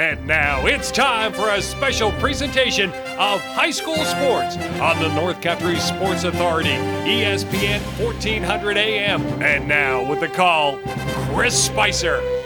And now it's time for a special presentation of high school sports on the North Country Sports Authority, ESPN 1400 AM. And now with the call, Chris Spicer.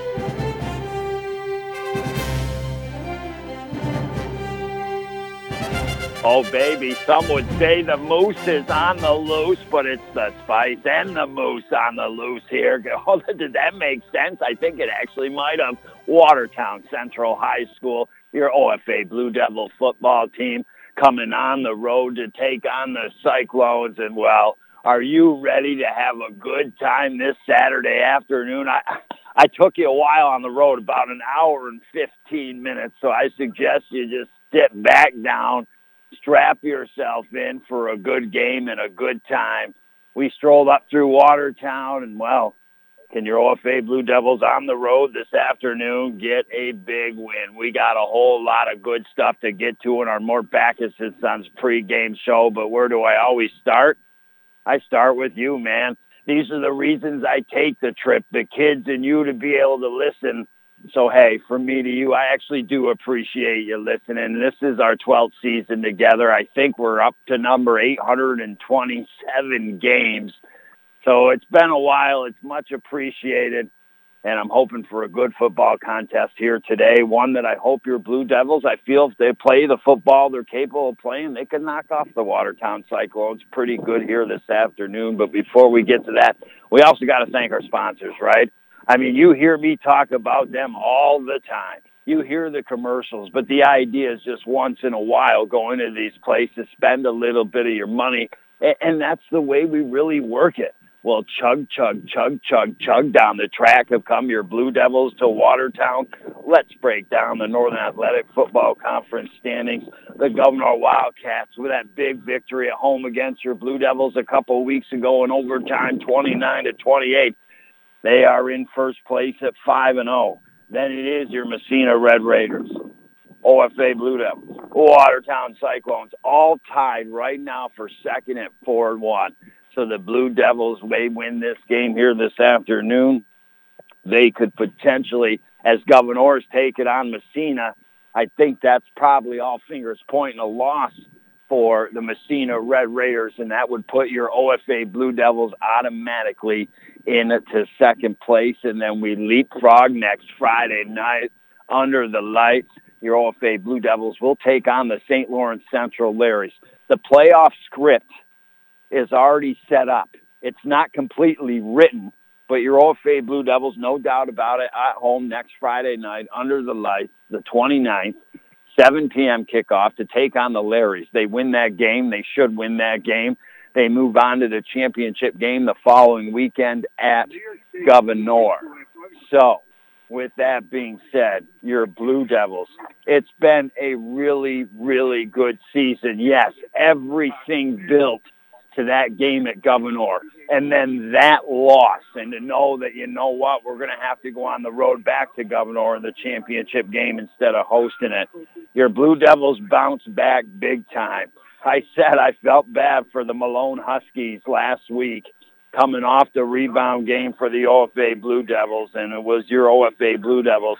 Oh, baby, some would say the moose is on the loose, but it's the spice and the moose on the loose here. Oh, did that make sense? I think it actually might have. Watertown Central High School, your OFA Blue Devil football team coming on the road to take on the Cyclones. And, well, are you ready to have a good time this Saturday afternoon? I, I took you a while on the road, about an hour and 15 minutes, so I suggest you just sit back down strap yourself in for a good game and a good time. We strolled up through Watertown and well, can your OFA Blue Devils on the road this afternoon get a big win? We got a whole lot of good stuff to get to in our Mort Backus and Sons pregame show, but where do I always start? I start with you, man. These are the reasons I take the trip, the kids and you to be able to listen so hey, from me to you, I actually do appreciate you listening. This is our 12th season together. I think we're up to number 827 games. So it's been a while. It's much appreciated. And I'm hoping for a good football contest here today. One that I hope your Blue Devils, I feel if they play the football they're capable of playing, they can knock off the Watertown Cyclones pretty good here this afternoon. But before we get to that, we also got to thank our sponsors, right? I mean, you hear me talk about them all the time. You hear the commercials, but the idea is just once in a while go into these places, spend a little bit of your money, and that's the way we really work it. Well, chug, chug, chug, chug, chug down the track have come your Blue Devils to Watertown. Let's break down the Northern Athletic Football Conference standings. The Gouverneur Wildcats with that big victory at home against your Blue Devils a couple of weeks ago in overtime, 29 to 28. They are in first place at 5 and 0. Then it is your Massena Red Raiders, OFA Blue Devils, Watertown Cyclones, all tied right now for second at 4 and 1. So the Blue Devils may win this game here this afternoon. They could potentially, as Governors take it on Massena, I think that's probably all fingers pointing a loss for the Massena Red Raiders, and that would put your OFA Blue Devils automatically into second place. And then we leapfrog next Friday night under the lights. Your OFA Blue Devils will take on the St. Lawrence Central Larrys. The playoff script is already set up. It's not completely written, but your OFA Blue Devils, no doubt about it, at home next Friday night under the lights, the 29th. 7 p.m. kickoff to take on the Larrys. They win that game. They should win that game. They move on to the championship game the following weekend at Gouverneur. So, with that being said, your Blue Devils, it's been a really, really good season. Yes, everything built to that game at Gouverneur. And then that loss, and to know that, you know what, we're going to have to go on the road back to Gouverneur in the championship game instead of hosting it. Your Blue Devils bounce back big time. I said I felt bad for the Malone Huskies last week coming off the rebound game for the OFA Blue Devils, and it was your OFA Blue Devils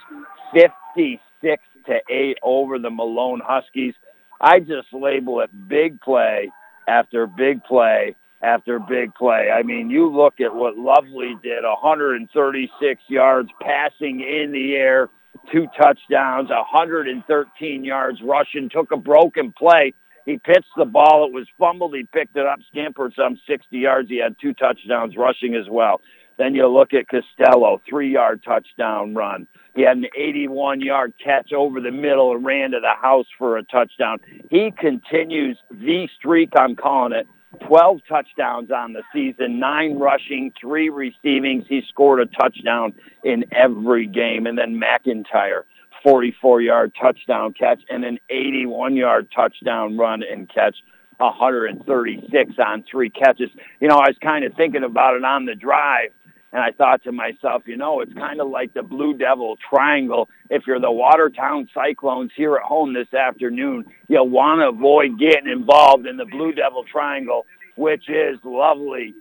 56 to 8 over the Malone Huskies. I just label it big play after big play after big play. I mean, you look at what Lovely did, 136 yards passing in the air, two touchdowns, 113 yards rushing, took a broken play. He pitched the ball. It was fumbled. He picked it up, scampered some 60 yards. He had two touchdowns rushing as well. Then you look at Costello, three-yard touchdown run. He had an 81-yard catch over the middle and ran to the house for a touchdown. He continues the streak, I'm calling it, 12 touchdowns on the season, nine rushing, three receivings. He scored a touchdown in every game. And then McIntyre, 44-yard touchdown catch and an 81-yard touchdown run and catch. 136 on three catches. You know, I was kind of thinking about it on the drive, and I thought to myself, you know, it's kind of like the Blue Devil triangle. If you're the Watertown Cyclones here at home this afternoon, you'll want to avoid getting involved in the Blue Devil triangle, which is lovely.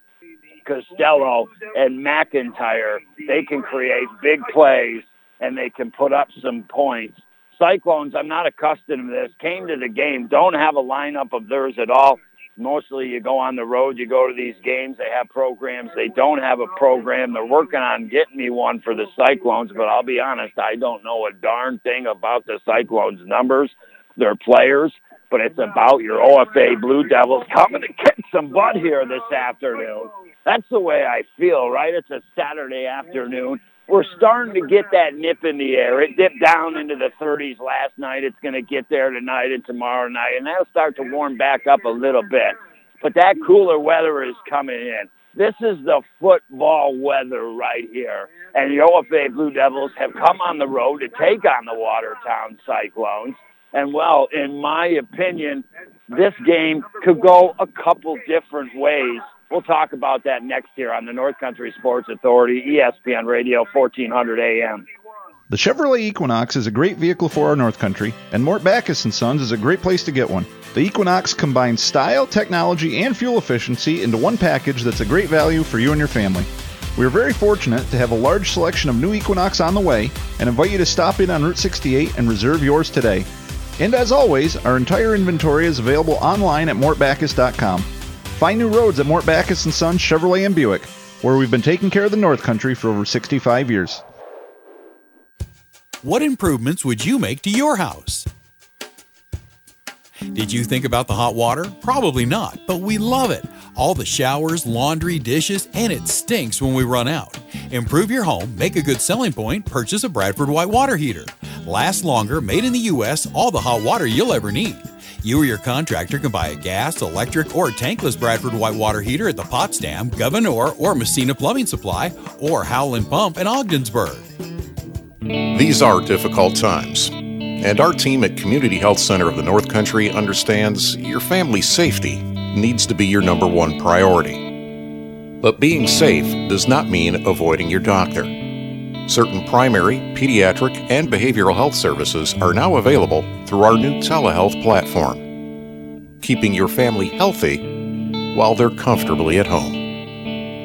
Costello and McIntyre, they can create big plays and they can put up some points. Cyclones, I'm not accustomed to this, came to the game, don't have a lineup of theirs at all. Mostly you go on the road, you go to these games, they have programs. They don't have a program. They're working on getting me one for the Cyclones, but I'll be honest, I don't know a darn thing about the Cyclones numbers, their players, but it's about your OFA Blue Devils coming to kick some butt here this afternoon. That's the way I feel, right? It's a Saturday afternoon we're starting to get that nip in the air. It dipped down into the 30s last night. It's going to get there tonight and tomorrow night, and that'll start to warm back up a little bit. But that cooler weather is coming in. This is the football weather right here. And the OFA Blue Devils have come on the road to take on the Watertown Cyclones. And well, in my opinion, this game could go a couple different ways We'll talk about that next year on the North Country Sports Authority, ESPN Radio, 1400 AM. The Chevrolet Equinox is a great vehicle for our North Country, and Mort Backus & Sons is a great place to get one. The Equinox combines style, technology, and fuel efficiency into one package that's a great value for you and your family. We are very fortunate to have a large selection of new Equinox on the way and invite you to stop in on Route 68 and reserve yours today. And as always, our entire inventory is available online at mortbackus.com. Find new roads at Mort Backus & Sons Chevrolet and Buick, where we've been taking care of the North Country for over 65 years. What improvements would you make to your house? Did you think about the hot water? Probably not, but we love it. All the showers, laundry, dishes, and it stinks when we run out. Improve your home, make a good selling point, purchase a Bradford White water heater. Last longer, made in the U.S., all the hot water you'll ever need. You or your contractor can buy a gas, electric, or tankless Bradford white water heater at the Potsdam, Gouverneur, or Massena Plumbing Supply, or Howland Pump in Ogdensburg. These are difficult times, and our team at Community Health Center of the North Country understands your family's safety needs to be your number one priority. But being safe does not mean avoiding your doctor. Certain primary, pediatric, and behavioral health services are now available through our new telehealth platform, keeping your family healthy while they're comfortably at home.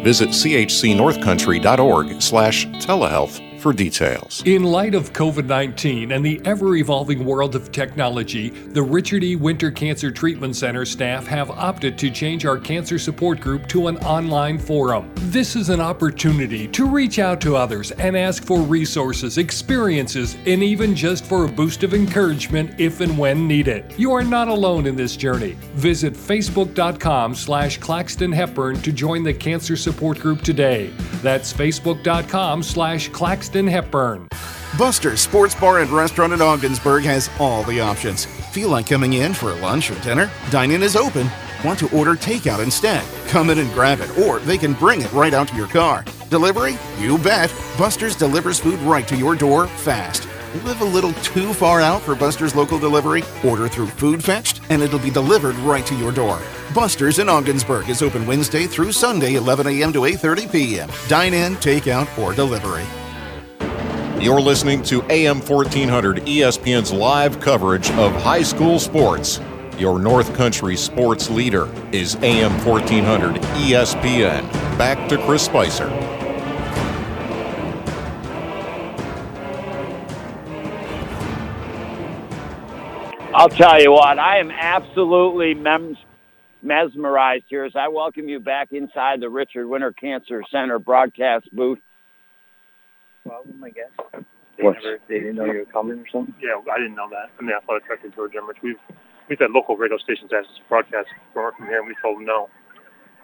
Visit chcnorthcountry.org/telehealth for details. In light of COVID 19 and the ever evolving world of technology, the Richard E. Winter Cancer Treatment Center staff have opted to change our cancer support group to an online forum. This is an opportunity to reach out to others and ask for resources, experiences, and even just for a boost of encouragement if and when needed. You are not alone in this journey. Visit facebook.com slash Claxton Hepburn to join the cancer support group today. That's facebook.com slash Claxton Paxton Hepburn. Buster's Sports Bar and Restaurant in Ogdensburg has all the options. Feel like coming in for lunch or dinner? Dine in is open. Want to order takeout instead? Come in and grab it, or they can bring it right out to your car. Delivery? You bet. Buster's delivers food right to your door fast. Live a little too far out for Buster's local delivery? Order through Food Fetched, and it'll be delivered right to your door. Buster's in Ogdensburg is open Wednesday through Sunday, 11 a.m. to 8:30 p.m. Dine in, takeout, or delivery. You're listening to AM 1400 ESPN's live coverage of high school sports. Your North Country sports leader is AM 1400 ESPN. Back to Chris Spicer. I'll tell you what, I am absolutely mem- mesmerized here as I welcome you back inside the Richard Winter Cancer Center broadcast booth problem, I guess. They never, they didn't know you were coming or something. Yeah, I didn't know that. I'm the athletic director, George Emmerich. We've we've had local radio stations ask us to broadcast from here, and we told them no.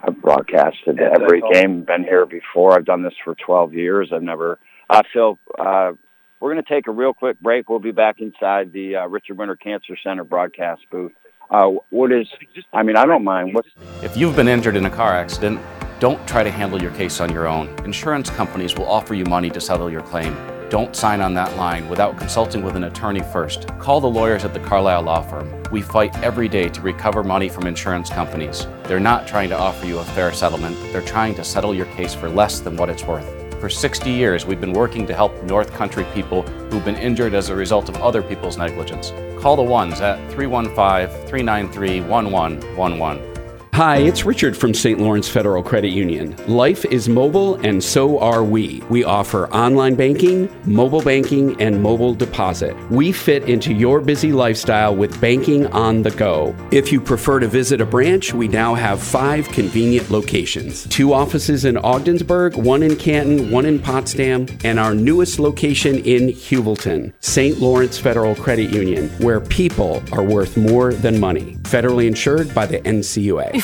I've broadcasted yeah, every game. Been here before. I've done this for 12 years. I've never. Uh, Phil, uh, we're going to take a real quick break. We'll be back inside the uh, Richard Winter Cancer Center broadcast booth. Uh, what is? I mean, I don't mind. What? If you've been injured in a car accident don't try to handle your case on your own. Insurance companies will offer you money to settle your claim. Don't sign on that line without consulting with an attorney first. Call the lawyers at the Carlisle Law Firm. We fight every day to recover money from insurance companies. They're not trying to offer you a fair settlement, they're trying to settle your case for less than what it's worth. For 60 years, we've been working to help North Country people who've been injured as a result of other people's negligence. Call the ones at 315 393 1111. Hi, it's Richard from St. Lawrence Federal Credit Union. Life is mobile, and so are we. We offer online banking, mobile banking, and mobile deposit. We fit into your busy lifestyle with banking on the go. If you prefer to visit a branch, we now have five convenient locations two offices in Ogdensburg, one in Canton, one in Potsdam, and our newest location in Heuvelton, St. Lawrence Federal Credit Union, where people are worth more than money. Federally insured by the NCUA.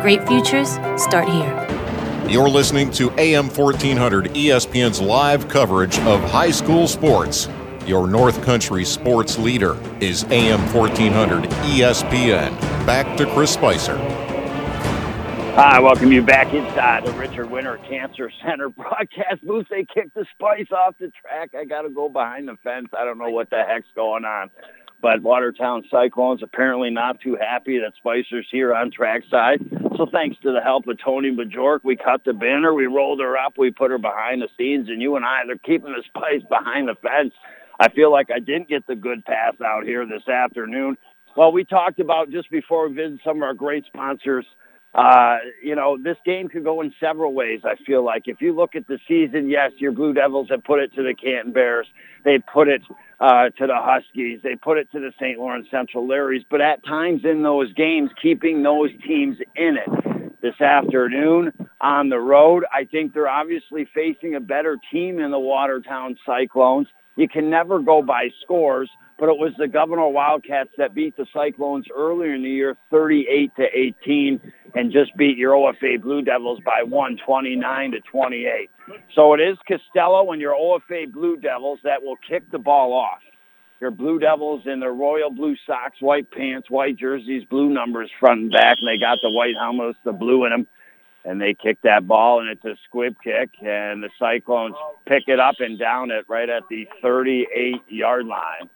Great futures start here. You're listening to AM 1400 ESPN's live coverage of high school sports. Your North Country sports leader is AM 1400 ESPN. Back to Chris Spicer. Hi, welcome you back inside the Richard Winter Cancer Center broadcast booth. They kicked the spice off the track. I got to go behind the fence. I don't know what the heck's going on. But Watertown Cyclones apparently not too happy that Spicer's here on trackside. So thanks to the help of Tony Bajork, we cut the banner, we rolled her up, we put her behind the scenes, and you and I, they're keeping the Spice behind the fence. I feel like I didn't get the good pass out here this afternoon. Well, we talked about just before we visit some of our great sponsors. Uh, you know, this game could go in several ways, I feel like. If you look at the season, yes, your Blue Devils have put it to the Canton Bears. They put it uh, to the Huskies. They put it to the St. Lawrence Central Larrys. But at times in those games, keeping those teams in it. This afternoon on the road, I think they're obviously facing a better team in the Watertown Cyclones. You can never go by scores, but it was the Gouverneur Wildcats that beat the Cyclones earlier in the year 38 to 18 and just beat your OFA Blue Devils by 129 to 28. So it is Costello and your OFA Blue Devils that will kick the ball off. Your Blue Devils in their royal blue socks, white pants, white jerseys, blue numbers front and back, and they got the white helmets, the blue in them and they kick that ball, and it's a squib kick, and the Cyclones pick it up and down it right at the 38-yard line.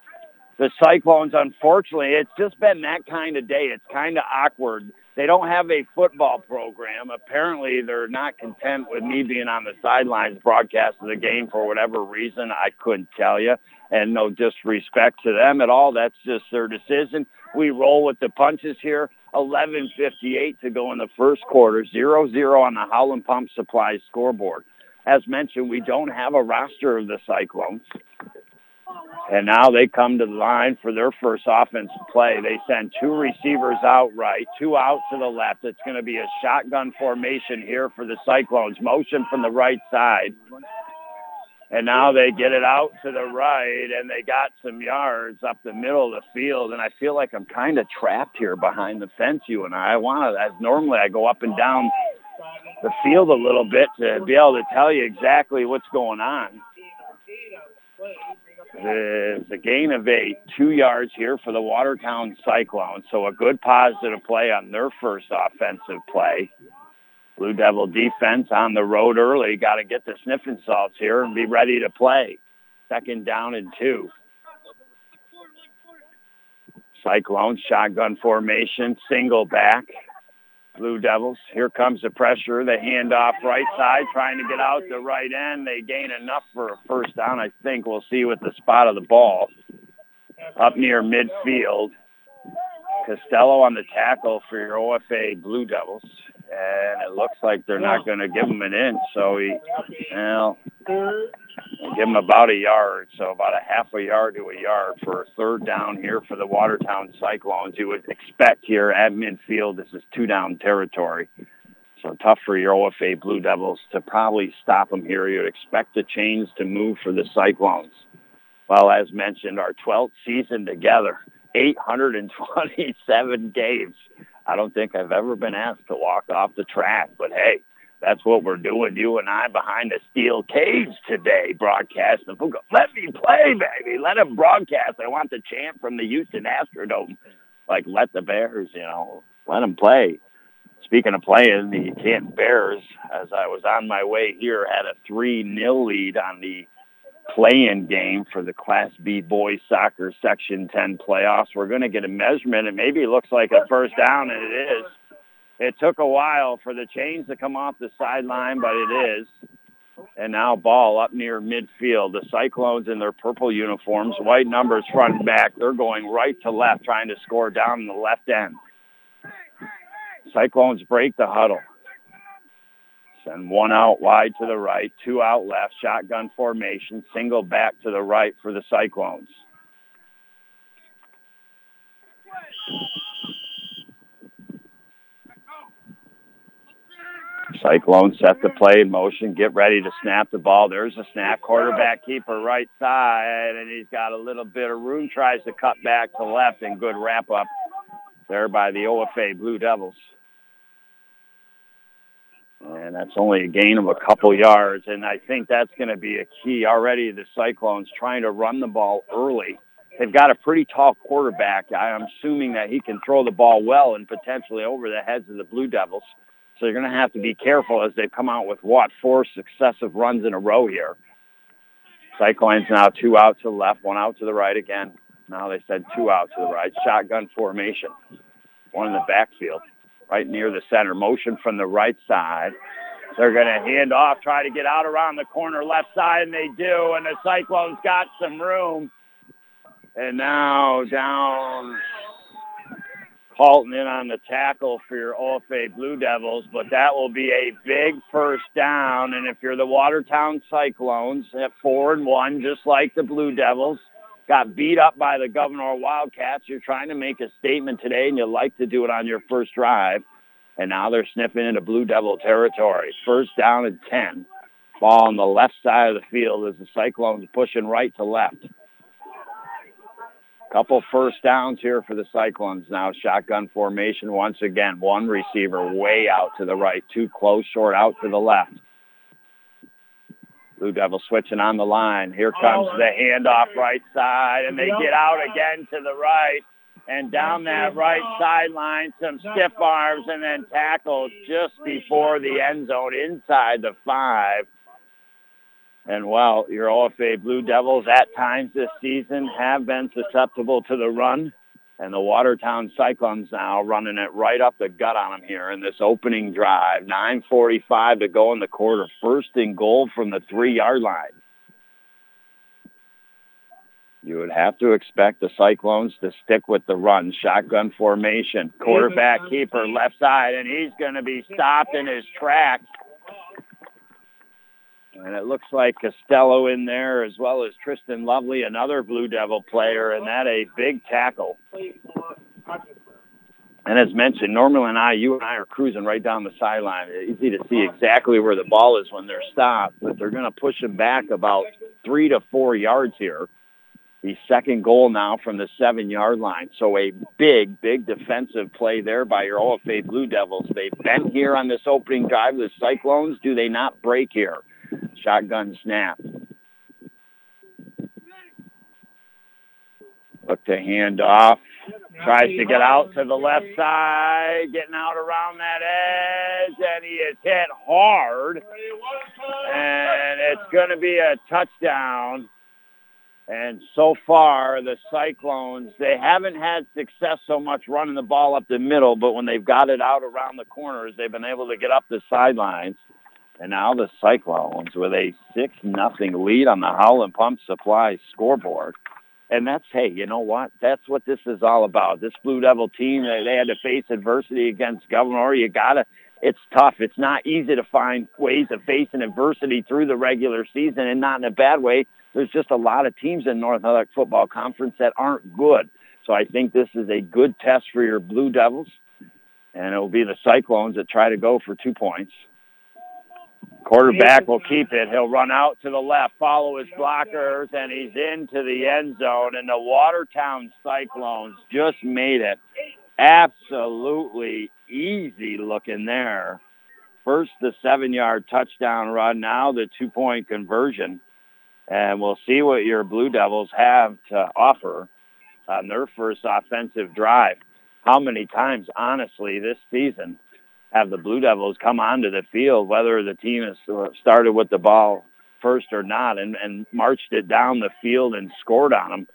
The Cyclones, unfortunately, it's just been that kind of day. It's kind of awkward. They don't have a football program. Apparently, they're not content with me being on the sidelines broadcasting the game for whatever reason. I couldn't tell you. And no disrespect to them at all. That's just their decision. We roll with the punches here. 11.58 to go in the first quarter. 0-0 on the Howland Pump Supply scoreboard. As mentioned, we don't have a roster of the Cyclones. And now they come to the line for their first offensive play. They send two receivers out right, two out to the left. It's going to be a shotgun formation here for the Cyclones. Motion from the right side. And now they get it out to the right, and they got some yards up the middle of the field. And I feel like I'm kind of trapped here behind the fence, you and I. I want to, as normally I go up and down the field a little bit to be able to tell you exactly what's going on. There's a gain of eight, two yards here for the Watertown Cyclones. So a good positive play on their first offensive play. Blue Devil defense on the road early. Got to get the sniffing salts here and be ready to play. Second down and two. Cyclone shotgun formation, single back. Blue Devils. Here comes the pressure. The handoff right side, trying to get out the right end. They gain enough for a first down. I think we'll see with the spot of the ball up near midfield. Costello on the tackle for your OFA Blue Devils and it looks like they're not going to give him an inch. So he, well, give him about a yard, so about a half a yard to a yard for a third down here for the Watertown Cyclones. You would expect here at midfield, this is two down territory. So tough for your OFA Blue Devils to probably stop them here. You'd expect the chains to move for the Cyclones. Well, as mentioned, our 12th season together, 827 games. I don't think I've ever been asked to walk off the track, but hey, that's what we're doing, you and I, behind a steel cage today, broadcasting. Book. Let me play, baby. Let him broadcast. I want the chant from the Houston Astrodome. Like, let the Bears, you know, let them play. Speaking of playing, the Canton Bears, as I was on my way here, had a 3-0 lead on the play-in game for the Class B boys soccer Section 10 playoffs. We're going to get a measurement, and maybe it looks like a first down, and it is. It took a while for the chains to come off the sideline, but it is. And now ball up near midfield. The Cyclones in their purple uniforms, white numbers front and back. They're going right to left, trying to score down the left end. Cyclones break the huddle. Send one out wide to the right, two out left, shotgun formation, single back to the right for the Cyclones. Cyclones set the play in motion, get ready to snap the ball. There's a snap, quarterback keeper right side, and he's got a little bit of room, tries to cut back to left, and good wrap up there by the OFA Blue Devils. And that's only a gain of a couple yards, and I think that's going to be a key already. The Cyclones trying to run the ball early. They've got a pretty tall quarterback. I'm assuming that he can throw the ball well and potentially over the heads of the Blue Devils. So you're going to have to be careful as they come out with what four successive runs in a row here. Cyclones now two out to the left, one out to the right again. Now they said two out to the right. Shotgun formation. One in the backfield, right near the center. Motion from the right side. They're going to hand off, try to get out around the corner left side, and they do. And the Cyclones got some room. And now down halting in on the tackle for your OFA Blue Devils, but that will be a big first down. And if you're the Watertown Cyclones at four and one, just like the Blue Devils, got beat up by the Gouverneur Wildcats, you're trying to make a statement today, and you like to do it on your first drive. And now they're sniffing into Blue Devil territory. First down and 10. Ball on the left side of the field as the Cyclones pushing right to left. Couple first downs here for the Cyclones now. Shotgun formation once again. One receiver way out to the right. Two close, short out to the left. Blue Devils switching on the line. Here comes the handoff right side, and they get out again to the right. And down that right sideline, some stiff arms, and then tackles just before the end zone inside the five. And well, your OFA Blue Devils at times this season have been susceptible to the run. And the Watertown Cyclones now running it right up the gut on them here in this opening drive. 9.45 to go in the quarter. First and goal from the three-yard line. You would have to expect the Cyclones to stick with the run. Shotgun formation. Quarterback keeper left side, and he's going to be stopped in his tracks and it looks like Costello in there as well as Tristan Lovely, another Blue Devil player, and that a big tackle. And as mentioned, Norman and I, you and I are cruising right down the sideline. Easy to see exactly where the ball is when they're stopped, but they're going to push him back about three to four yards here. The second goal now from the seven-yard line. So a big, big defensive play there by your OFA Blue Devils. They've been here on this opening drive. The Cyclones, do they not break here? Shotgun snap. Look to hand off. Tries to get out to the left side, getting out around that edge, and he is hit hard. And it's going to be a touchdown. And so far, the Cyclones, they haven't had success so much running the ball up the middle, but when they've got it out around the corners, they've been able to get up the sidelines. And now the Cyclones with a 6 nothing lead on the Howland Pump Supply scoreboard. And that's, hey, you know what? That's what this is all about. This Blue Devil team, they had to face adversity against Gouverneur. You got to, it's tough. It's not easy to find ways of facing adversity through the regular season and not in a bad way. There's just a lot of teams in Northern Athletic Football Conference that aren't good. So I think this is a good test for your Blue Devils. And it will be the Cyclones that try to go for two points. Quarterback will keep it. He'll run out to the left, follow his blockers, and he's into the end zone. And the Watertown Cyclones just made it absolutely easy looking there. First, the seven-yard touchdown run. Now the two-point conversion. And we'll see what your Blue Devils have to offer on their first offensive drive. How many times, honestly, this season have the Blue Devils come onto the field, whether the team has started with the ball first or not, and, and marched it down the field and scored on them.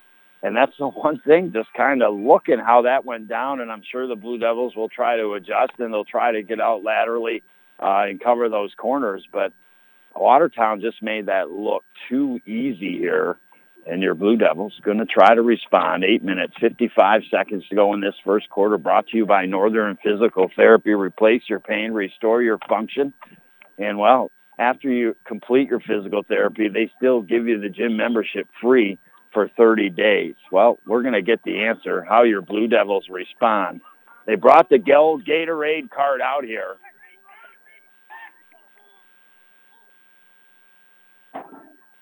And that's the one thing, just kind of looking how that went down. And I'm sure the Blue Devils will try to adjust and they'll try to get out laterally uh, and cover those corners. But Watertown just made that look too easy here and your Blue Devils going to try to respond. Eight minutes, 55 seconds to go in this first quarter. Brought to you by Northern Physical Therapy. Replace your pain, restore your function. And well, after you complete your physical therapy, they still give you the gym membership free for 30 days. Well, we're going to get the answer how your Blue Devils respond. They brought the gold Gatorade card out here.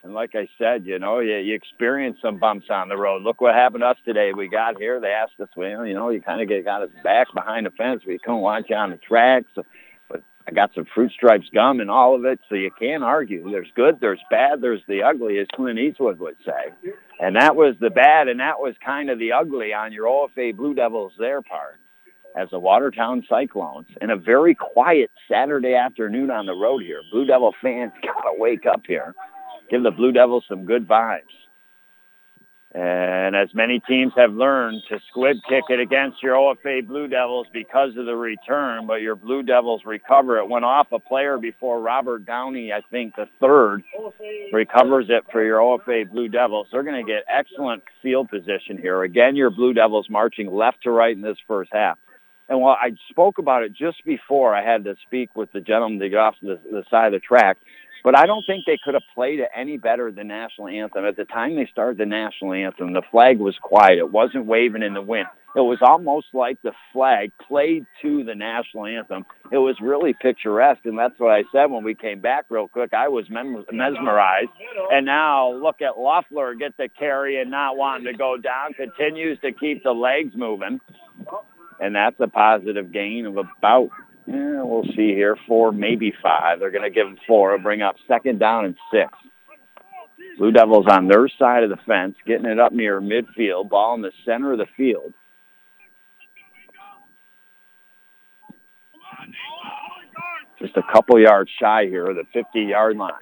And like I said, you know, you, you experience some bumps on the road. Look what happened to us today. We got here. They asked us, well, you know, you kind of get got us back behind the fence. We couldn't want you on the track. So, but I got some fruit stripes gum and all of it, so you can't argue. There's good, there's bad, there's the ugly, as Clint Eastwood would say. And that was the bad, and that was kind of the ugly on your OFA Blue Devils their part as the Watertown Cyclones in a very quiet Saturday afternoon on the road here. Blue Devil fans got to wake up here give the Blue Devils some good vibes. And as many teams have learned to squib kick it against your OFA Blue Devils because of the return, but your Blue Devils recover it. Went off a player before Robert Downey, I think the third, recovers it for your OFA Blue Devils. They're going to get excellent field position here. Again, your Blue Devils marching left to right in this first half. And while I spoke about it just before I had to speak with the gentleman to get off the, the side of the track, but I don't think they could have played it any better than national anthem. At the time they started the national anthem, the flag was quiet. It wasn't waving in the wind. It was almost like the flag played to the national anthem. It was really picturesque, and that's what I said when we came back real quick. I was mesmerized. And now look at Loeffler get the carry and not wanting to go down, continues to keep the legs moving. And that's a positive gain of about yeah, we'll see here. Four, maybe five. They're going to give them four. Bring up second down and six. Blue Devils on their side of the fence, getting it up near midfield. Ball in the center of the field. Just a couple yards shy here of the 50-yard line.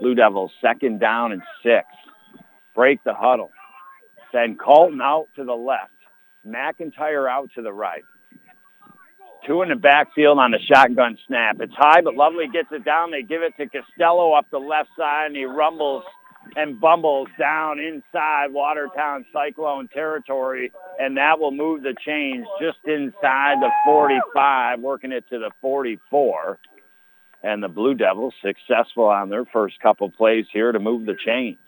Blue Devils second down and six. Break the huddle. Send Colton out to the left. McIntyre out to the right. Two in the backfield on the shotgun snap. It's high, but Lovely gets it down. They give it to Costello up the left side, and he rumbles and bumbles down inside Watertown Cyclone territory, and that will move the chains just inside the 45, working it to the 44. And the Blue Devils successful on their first couple plays here to move the chains.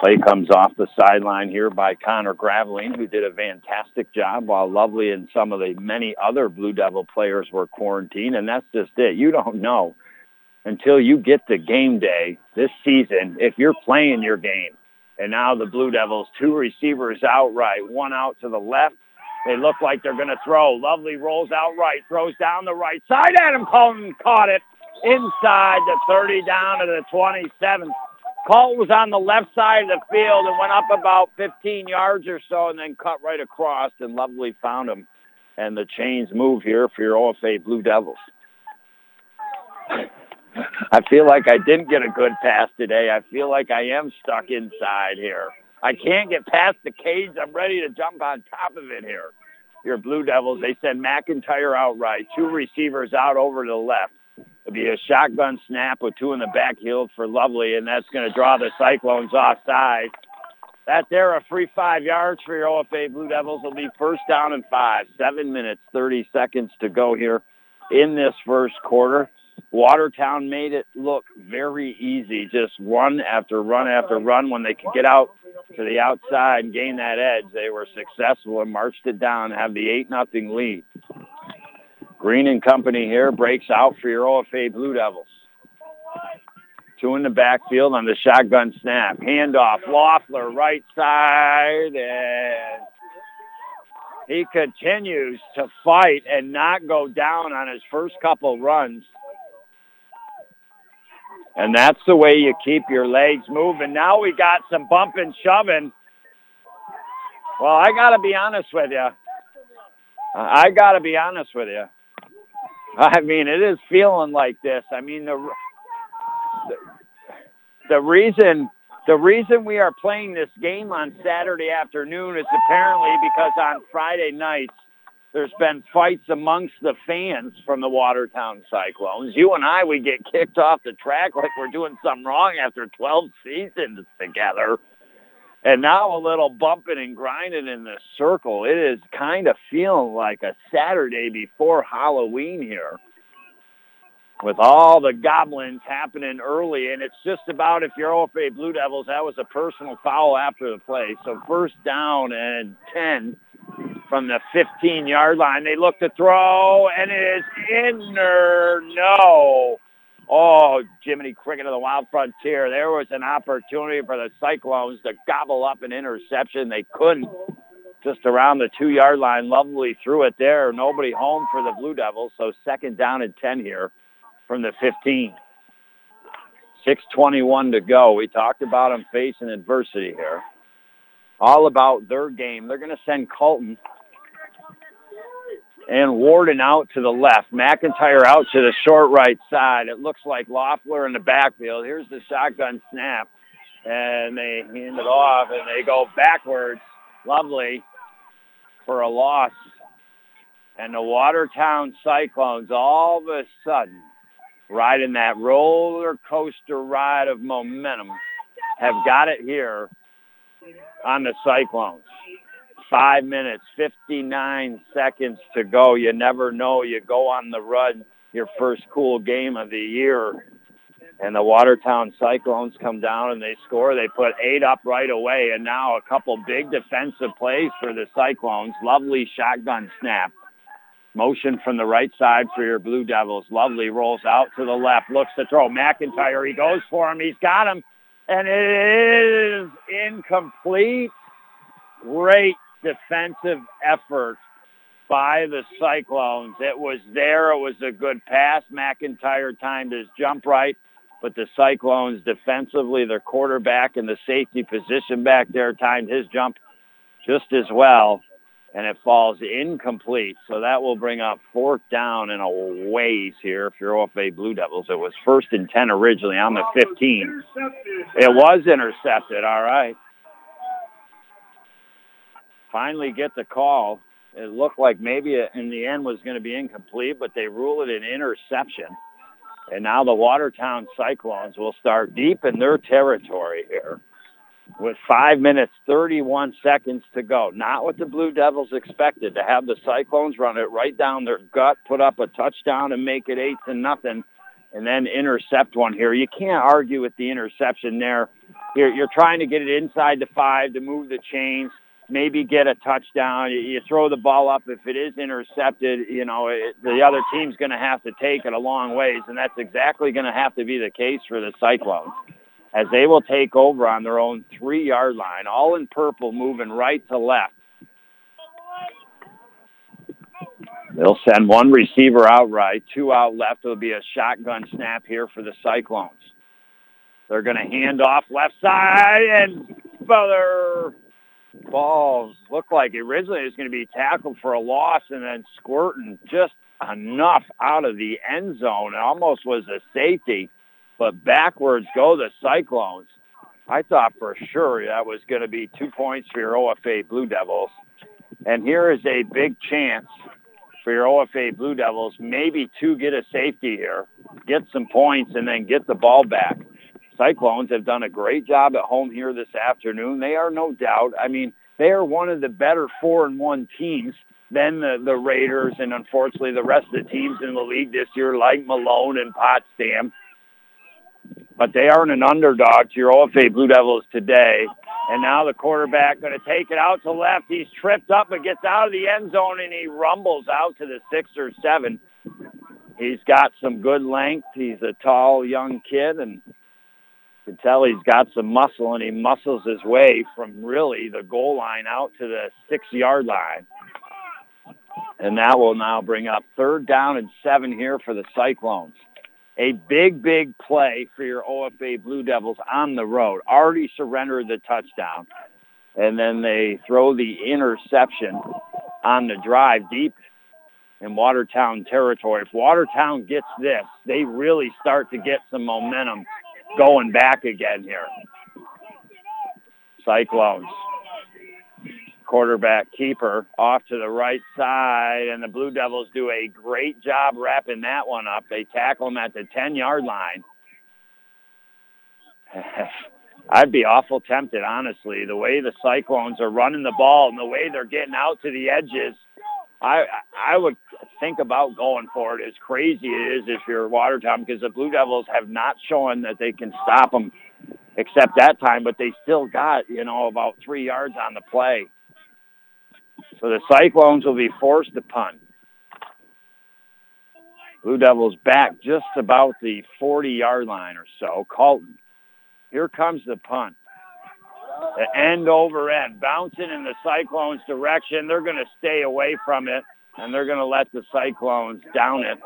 Play comes off the sideline here by Connor Graveling, who did a fantastic job while Lovely and some of the many other Blue Devil players were quarantined. And that's just it. You don't know until you get to game day this season if you're playing your game. And now the Blue Devils, two receivers outright, one out to the left. They look like they're going to throw. Lovely rolls out right, throws down the right side. Adam Colton caught it inside the 30 down to the 27. Colt was on the left side of the field and went up about 15 yards or so and then cut right across and Lovely found him. And the chains move here for your OFA Blue Devils. I feel like I didn't get a good pass today. I feel like I am stuck inside here. I can't get past the cage. I'm ready to jump on top of it here. Your Blue Devils, they send McIntyre outright. Two receivers out over to the left. It'll be a shotgun snap with two in the backfield for Lovely, and that's going to draw the Cyclones offside. That there, a free five yards for your OFA Blue Devils. will be first down and five. Seven minutes, 30 seconds to go here in this first quarter. Watertown made it look very easy, just run after run after run when they could get out to the outside and gain that edge. They were successful and marched it down, have the 8 nothing lead. Green and company here breaks out for your OFA Blue Devils. Two in the backfield on the shotgun snap. Handoff. Loeffler, right side, and he continues to fight and not go down on his first couple runs. And that's the way you keep your legs moving. Now we got some bumping, shoving. Well, I got to be honest with you. I got to be honest with you. I mean, it is feeling like this. I mean, the, the the reason the reason we are playing this game on Saturday afternoon is apparently because on Friday nights there's been fights amongst the fans from the Watertown Cyclones. You and I, we get kicked off the track like we're doing something wrong after 12 seasons together. And now a little bumping and grinding in the circle. It is kind of feeling like a Saturday before Halloween here with all the goblins happening early. And it's just about if you're OFA Blue Devils, that was a personal foul after the play. So first down and 10 from the 15-yard line. They look to throw, and it is in there. No. Oh, Jiminy Cricket of the Wild Frontier. There was an opportunity for the Cyclones to gobble up an interception. They couldn't. Just around the two-yard line, Lovely threw it there. Nobody home for the Blue Devils, so second down and 10 here from the 15. 6.21 to go. We talked about them facing adversity here. All about their game. They're going to send Colton and Warden out to the left. McIntyre out to the short right side. It looks like Loeffler in the backfield. Here's the shotgun snap. And they hand it off and they go backwards. Lovely for a loss. And the Watertown Cyclones all of a sudden riding that roller coaster ride of momentum have got it here on the Cyclones. Five minutes, 59 seconds to go. You never know. You go on the run, your first cool game of the year. And the Watertown Cyclones come down and they score. They put eight up right away. And now a couple big defensive plays for the Cyclones. Lovely shotgun snap. Motion from the right side for your Blue Devils. Lovely rolls out to the left. Looks to throw. McIntyre, he goes for him. He's got him. And it is incomplete. Great defensive effort by the Cyclones. It was there. It was a good pass. McIntyre timed his jump right, but the Cyclones defensively, their quarterback and the safety position back there timed his jump just as well, and it falls incomplete. So that will bring up fourth down in a ways here if you're OFA Blue Devils. It was first and 10 originally on the 15. It was intercepted, all right finally get the call. It looked like maybe in the end was going to be incomplete, but they rule it an interception. And now the Watertown Cyclones will start deep in their territory here with 5 minutes, 31 seconds to go. Not what the Blue Devils expected, to have the Cyclones run it right down their gut, put up a touchdown and make it 8 to nothing, and then intercept one here. You can't argue with the interception there. You're, you're trying to get it inside the 5 to move the chains maybe get a touchdown. You, you throw the ball up. If it is intercepted, you know, it, the other team's going to have to take it a long ways, and that's exactly going to have to be the case for the Cyclones as they will take over on their own three-yard line, all in purple, moving right to left. They'll send one receiver out right, two out left. It'll be a shotgun snap here for the Cyclones. They're going to hand off left side, and Feather ball looked like originally it was going to be tackled for a loss and then squirting just enough out of the end zone. It almost was a safety, but backwards go the Cyclones. I thought for sure that was going to be two points for your OFA Blue Devils. And here is a big chance for your OFA Blue Devils, maybe to get a safety here, get some points, and then get the ball back. Cyclones have done a great job at home here this afternoon. They are no doubt. I mean, they are one of the better four and one teams than the, the Raiders and unfortunately the rest of the teams in the league this year, like Malone and Potsdam. But they aren't an underdog to your OFA Blue Devils today. And now the quarterback going to take it out to left. He's tripped up but gets out of the end zone and he rumbles out to the six or seven. He's got some good length. He's a tall young kid and can tell he's got some muscle and he muscles his way from really the goal line out to the six-yard line. And that will now bring up third down and seven here for the Cyclones. A big, big play for your OFA Blue Devils on the road. Already surrendered the touchdown. And then they throw the interception on the drive deep in Watertown territory. If Watertown gets this, they really start to get some momentum going back again here. Cyclones. Quarterback keeper off to the right side, and the Blue Devils do a great job wrapping that one up. They tackle him at the 10-yard line. I'd be awful tempted, honestly, the way the Cyclones are running the ball and the way they're getting out to the edges. I I would think about going for it. As crazy it is if you're Watertown, because the Blue Devils have not shown that they can stop them, except that time. But they still got you know about three yards on the play. So the Cyclones will be forced to punt. Blue Devils back just about the 40-yard line or so. Colton. Here comes the punt. End over end, bouncing in the Cyclones' direction. They're going to stay away from it, and they're going to let the Cyclones down it.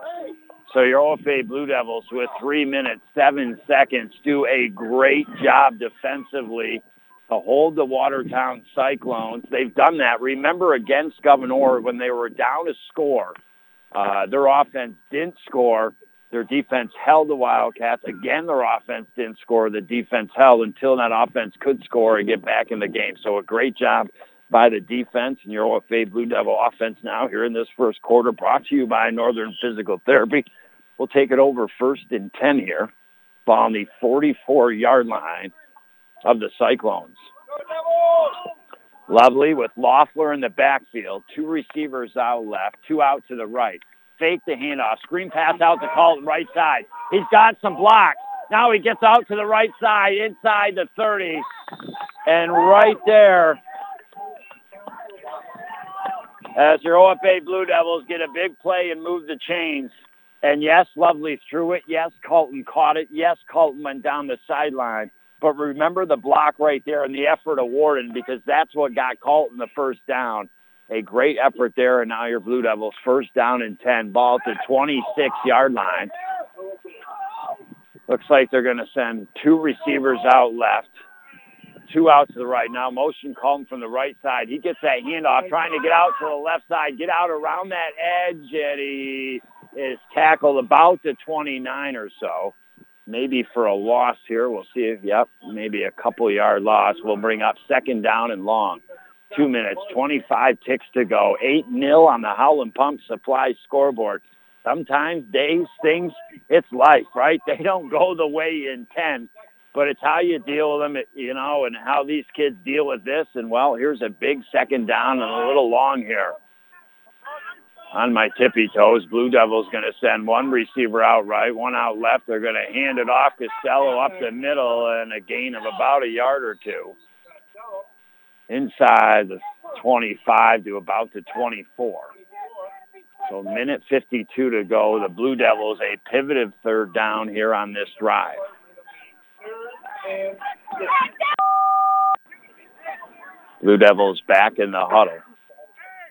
So your OFA Blue Devils with three minutes, seven seconds do a great job defensively to hold the Watertown Cyclones. They've done that. Remember against Gouverneur when they were down a score, uh, their offense didn't score. Their defense held the Wildcats. Again, their offense didn't score. The defense held until that offense could score and get back in the game. So a great job by the defense and your OFA Blue Devil offense now here in this first quarter brought to you by Northern Physical Therapy. We'll take it over first and 10 here. On the 44-yard line of the Cyclones. Lovely with Loeffler in the backfield. Two receivers out left, two out to the right. Fake the handoff. Screen pass out to Colton right side. He's got some blocks. Now he gets out to the right side, inside the 30. And right there, as your OFA Blue Devils get a big play and move the chains. And yes, Lovely threw it. Yes, Colton caught it. Yes, Colton went down the sideline. But remember the block right there and the effort of Warden because that's what got Colton the first down. A great effort there, and now your Blue Devils first down and 10. Ball to 26-yard line. Looks like they're going to send two receivers out left, two out to the right. Now motion calling from the right side. He gets that handoff, trying to get out to the left side, get out around that edge, and he is tackled about the 29 or so maybe for a loss here. We'll see if, yep, maybe a couple yard loss. We'll bring up second down and long. Two minutes, 25 ticks to go. 8 nil on the Howland Pump Supply scoreboard. Sometimes days, things, it's life, right? They don't go the way you intend, but it's how you deal with them, you know, and how these kids deal with this. And, well, here's a big second down and a little long here on my tippy toes. Blue Devils going to send one receiver out right, one out left. They're going to hand it off Costello up the middle and a gain of about a yard or two. Inside the 25 to about the 24. So minute 52 to go. The Blue Devils a pivoted third down here on this drive. Blue Devils back in the huddle.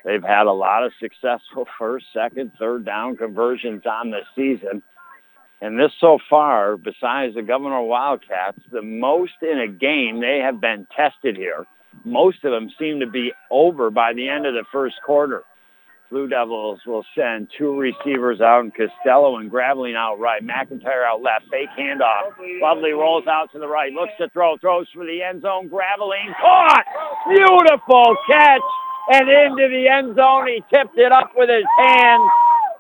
They've had a lot of successful first, second, third down conversions on the season. And this so far, besides the Gouverneur Wildcats, the most in a game they have been tested here. Most of them seem to be over by the end of the first quarter. Blue Devils will send two receivers out and Costello and Graveline out right. McIntyre out left. Fake handoff. Lovely rolls out to the right. Looks to throw. Throws for the end zone. Graveline caught. Beautiful catch and into the end zone. He tipped it up with his hands.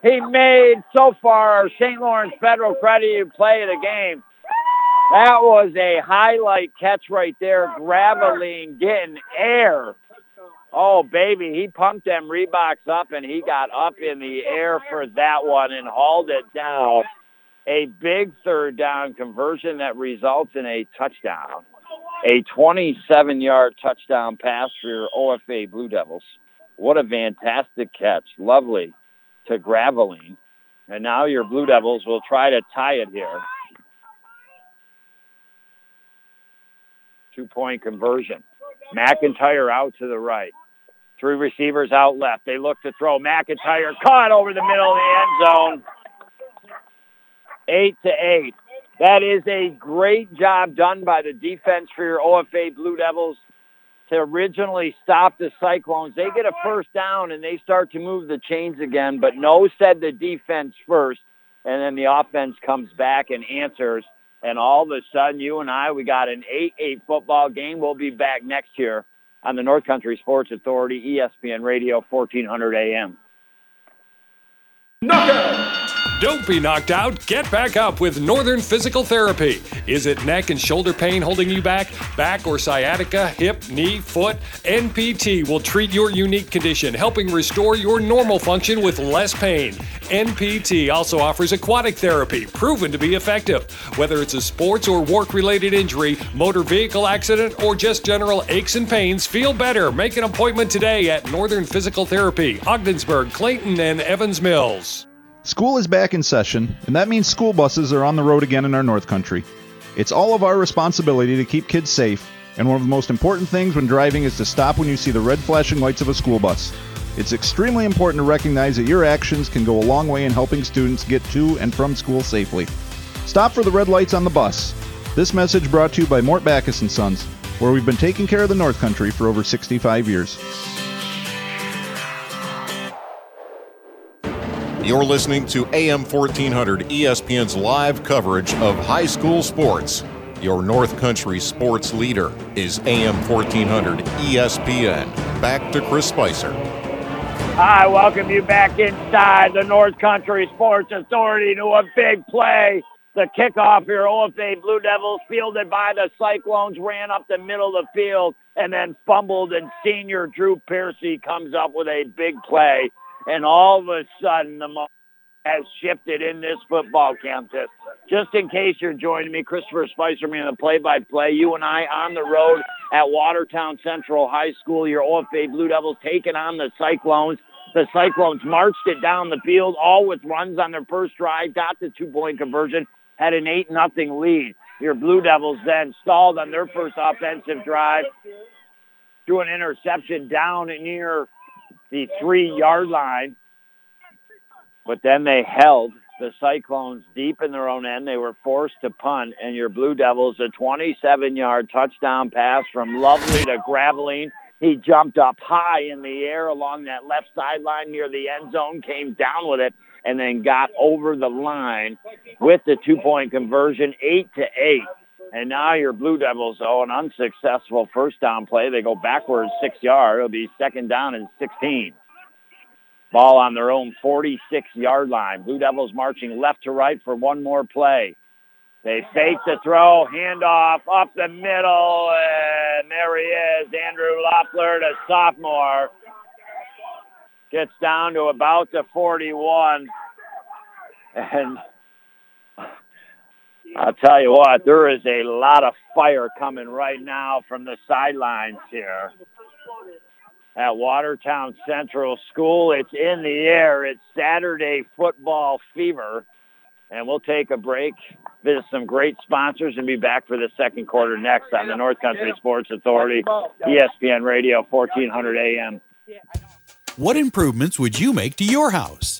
He made so far St. Lawrence Federal Credit play of the game. That was a highlight catch right there. Graveline getting air. Oh, baby, he pumped them Reeboks up, and he got up in the air for that one and hauled it down. A big third down conversion that results in a touchdown. A 27-yard touchdown pass for your OFA Blue Devils. What a fantastic catch. Lovely to Graveline. And now your Blue Devils will try to tie it here. Two-point conversion. McIntyre out to the right. Three receivers out left. They look to throw. McIntyre caught over the middle of the end zone. Eight to eight. That is a great job done by the defense for your OFA Blue Devils to originally stop the Cyclones. They get a first down and they start to move the chains again, but no said the defense first, and then the offense comes back and answers. And all of a sudden, you and I, we got an 8-8 football game. We'll be back next year on the North Country Sports Authority, ESPN Radio, 1400 AM. Knockout! Don't be knocked out. Get back up with Northern Physical Therapy. Is it neck and shoulder pain holding you back? Back or sciatica, hip, knee, foot? NPT will treat your unique condition, helping restore your normal function with less pain. NPT also offers aquatic therapy, proven to be effective. Whether it's a sports or work related injury, motor vehicle accident, or just general aches and pains, feel better. Make an appointment today at Northern Physical Therapy, Ogdensburg, Clayton, and Evans Mills. School is back in session, and that means school buses are on the road again in our North Country. It's all of our responsibility to keep kids safe, and one of the most important things when driving is to stop when you see the red flashing lights of a school bus. It's extremely important to recognize that your actions can go a long way in helping students get to and from school safely. Stop for the red lights on the bus. This message brought to you by Mort Backus & Sons, where we've been taking care of the North Country for over 65 years. You're listening to AM 1400 ESPN's live coverage of high school sports. Your North Country sports leader is AM 1400 ESPN. Back to Chris Spicer. I welcome you back inside the North Country Sports Authority to a big play. The kickoff here, OFA Blue Devils fielded by the Cyclones, ran up the middle of the field and then fumbled, and senior Drew Piercy comes up with a big play and all of a sudden the moment has shifted in this football contest. Just in case you're joining me, Christopher Spicer, me in the play-by-play. You and I on the road at Watertown Central High School. Your OFA Blue Devils taking on the Cyclones. The Cyclones marched it down the field, all with runs on their first drive, got the two-point conversion, had an 8 nothing lead. Your Blue Devils then stalled on their first offensive drive, threw an interception down near the three-yard line. But then they held the Cyclones deep in their own end. They were forced to punt, and your Blue Devils, a 27-yard touchdown pass from Lovely to Graveline. He jumped up high in the air along that left sideline near the end zone, came down with it, and then got over the line with the two-point conversion, eight to eight. And now your Blue Devils, oh, an unsuccessful first down play. They go backwards six yards. It'll be second down and 16. Ball on their own 46-yard line. Blue Devils marching left to right for one more play. They fake the throw, handoff up the middle, and there he is, Andrew Loeffler, the sophomore. Gets down to about the 41. And I'll tell you what, there is a lot of fire coming right now from the sidelines here at Watertown Central School. It's in the air. It's Saturday football fever. And we'll take a break, visit some great sponsors, and be back for the second quarter next on the North Country Sports Authority, ESPN Radio, 1400 AM. What improvements would you make to your house?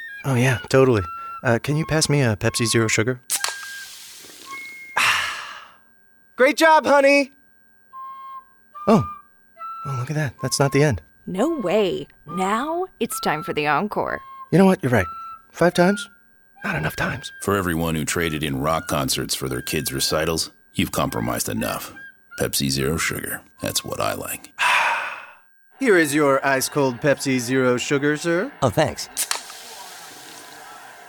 Oh, yeah, totally. Uh, can you pass me a Pepsi Zero Sugar? Great job, honey! Oh. Oh, look at that. That's not the end. No way. Now it's time for the encore. You know what? You're right. Five times? Not enough times. For everyone who traded in rock concerts for their kids' recitals, You've compromised enough. Pepsi Zero Sugar. That's what I like. Here is your ice cold Pepsi Zero Sugar, sir. Oh, thanks.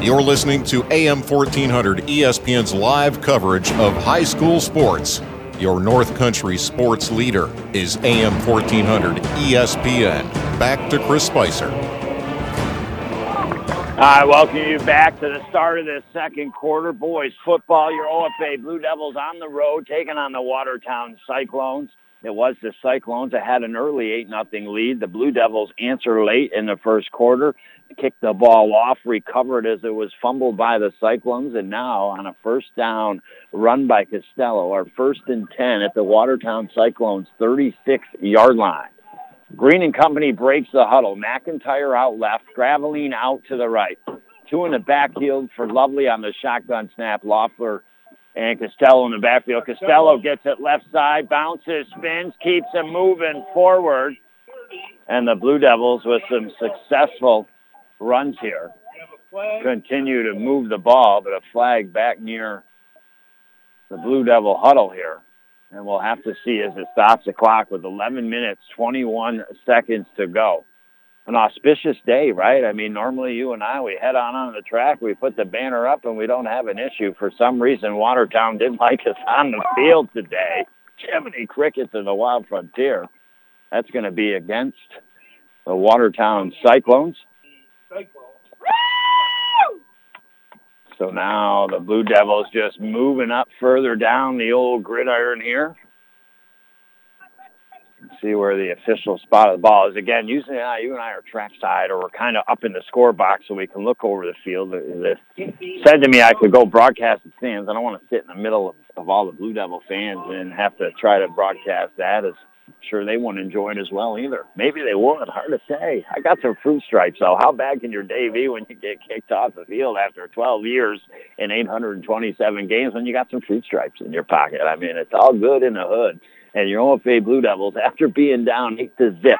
You're listening to AM 1400 ESPN's live coverage of high school sports. Your North Country sports leader is AM 1400 ESPN. Back to Chris Spicer. I welcome you back to the start of the second quarter. Boys football, your OFA Blue Devils on the road taking on the Watertown Cyclones. It was the Cyclones that had an early 8 nothing lead. The Blue Devils answer late in the first quarter, kicked the ball off, recovered as it was fumbled by the Cyclones, and now on a first down run by Costello, our first and 10 at the Watertown Cyclones 36-yard line. Green and Company breaks the huddle. McIntyre out left, Graveline out to the right. Two in the backfield for Lovely on the shotgun snap. Loeffler and Costello in the backfield. Costello gets it left side, bounces, spins, keeps him moving forward. And the Blue Devils with some successful runs here continue to move the ball, but a flag back near the Blue Devil huddle here. And we'll have to see as it stops the clock with 11 minutes, 21 seconds to go. An auspicious day, right? I mean, normally you and I, we head on on the track, we put the banner up, and we don't have an issue. For some reason, Watertown didn't like us on the field today. Jiminy Crickets in the Wild Frontier. That's going to be against the Watertown Cyclones. So now the Blue Devils just moving up further down the old gridiron here. See where the official spot of the ball is. Again, usually uh, you and I are trackside or we're kind of up in the score box so we can look over the field. If said to me I could go broadcast the stands, I don't want to sit in the middle of, of all the Blue Devil fans and have to try to broadcast that as sure they wouldn't enjoy it as well either. Maybe they would. Hard to say. I got some fruit stripes, though. How bad can your day be when you get kicked off the field after 12 years and 827 games when you got some fruit stripes in your pocket? I mean, it's all good in the hood. And your OFA Blue Devils, after being down 8 to zip,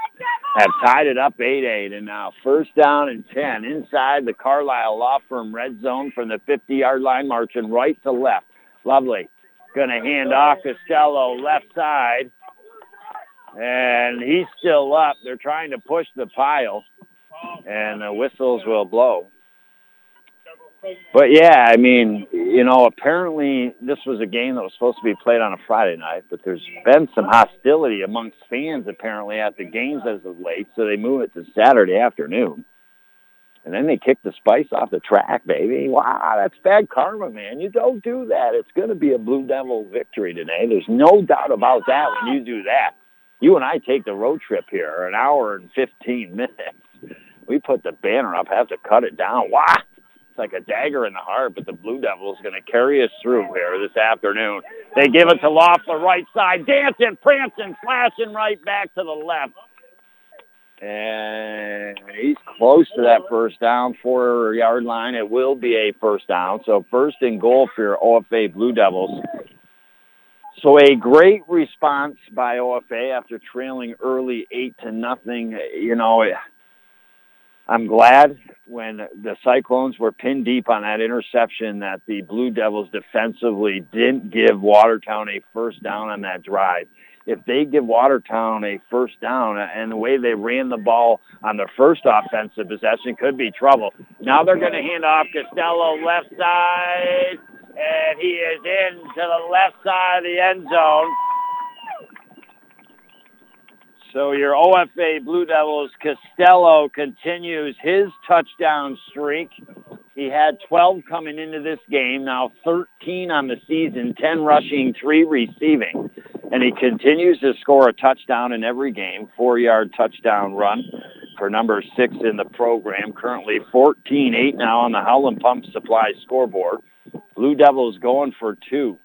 have tied it up 8-8. And now first down and 10 inside the Carlisle Law Firm red zone from the 50-yard line, marching right to left. Lovely. Going to hand off Costello left side and he's still up. They're trying to push the pile, and the whistles will blow. But yeah, I mean, you know, apparently this was a game that was supposed to be played on a Friday night, but there's been some hostility amongst fans apparently at the games as of late, so they move it to Saturday afternoon. And then they kick the spice off the track, baby. Wow, that's bad karma, man. You don't do that. It's going to be a Blue Devil victory today. There's no doubt about that when you do that you and I take the road trip here, an hour and 15 minutes. We put the banner up, have to cut it down. Why? It's like a dagger in the heart, but the Blue Devils going to carry us through here this afternoon. They give it to Loft, the right side, dancing, prancing, flashing right back to the left. And he's close to that first down, four-yard line. It will be a first down. So first and goal for your OFA Blue Devils so a great response by OFA after trailing early eight to nothing. You know, I'm glad when the Cyclones were pinned deep on that interception that the Blue Devils defensively didn't give Watertown a first down on that drive. If they give Watertown a first down and the way they ran the ball on their first offensive possession could be trouble. Now they're going to hand off Costello left side and he is in to the left side of the end zone. So your OFA Blue Devils Costello continues his touchdown streak. He had 12 coming into this game, now 13 on the season, 10 rushing, 3 receiving. And he continues to score a touchdown in every game, four-yard touchdown run for number six in the program. Currently 14-8 now on the Howland Pump Supply scoreboard. Blue Devils going for two.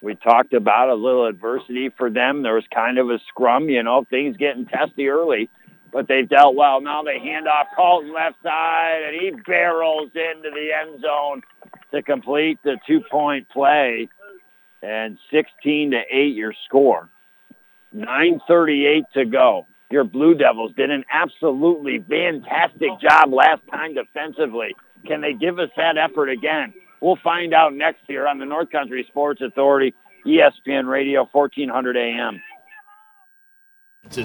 We talked about a little adversity for them. There was kind of a scrum, you know, things getting testy early, but they've dealt well. Now they hand off Colton left side, and he barrels into the end zone to complete the two-point play. And 16 to 8 your score. 9.38 to go. Your Blue Devils did an absolutely fantastic job last time defensively. Can they give us that effort again? We'll find out next year on the North Country Sports Authority, ESPN Radio, 1400 AM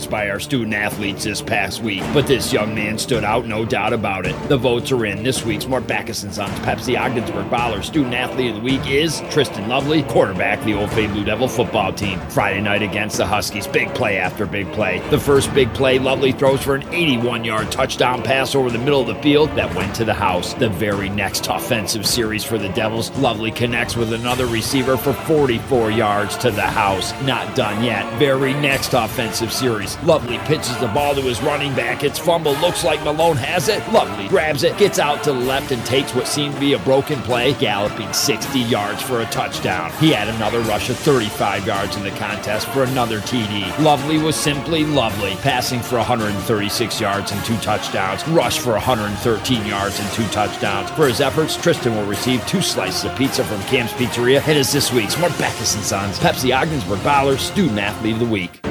by our student athletes this past week, but this young man stood out, no doubt about it. The votes are in. This week's Mort Backus and Sons Pepsi Ogdensburg Baller Student Athlete of the Week is Tristan Lovely, quarterback the OFA Blue Devil football team. Friday night against the Huskies, big play after big play. The first big play, Lovely throws for an 81-yard touchdown pass over the middle of the field that went to the house. The very next offensive series for the Devils, Lovely connects with another receiver for 44 yards to the house. Not done yet. Very next offensive series Lovely pitches the ball to his running back. It's fumble. Looks like Malone has it. Lovely grabs it, gets out to the left, and takes what seemed to be a broken play, galloping 60 yards for a touchdown. He had another rush of 35 yards in the contest for another TD. Lovely was simply lovely, passing for 136 yards and two touchdowns, rush for 113 yards and two touchdowns. For his efforts, Tristan will receive two slices of pizza from Cam's Pizzeria. It is this week's Backus & Sons Pepsi Ogdensburg Baller Student Athlete of the Week.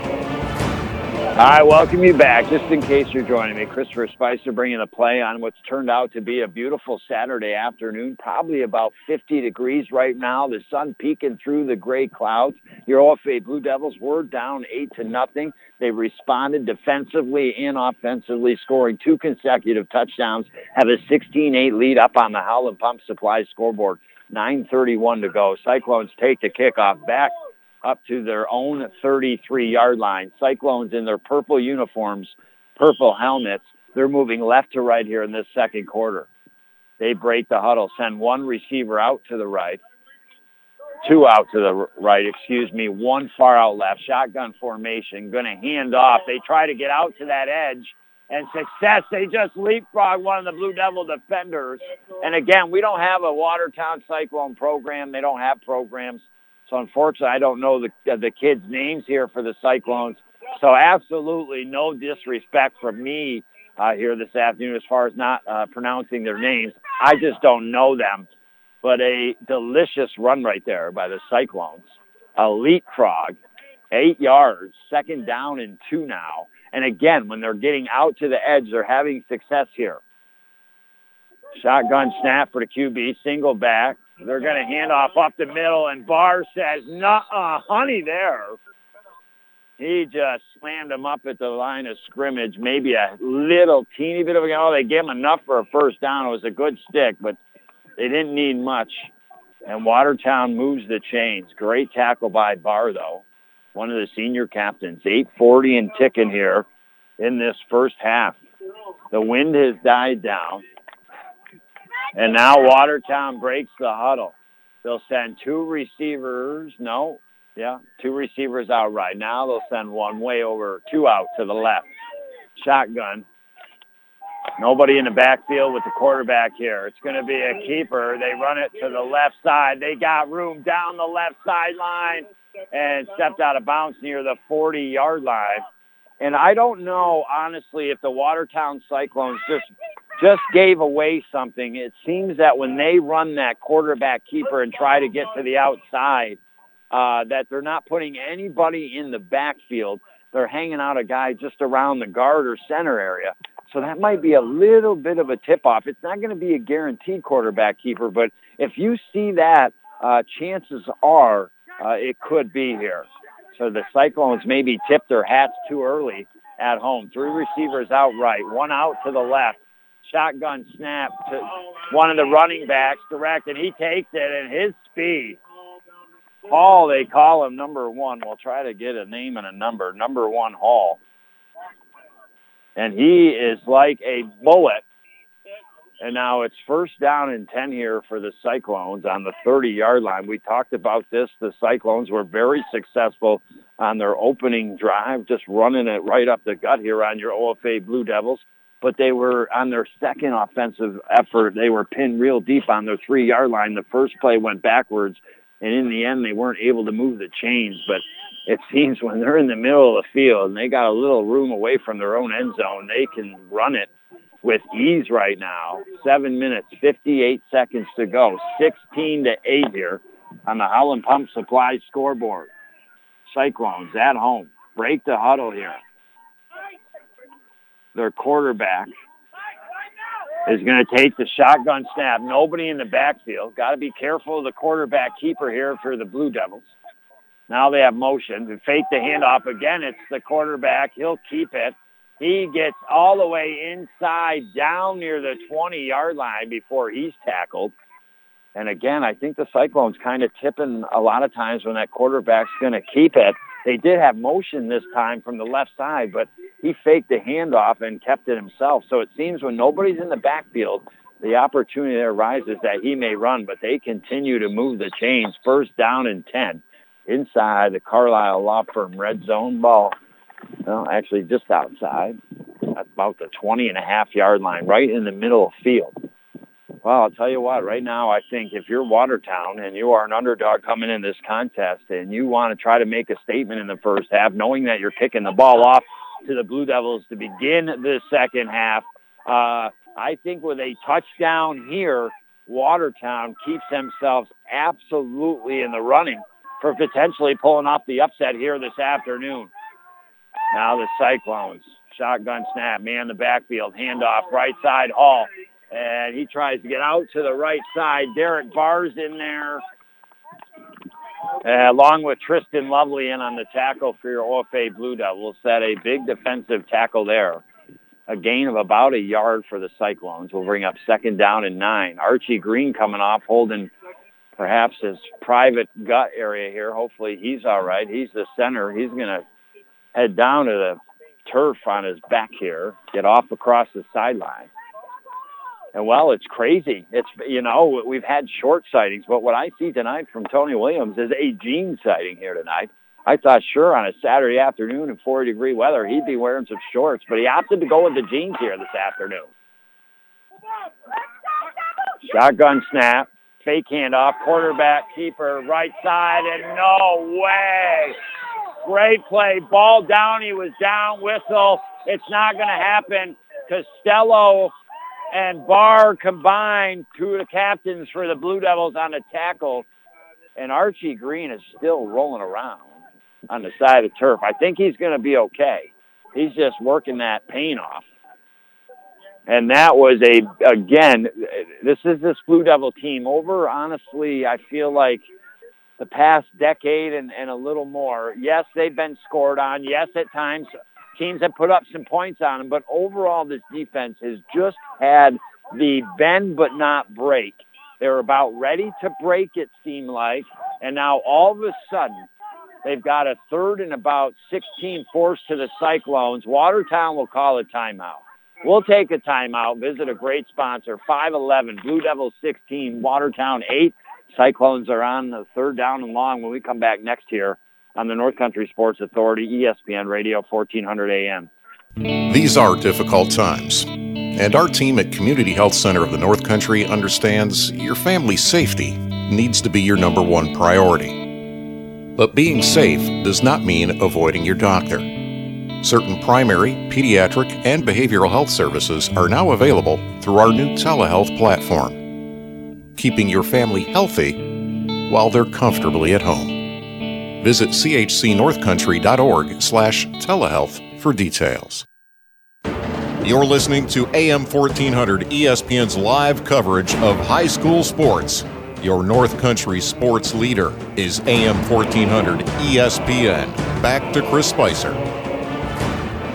I welcome you back. Just in case you're joining me, Christopher Spicer bringing the play on what's turned out to be a beautiful Saturday afternoon, probably about 50 degrees right now. The sun peeking through the gray clouds. Your OFA Blue Devils were down 8 to nothing. They responded defensively and offensively, scoring two consecutive touchdowns, have a 16-8 lead up on the Howland Pump Supply scoreboard. 9.31 to go. Cyclones take the kickoff back up to their own 33-yard line. Cyclones in their purple uniforms, purple helmets, they're moving left to right here in this second quarter. They break the huddle, send one receiver out to the right, two out to the right, excuse me, one far out left, shotgun formation, going to hand off. They try to get out to that edge, and success. They just leapfrog one of the Blue Devil defenders. And again, we don't have a Watertown Cyclone program. They don't have programs. So unfortunately, I don't know the the kids' names here for the Cyclones. So absolutely no disrespect from me uh, here this afternoon as far as not uh, pronouncing their names. I just don't know them. But a delicious run right there by the Cyclones. A leapfrog, eight yards, second down and two now. And again, when they're getting out to the edge, they're having success here. Shotgun snap for the QB, single back. They're going to hand off up the middle, and Barr says, "Nuh-uh, honey, there." He just slammed him up at the line of scrimmage. Maybe a little teeny bit of a, oh, they gave him enough for a first down. It was a good stick, but they didn't need much. And Watertown moves the chains. Great tackle by Barr, though. One of the senior captains. 840 and ticking here in this first half. The wind has died down. And now Watertown breaks the huddle. They'll send two receivers. No, yeah, two receivers out right now. They'll send one way over, two out to the left. Shotgun. Nobody in the backfield with the quarterback here. It's going to be a keeper. They run it to the left side. They got room down the left sideline and stepped out of bounds near the 40-yard line. And I don't know, honestly, if the Watertown Cyclones just just gave away something. It seems that when they run that quarterback keeper and try to get to the outside, uh, that they're not putting anybody in the backfield. They're hanging out a guy just around the guard or center area. So that might be a little bit of a tip-off. It's not going to be a guaranteed quarterback keeper, but if you see that, uh, chances are uh, it could be here. So the Cyclones maybe tipped their hats too early at home. Three receivers out right, one out to the left shotgun snap to one of the running backs direct, and he takes it, and his speed. Hall, they call him number one. We'll try to get a name and a number. Number one, Hall. And he is like a bullet. And now it's first down and 10 here for the Cyclones on the 30-yard line. We talked about this. The Cyclones were very successful on their opening drive, just running it right up the gut here on your OFA Blue Devils. But they were on their second offensive effort. They were pinned real deep on their three-yard line. The first play went backwards, and in the end, they weren't able to move the chains. But it seems when they're in the middle of the field and they got a little room away from their own end zone, they can run it with ease right now. Seven minutes, 58 seconds to go. 16 to 8 here on the Howland Pump Supply scoreboard. Cyclones at home. Break the huddle here. Their quarterback is going to take the shotgun snap. Nobody in the backfield. Got to be careful of the quarterback keeper here for the Blue Devils. Now they have motion to fake the handoff again. It's the quarterback. He'll keep it. He gets all the way inside down near the 20-yard line before he's tackled. And again, I think the Cyclones kind of tipping a lot of times when that quarterback's going to keep it. They did have motion this time from the left side, but he faked the handoff and kept it himself. So it seems when nobody's in the backfield, the opportunity arises that he may run, but they continue to move the chains. First down and 10 inside the Carlisle Law Firm red zone ball. Well, actually just outside. About the 20 and a half yard line, right in the middle of field. Well, I'll tell you what, right now I think if you're Watertown and you are an underdog coming in this contest and you want to try to make a statement in the first half, knowing that you're kicking the ball off to the Blue Devils to begin the second half, uh, I think with a touchdown here, Watertown keeps themselves absolutely in the running for potentially pulling off the upset here this afternoon. Now the Cyclones, shotgun snap, man the backfield, handoff, right side Hall and he tries to get out to the right side. Derek Barr's in there, uh, along with Tristan Lovely in on the tackle for your OFA Blue Devils. Set a big defensive tackle there. A gain of about a yard for the Cyclones will bring up second down and nine. Archie Green coming off, holding perhaps his private gut area here. Hopefully he's all right. He's the center. He's going to head down to the turf on his back here, get off across the sideline. And well, it's crazy. It's you know we've had short sightings, but what I see tonight from Tony Williams is a jean sighting here tonight. I thought sure on a Saturday afternoon in 40 degree weather he'd be wearing some shorts, but he opted to go with the jeans here this afternoon. Shotgun snap, fake handoff, quarterback keeper right side, and no way. Great play, ball down. He was down. Whistle. It's not going to happen. Costello and Barr combined, two of the captains for the Blue Devils on the tackle. And Archie Green is still rolling around on the side of turf. I think he's going to be okay. He's just working that pain off. And that was a, again, this is this Blue Devil team. Over, honestly, I feel like the past decade and, and a little more. Yes, they've been scored on. Yes, at times teams have put up some points on them, but overall this defense has just had the bend but not break. They're about ready to break, it seemed like, and now all of a sudden they've got a third and about 16 forced to the Cyclones. Watertown will call a timeout. We'll take a timeout, visit a great sponsor, 511, Blue Devils 16, Watertown 8. Cyclones are on the third down and long when we come back next here on the North Country Sports Authority, ESPN Radio, 1400 AM. These are difficult times, and our team at Community Health Center of the North Country understands your family's safety needs to be your number one priority. But being safe does not mean avoiding your doctor. Certain primary, pediatric, and behavioral health services are now available through our new telehealth platform, keeping your family healthy while they're comfortably at home. Visit chcnorthcountry.org slash telehealth for details. You're listening to AM 1400 ESPN's live coverage of high school sports. Your North Country sports leader is AM 1400 ESPN. Back to Chris Spicer.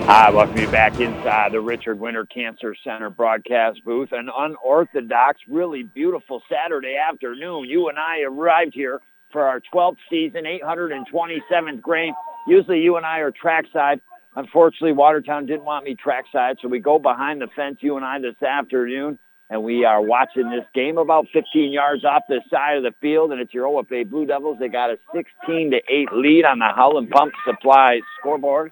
Hi, welcome you back inside the Richard Winter Cancer Center broadcast booth. An unorthodox, really beautiful Saturday afternoon. You and I arrived here for our 12th season, 827th game. Usually you and I are trackside. Unfortunately, Watertown didn't want me trackside, so we go behind the fence, you and I, this afternoon. And we are watching this game about 15 yards off the side of the field, and it's your OFA Blue Devils. They got a 16 to 8 lead on the Howland Pump Supply scoreboard.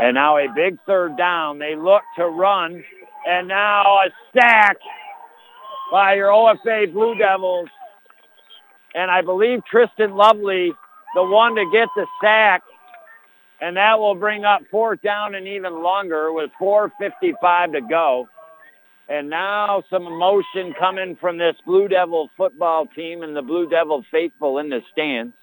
And now a big third down. They look to run, and now a sack by your OFA Blue Devils. And I believe Tristan Lovely, the one to get the sack, and that will bring up fourth down and even longer with 4.55 to go. And now some emotion coming from this Blue Devil football team and the Blue Devil faithful in the stands.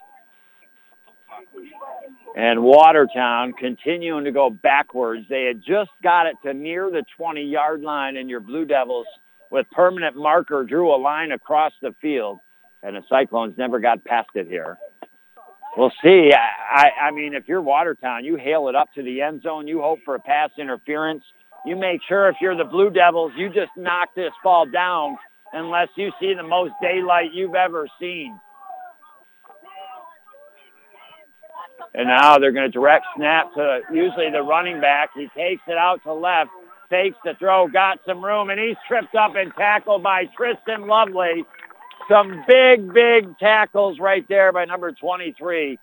And Watertown continuing to go backwards. They had just got it to near the 20-yard line, and your Blue Devils with permanent marker drew a line across the field, and the Cyclones never got past it here. We'll see. I, I mean, if you're Watertown, you hail it up to the end zone. You hope for a pass interference. You make sure if you're the Blue Devils, you just knock this ball down unless you see the most daylight you've ever seen. And now they're going to direct snap to usually the running back. He takes it out to left, fakes the throw, got some room, and he's tripped up and tackled by Tristan Lovely. Some big, big tackles right there by number 23.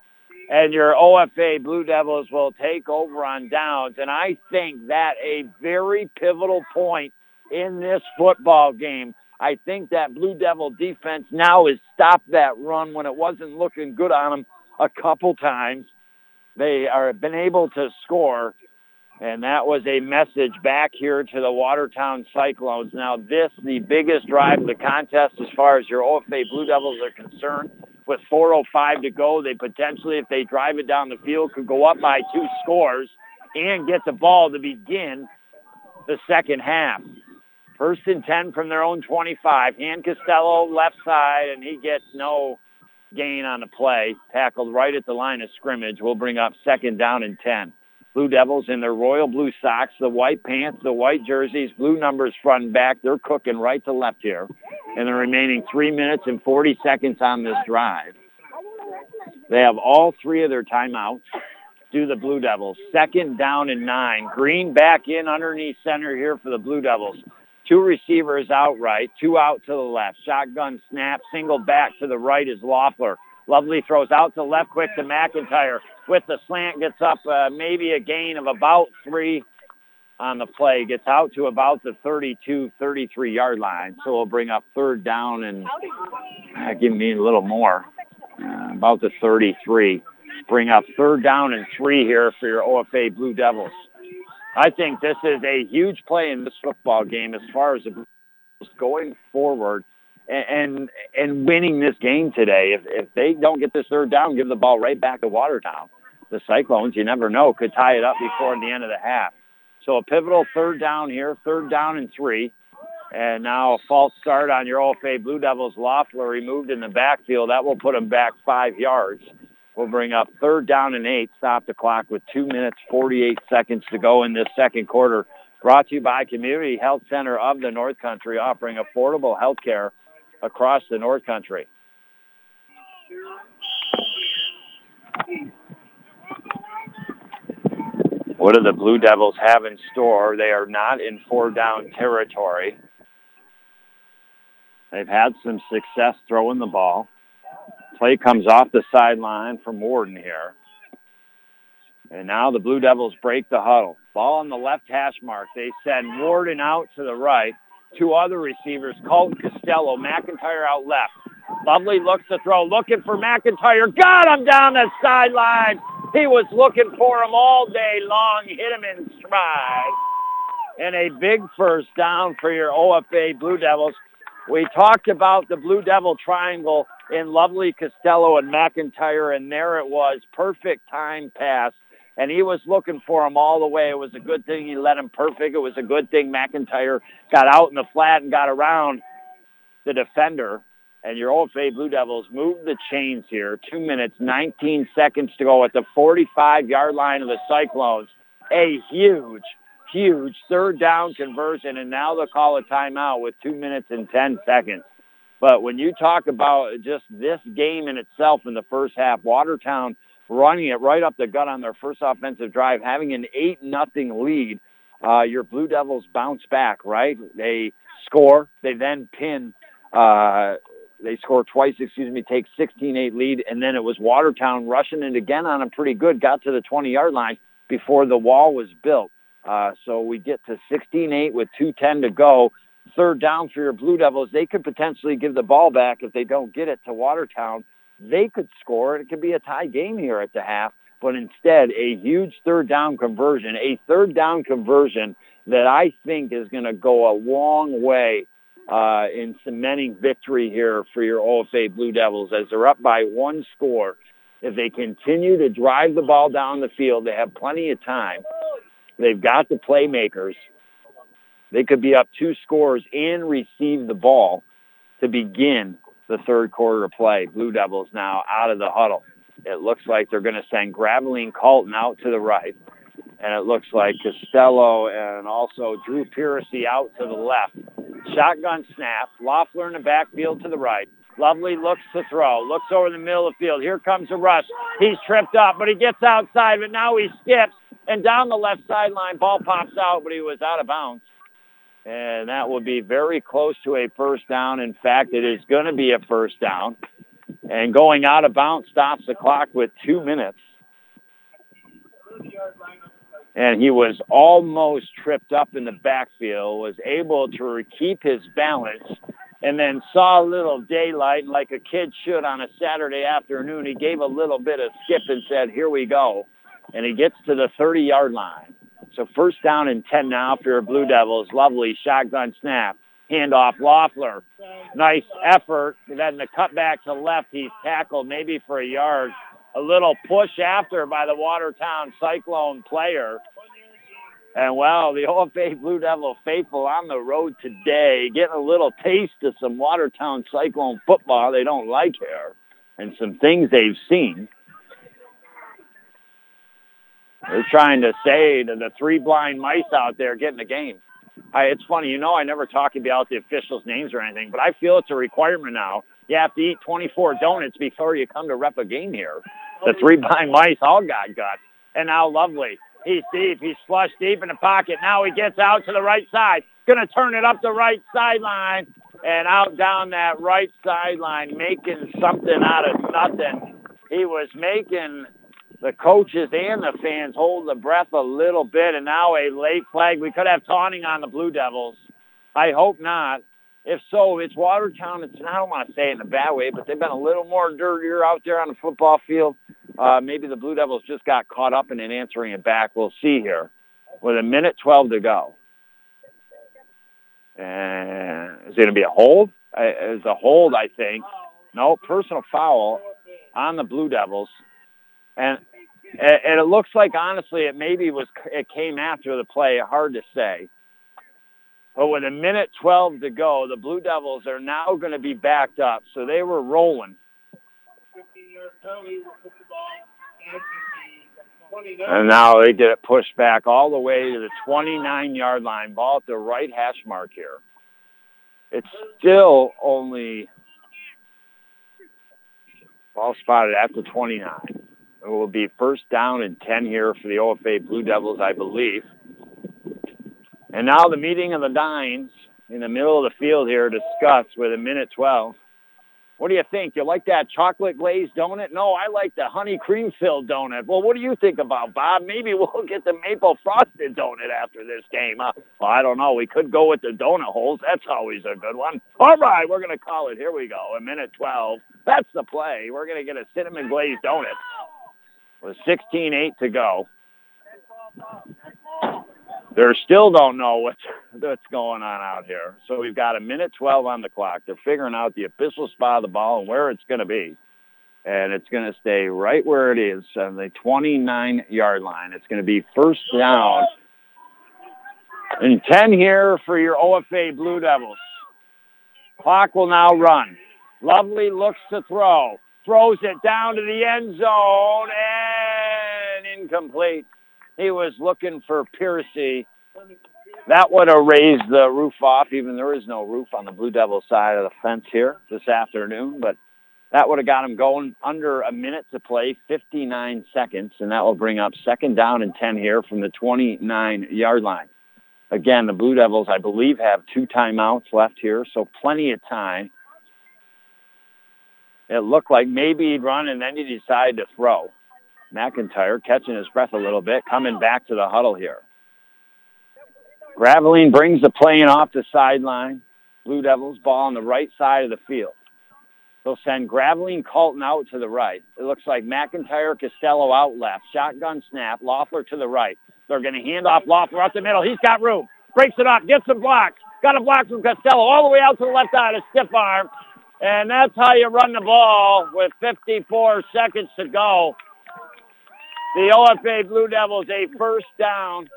And your OFA Blue Devils will take over on downs. And I think that a very pivotal point in this football game. I think that Blue Devil defense now has stopped that run when it wasn't looking good on them a couple times. They are been able to score, and that was a message back here to the Watertown Cyclones. Now this, the biggest drive of the contest as far as your OFA Blue Devils are concerned. With 4.05 to go, they potentially, if they drive it down the field, could go up by two scores and get the ball to begin the second half. First and 10 from their own 25. Han Costello left side, and he gets no gain on the play. Tackled right at the line of scrimmage. We'll bring up second down and 10. Blue Devils in their royal blue socks, the white pants, the white jerseys, blue numbers front and back. They're cooking right to left here. In the remaining three minutes and 40 seconds on this drive. They have all three of their timeouts. Do the Blue Devils. Second down and nine. Green back in underneath center here for the Blue Devils. Two receivers out right, two out to the left. Shotgun snap, single back to the right is Loeffler. Lovely throws out to left quick to McIntyre. With the slant, gets up uh, maybe a gain of about three on the play. Gets out to about the 32, 33 yard line. So we'll bring up third down and uh, give me a little more. Uh, about the 33. Bring up third down and three here for your OFA Blue Devils. I think this is a huge play in this football game as far as going forward and and winning this game today. If if they don't get this third down, give the ball right back to Watertown. The Cyclones, you never know, could tie it up before the end of the half. So a pivotal third down here, third down and three. And now a false start on your OFA Blue Devils. Loeffler removed in the backfield. That will put them back five yards. We'll bring up third down and eight. Stop the clock with two minutes, 48 seconds to go in this second quarter. Brought to you by Community Health Center of the North Country, offering affordable health care across the North Country. What do the Blue Devils have in store? They are not in four down territory. They've had some success throwing the ball. Play comes off the sideline from Warden here. And now the Blue Devils break the huddle. Ball on the left hash mark. They send Warden out to the right. Two other receivers, Colton Costello, McIntyre out left. Lovely looks to throw, looking for McIntyre. Got him down the sideline. He was looking for him all day long. Hit him in stride. And a big first down for your OFA Blue Devils. We talked about the Blue Devil triangle in Lovely Costello and McIntyre, and there it was. Perfect time pass. And he was looking for him all the way. It was a good thing he let him perfect. It was a good thing McIntyre got out in the flat and got around the defender. And your OFA Blue Devils moved the chains here. Two minutes, 19 seconds to go at the 45-yard line of the Cyclones. A huge, huge third down conversion, and now they'll call a timeout with two minutes and 10 seconds. But when you talk about just this game in itself in the first half, Watertown running it right up the gut on their first offensive drive, having an 8 nothing lead, uh, your Blue Devils bounce back, right? They score. They then pin. Uh, they score twice, excuse me, take 16-8 lead, and then it was Watertown rushing it again on them pretty good, got to the 20-yard line before the wall was built. Uh, so we get to 16-8 with 2.10 to go. Third down for your Blue Devils. They could potentially give the ball back if they don't get it to Watertown. They could score, and it could be a tie game here at the half. But instead, a huge third down conversion, a third down conversion that I think is going to go a long way uh, in cementing victory here for your OFA Blue Devils as they're up by one score. If they continue to drive the ball down the field, they have plenty of time. They've got the playmakers. They could be up two scores and receive the ball to begin the third quarter of play. Blue Devils now out of the huddle. It looks like they're going to send Graveline Colton out to the right. And it looks like Costello and also Drew Piercy out to the left. Shotgun snap. Loeffler in the backfield to the right. Lovely looks to throw. Looks over the middle of the field. Here comes a rush. He's tripped up, but he gets outside, but now he skips. And down the left sideline, ball pops out, but he was out of bounds. And that will be very close to a first down. In fact, it is going to be a first down. And going out of bounds stops the clock with two minutes. And he was almost tripped up in the backfield, was able to keep his balance, and then saw a little daylight like a kid should on a Saturday afternoon. He gave a little bit of skip and said, here we go. And he gets to the 30-yard line. So first down and 10 now for your Blue Devils. Lovely shotgun snap. Handoff, Loeffler. Nice effort. Then the cutback to left, he's tackled maybe for a yard. A little push after by the Watertown Cyclone player. And well, the Old OFA Blue Devil faithful on the road today, getting a little taste of some Watertown Cyclone football they don't like here and some things they've seen. They're trying to say to the three blind mice out there getting the game. I, it's funny, you know, I never talk about the officials' names or anything, but I feel it's a requirement now. You have to eat 24 donuts before you come to rep a game here. The three blind mice all got guts. And now Lovely. He's deep. He's flushed deep in the pocket. Now he gets out to the right side. Going to turn it up the right sideline and out down that right sideline, making something out of nothing. He was making the coaches and the fans hold the breath a little bit, and now a late flag. We could have taunting on the Blue Devils. I hope not. If so, it's Watertown. It's I don't want to say it in a bad way, but they've been a little more dirtier out there on the football field. Uh, maybe the Blue Devils just got caught up in it answering it back. We'll see here with a minute 12 to go. And is it going to be a hold? Uh, it's a hold, I think. No, personal foul on the Blue Devils. And and it looks like honestly it maybe was it came after the play. Hard to say. But with a minute 12 to go, the Blue Devils are now going to be backed up. So they were rolling. And now they get it pushed back all the way to the 29-yard line. Ball at the right hash mark here. It's still only ball spotted at the 29. It will be first down and 10 here for the OFA Blue Devils, I believe. And now the meeting of the nines in the middle of the field here discussed with a minute 12. What do you think? You like that chocolate glazed donut? No, I like the honey cream filled donut. Well, what do you think about, Bob? Maybe we'll get the maple frosted donut after this game. Uh, well, I don't know. We could go with the donut holes. That's always a good one. All right, we're going to call it. Here we go. A minute 12. That's the play. We're going to get a cinnamon glazed donut with 16-8 to go. They still don't know what's, what's going on out here. So we've got a minute 12 on the clock. They're figuring out the official spot of the ball and where it's going to be. And it's going to stay right where it is on the 29-yard line. It's going to be first down and 10 here for your OFA Blue Devils. Clock will now run. Lovely looks to throw throws it down to the end zone and incomplete. He was looking for Piercy. That would have raised the roof off, even there is no roof on the Blue Devil side of the fence here this afternoon, but that would have got him going under a minute to play, 59 seconds, and that will bring up second down and 10 here from the 29-yard line. Again, the Blue Devils, I believe, have two timeouts left here, so plenty of time. It looked like maybe he'd run and then he decided to throw. McIntyre catching his breath a little bit, coming back to the huddle here. Graveline brings the plane off the sideline. Blue Devils ball on the right side of the field. They'll send Graveline Colton out to the right. It looks like McIntyre Costello out left. Shotgun snap. Loeffler to the right. They're going to hand off Loeffler up the middle. He's got room. Breaks it up. Gets some blocks. Got a block from Costello all the way out to the left side. A stiff arm. And that's how you run the ball with 54 seconds to go. The OFA Blue Devils a first down.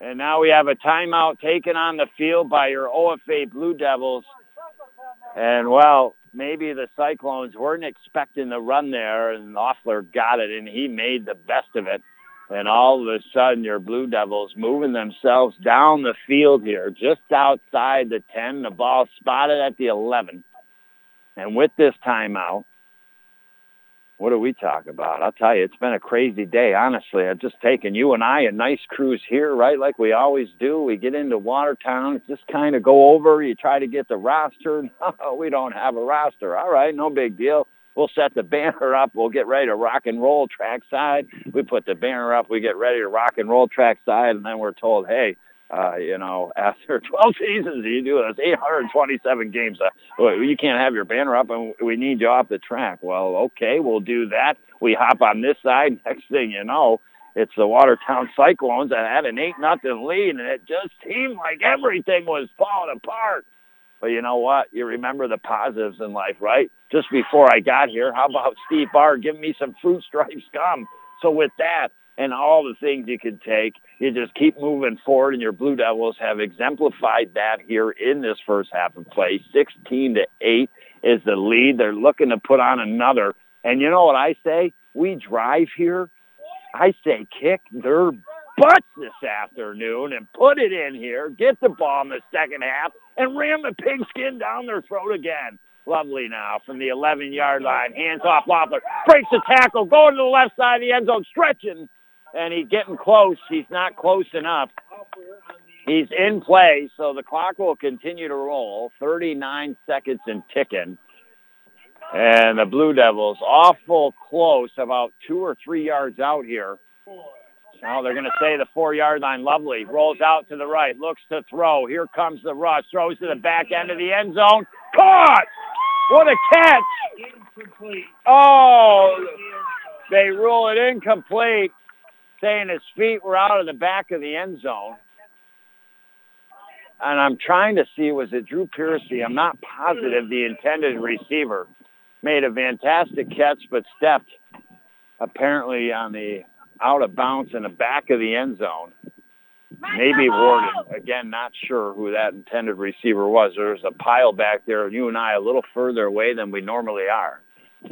And now we have a timeout taken on the field by your OFA Blue Devils. And, well, maybe the Cyclones weren't expecting the run there, and Loeffler got it, and he made the best of it. And all of a sudden, your Blue Devils moving themselves down the field here, just outside the 10. The ball spotted at the 11. And with this timeout, what do we talk about? I'll tell you, it's been a crazy day, honestly. I've just taken you and I a nice cruise here, right, like we always do. We get into Watertown, just kind of go over. You try to get the roster. No, we don't have a roster. All right, no big deal. We'll set the banner up. We'll get ready to rock and roll trackside. We put the banner up. We get ready to rock and roll trackside, and then we're told, hey, uh, you know, after 12 seasons, you do this 827 games. Uh, you can't have your banner up, and we need you off the track. Well, okay, we'll do that. We hop on this side. Next thing you know, it's the Watertown Cyclones that had an eight nothing lead, and it just seemed like everything was falling apart. But you know what? You remember the positives in life, right? Just before I got here, how about Steve Barr giving me some fruit stripes gum? So with that, and all the things you can take. You just keep moving forward, and your Blue Devils have exemplified that here in this first half of play. 16 to 8 is the lead. They're looking to put on another. And you know what I say? We drive here. I say kick their butts this afternoon and put it in here, get the ball in the second half, and ram the pigskin down their throat again. Lovely now from the 11-yard line. Hands off Loeffler. Breaks the tackle. Going to the left side of the end zone. Stretching and he's getting close. He's not close enough. He's in play, so the clock will continue to roll. 39 seconds and ticking. And the Blue Devils awful close, about two or three yards out here. Now they're going to say the four-yard line. Lovely. Rolls out to the right. Looks to throw. Here comes the rush. Throws to the back end of the end zone. Caught! What a catch! Incomplete. Oh, they rule it incomplete saying his feet were out of the back of the end zone. And I'm trying to see, was it Drew Piercy? I'm not positive the intended receiver made a fantastic catch, but stepped apparently on the out of bounds in the back of the end zone. Maybe Warden. Again, not sure who that intended receiver was. There's a pile back there, you and I a little further away than we normally are.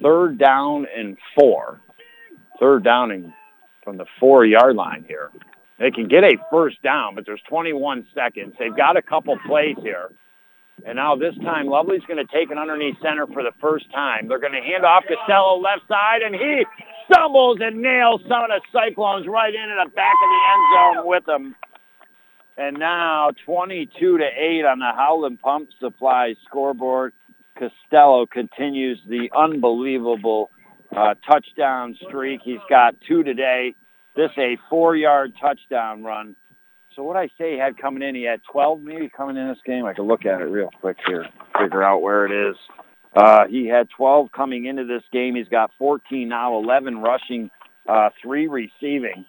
Third down and four. Third down and from the four-yard line here. They can get a first down, but there's 21 seconds. They've got a couple plays here. And now this time, Lovely's going to take it underneath center for the first time. They're going to hand off Costello left side, and he stumbles and nails some of the Cyclones right into the back of the end zone with them. And now 22 to 8 on the Howland Pump Supply scoreboard. Costello continues the unbelievable uh, touchdown streak. He's got two today. This a four-yard touchdown run. So what I say he had coming in, he had 12 maybe coming in this game. I can look at it real quick here, figure out where it is. Uh, he had 12 coming into this game. He's got 14 now, 11 rushing, uh, three receiving.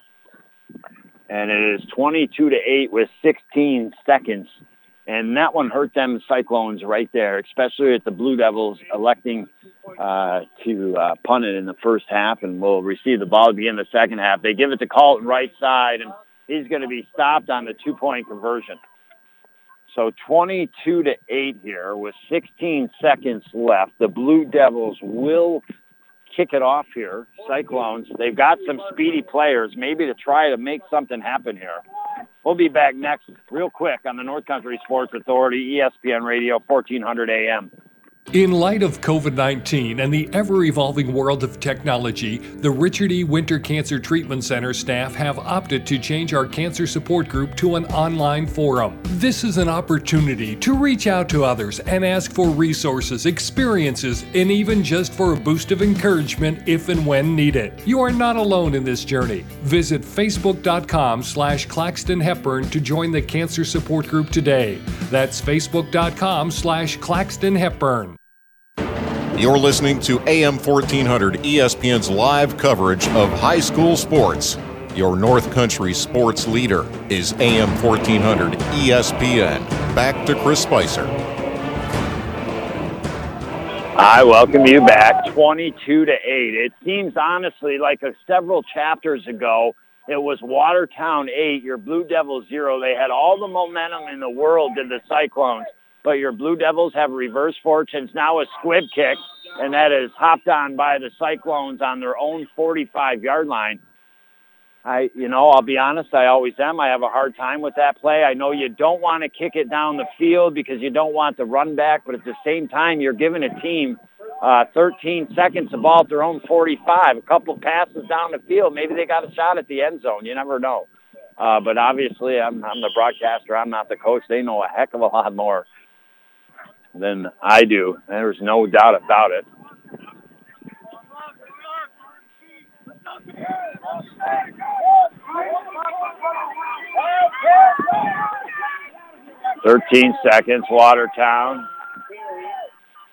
And it is 22 to 8 with 16 seconds and that one hurt them Cyclones right there, especially at the Blue Devils electing uh, to uh, punt it in the first half and will receive the ball to begin the second half. They give it to Colton right side, and he's going to be stopped on the two-point conversion. So 22 to 8 here with 16 seconds left. The Blue Devils will kick it off here. Cyclones, they've got some speedy players, maybe to try to make something happen here. We'll be back next real quick on the North Country Sports Authority, ESPN Radio, 1400 AM. In light of COVID 19 and the ever evolving world of technology, the Richard E. Winter Cancer Treatment Center staff have opted to change our cancer support group to an online forum. This is an opportunity to reach out to others and ask for resources, experiences, and even just for a boost of encouragement if and when needed. You are not alone in this journey. Visit facebook.com slash Claxton Hepburn to join the cancer support group today. That's facebook.com slash Claxton Hepburn. You're listening to AM 1400 ESPN's live coverage of high school sports. Your North Country sports leader is AM 1400 ESPN. Back to Chris Spicer. I welcome you back. 22 to 8. It seems honestly like a, several chapters ago, it was Watertown 8, your Blue Devils 0. They had all the momentum in the world, did the Cyclones but your Blue Devils have reverse fortunes now a squib kick, and that is hopped on by the Cyclones on their own 45-yard line. I, you know, I'll be honest, I always am. I have a hard time with that play. I know you don't want to kick it down the field because you don't want the run back, but at the same time, you're giving a team uh, 13 seconds to ball at their own 45. A couple passes down the field, maybe they got a shot at the end zone. You never know. Uh, but obviously, I'm, I'm the broadcaster. I'm not the coach. They know a heck of a lot more than I do. There's no doubt about it. Thirteen seconds, Watertown.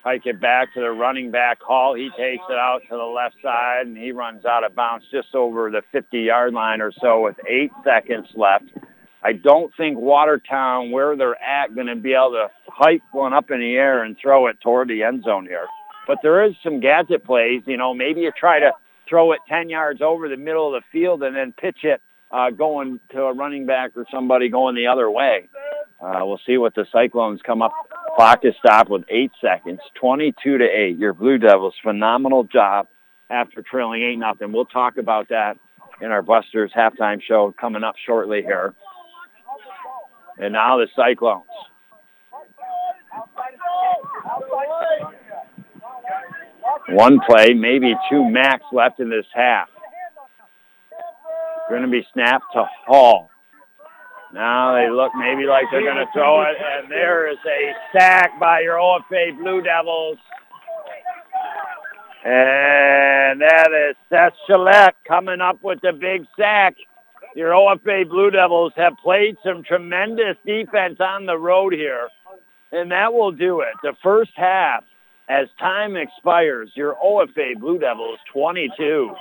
Hike it back to the running back Hall. He takes it out to the left side and he runs out of bounds just over the 50-yard line or so with eight seconds left. I don't think Watertown, where they're at, going to be able to hike one up in the air and throw it toward the end zone here. But there is some gadget plays. You know, maybe you try to throw it 10 yards over the middle of the field and then pitch it uh, going to a running back or somebody going the other way. Uh, we'll see what the Cyclones come up. Clock is stopped with eight seconds, 22 to 8. Your Blue Devils, phenomenal job after trailing 8 nothing. We'll talk about that in our Busters halftime show coming up shortly here. And now the Cyclones. One play, maybe two max left in this half. Going to be snapped to Hall. Now they look maybe like they're going to throw it, and there is a sack by your OFA Blue Devils. And that is Seth Gillette coming up with the big sack your OFA Blue Devils have played some tremendous defense on the road here, and that will do it. The first half, as time expires, your OFA Blue Devils 22,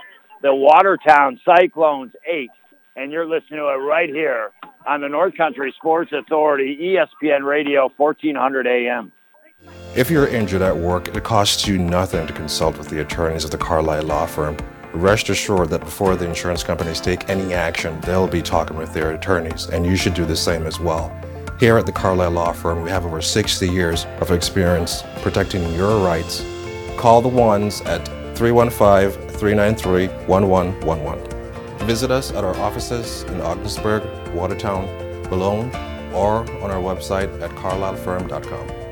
the Watertown Cyclones 8, and you're listening to it right here on the North Country Sports Authority, ESPN Radio, 1400 AM. If you're injured at work, it costs you nothing to consult with the attorneys of the Carlisle Law Firm. Rest assured that before the insurance companies take any action, they'll be talking with their attorneys, and you should do the same as well. Here at the Carlisle Law Firm, we have over 60 years of experience protecting your rights. Call the ones at 315 393 1111. Visit us at our offices in Ogdensburg, Watertown, Malone, or on our website at carlislefirm.com.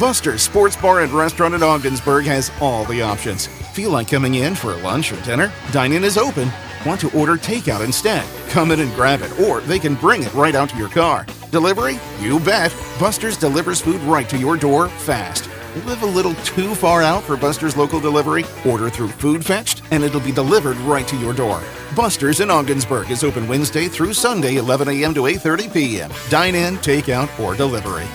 Buster's Sports Bar and Restaurant in Ogdensburg has all the options. Feel like coming in for lunch or dinner? Dine-in is open. Want to order takeout instead? Come in and grab it, or they can bring it right out to your car. Delivery? You bet. Buster's delivers food right to your door fast. Live a little too far out for Buster's local delivery? Order through Food Fetched, and it'll be delivered right to your door. Buster's in Ogdensburg is open Wednesday through Sunday, 11 a.m. to 8:30 p.m. Dine in, takeout, or delivery.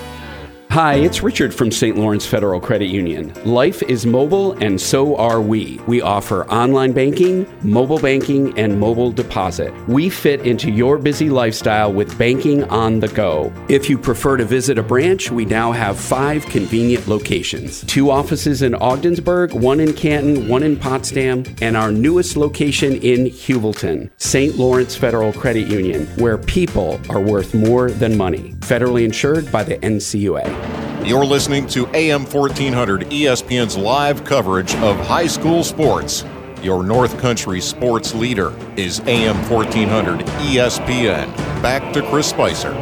Hi, it's Richard from St. Lawrence Federal Credit Union. Life is mobile and so are we. We offer online banking, mobile banking, and mobile deposit. We fit into your busy lifestyle with banking on the go. If you prefer to visit a branch, we now have five convenient locations two offices in Ogdensburg, one in Canton, one in Potsdam, and our newest location in Heuvelton, St. Lawrence Federal Credit Union, where people are worth more than money. Federally insured by the NCUA. You're listening to AM 1400 ESPN's live coverage of high school sports. Your North Country sports leader is AM 1400 ESPN. Back to Chris Spicer.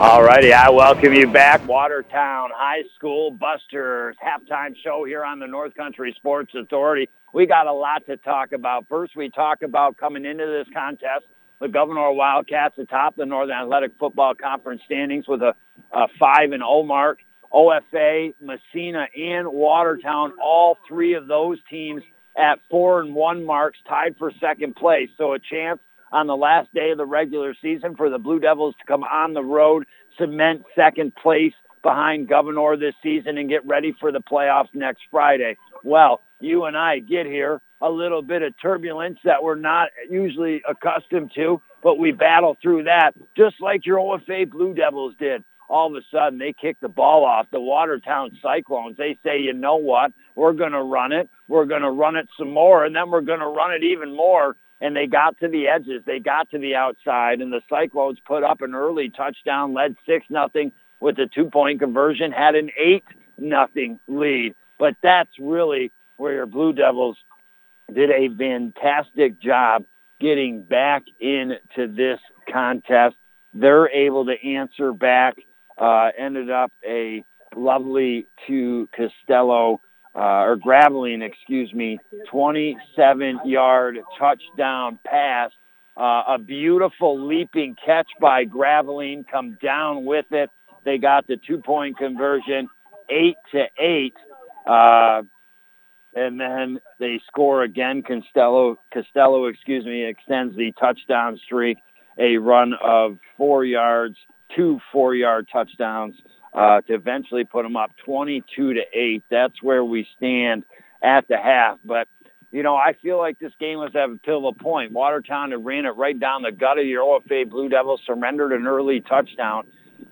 All righty, I welcome you back. Watertown High School Busters halftime show here on the North Country Sports Authority. We got a lot to talk about. First, we talk about coming into this contest, the Gouverneur Wildcats atop the Northern Athletic Football Conference standings with a, a 5 and 0 mark. OFA, Massena, and Watertown, all three of those teams at 4 and 1 marks, tied for second place. So a chance on the last day of the regular season for the Blue Devils to come on the road, cement second place behind Gouverneur this season and get ready for the playoffs next Friday. Well, you and I get here a little bit of turbulence that we're not usually accustomed to, but we battle through that just like your OFA Blue Devils did. All of a sudden, they kick the ball off the Watertown Cyclones. They say, you know what? We're going to run it. We're going to run it some more, and then we're going to run it even more and they got to the edges. They got to the outside, and the Cyclones put up an early touchdown, led six nothing with a two-point conversion, had an eight nothing lead. But that's really where your Blue Devils did a fantastic job getting back into this contest. They're able to answer back. Uh, ended up a lovely to Costello uh, or Graveline, excuse me, 27-yard touchdown pass. Uh, a beautiful leaping catch by Graveline, come down with it. They got the two-point conversion, eight to eight, uh, and then they score again. Costello, Costello, excuse me, extends the touchdown streak. A run of four yards, two four-yard touchdowns uh, to eventually put them up 22 to 8. That's where we stand at the half. But, you know, I feel like this game was at a pivotal point. Watertown had ran it right down the gut of your OFA Blue Devils, surrendered an early touchdown.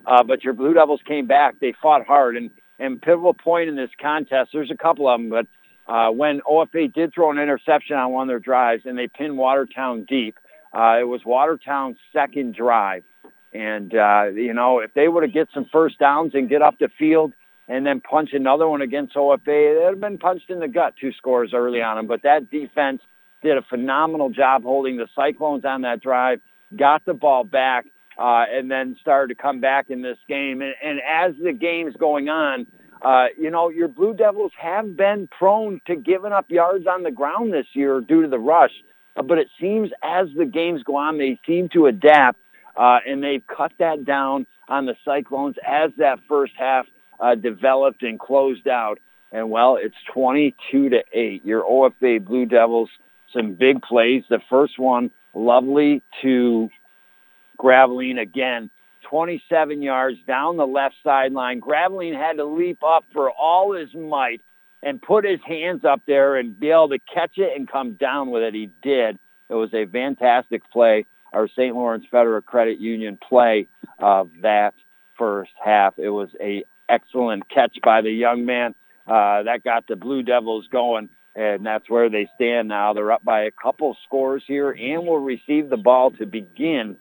Uh, but your Blue Devils came back. They fought hard. And, and pivotal point in this contest, there's a couple of them, but uh, when OFA did throw an interception on one of their drives and they pinned Watertown deep, uh, it was Watertown's second drive. And, uh, you know, if they were to get some first downs and get up the field and then punch another one against OFA, they'd have been punched in the gut two scores early on them. But that defense did a phenomenal job holding the Cyclones on that drive, got the ball back, uh, and then started to come back in this game. And, and as the game's going on, uh, you know, your Blue Devils have been prone to giving up yards on the ground this year due to the rush. Uh, but it seems as the games go on, they seem to adapt uh, and they've cut that down on the Cyclones as that first half uh, developed and closed out. And well, it's 22 to 8. Your OFA Blue Devils, some big plays. The first one, lovely to Graveline again. 27 yards down the left sideline. Graveline had to leap up for all his might and put his hands up there and be able to catch it and come down with it. He did. It was a fantastic play our St. Lawrence Federal Credit Union play of that first half. It was a excellent catch by the young man. Uh, that got the Blue Devils going, and that's where they stand now. They're up by a couple scores here and will receive the ball to begin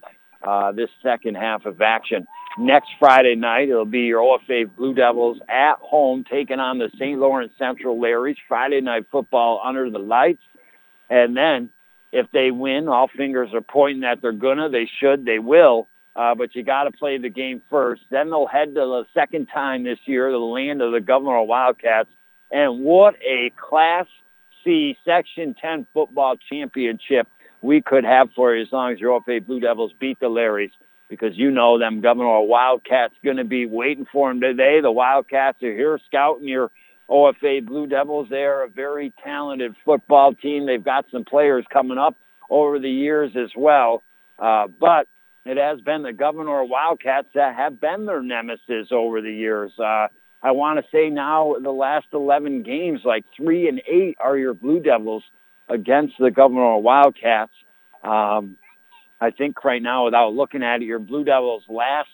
uh, this second half of action. Next Friday night, it'll be your OFA Blue Devils at home taking on the St. Lawrence Central Larrys. Friday night football under the lights. And then if they win, all fingers are pointing that they're gonna, they should, they will. Uh, but you got to play the game first. Then they'll head to the second time this year, the land of the Gouverneur Wildcats. And what a Class C Section 10 football championship we could have for you as long as your OFA Blue Devils beat the Larrys because you know them Gouverneur Wildcats going to be waiting for them today. The Wildcats are here scouting your OFA Blue Devils. They're a very talented football team. They've got some players coming up over the years as well. Uh, but it has been the Gouverneur Wildcats that have been their nemesis over the years. Uh, I want to say now the last 11 games, like three and eight are your Blue Devils against the Gouverneur Wildcats. Um, I think right now, without looking at it, your Blue Devils last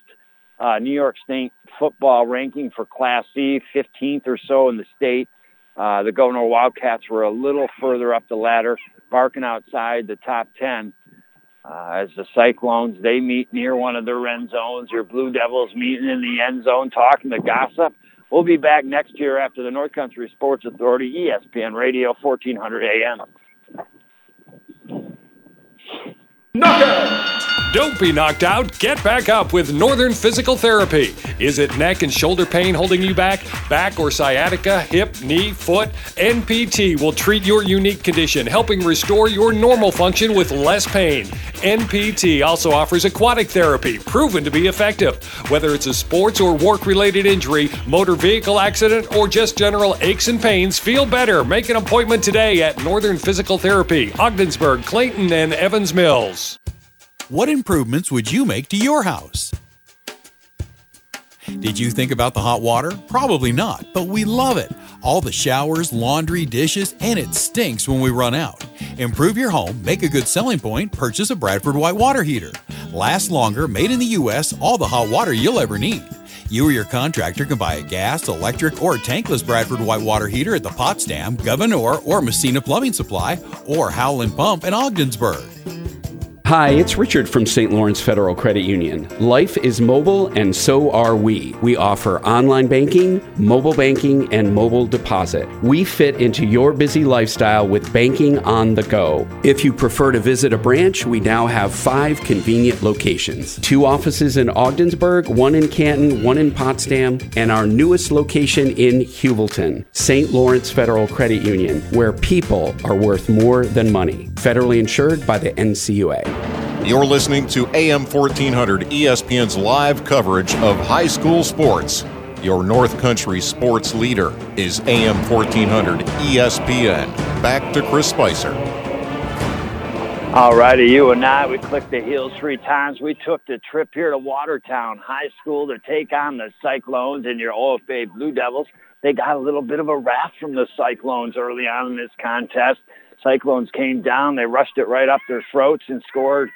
uh, New York State football ranking for Class C, 15th or so in the state. Uh, the Gouverneur Wildcats were a little further up the ladder, barking outside the top 10. Uh, as the Cyclones, they meet near one of their end zones. Your Blue Devils meeting in the end zone, talking to gossip. We'll be back next year after the North Country Sports Authority, ESPN Radio, 1400 AM. Knockout! Don't be knocked out. Get back up with Northern Physical Therapy. Is it neck and shoulder pain holding you back? Back or sciatica, hip, knee, foot? NPT will treat your unique condition, helping restore your normal function with less pain. NPT also offers aquatic therapy, proven to be effective. Whether it's a sports or work related injury, motor vehicle accident, or just general aches and pains, feel better. Make an appointment today at Northern Physical Therapy, Ogdensburg, Clayton, and Evans Mills. What improvements would you make to your house? Did you think about the hot water? Probably not, but we love it. All the showers, laundry, dishes, and it stinks when we run out. Improve your home, make a good selling point, purchase a Bradford White water heater. Last longer, made in the U.S., all the hot water you'll ever need. You or your contractor can buy a gas, electric, or tankless Bradford White water heater at the Potsdam, Gouverneur, or Massena Plumbing Supply, or Howland Pump in Ogdensburg. Hi, it's Richard from St. Lawrence Federal Credit Union. Life is mobile and so are we. We offer online banking, mobile banking, and mobile deposit. We fit into your busy lifestyle with banking on the go. If you prefer to visit a branch, we now have five convenient locations two offices in Ogdensburg, one in Canton, one in Potsdam, and our newest location in Heuvelton, St. Lawrence Federal Credit Union, where people are worth more than money. Federally insured by the NCUA. You're listening to AM 1400 ESPN's live coverage of high school sports. Your North Country sports leader is AM 1400 ESPN. Back to Chris Spicer. All righty, you and I, we clicked the heels three times. We took the trip here to Watertown High School to take on the Cyclones and your OFA Blue Devils. They got a little bit of a wrath from the Cyclones early on in this contest. Cyclones came down, they rushed it right up their throats and scored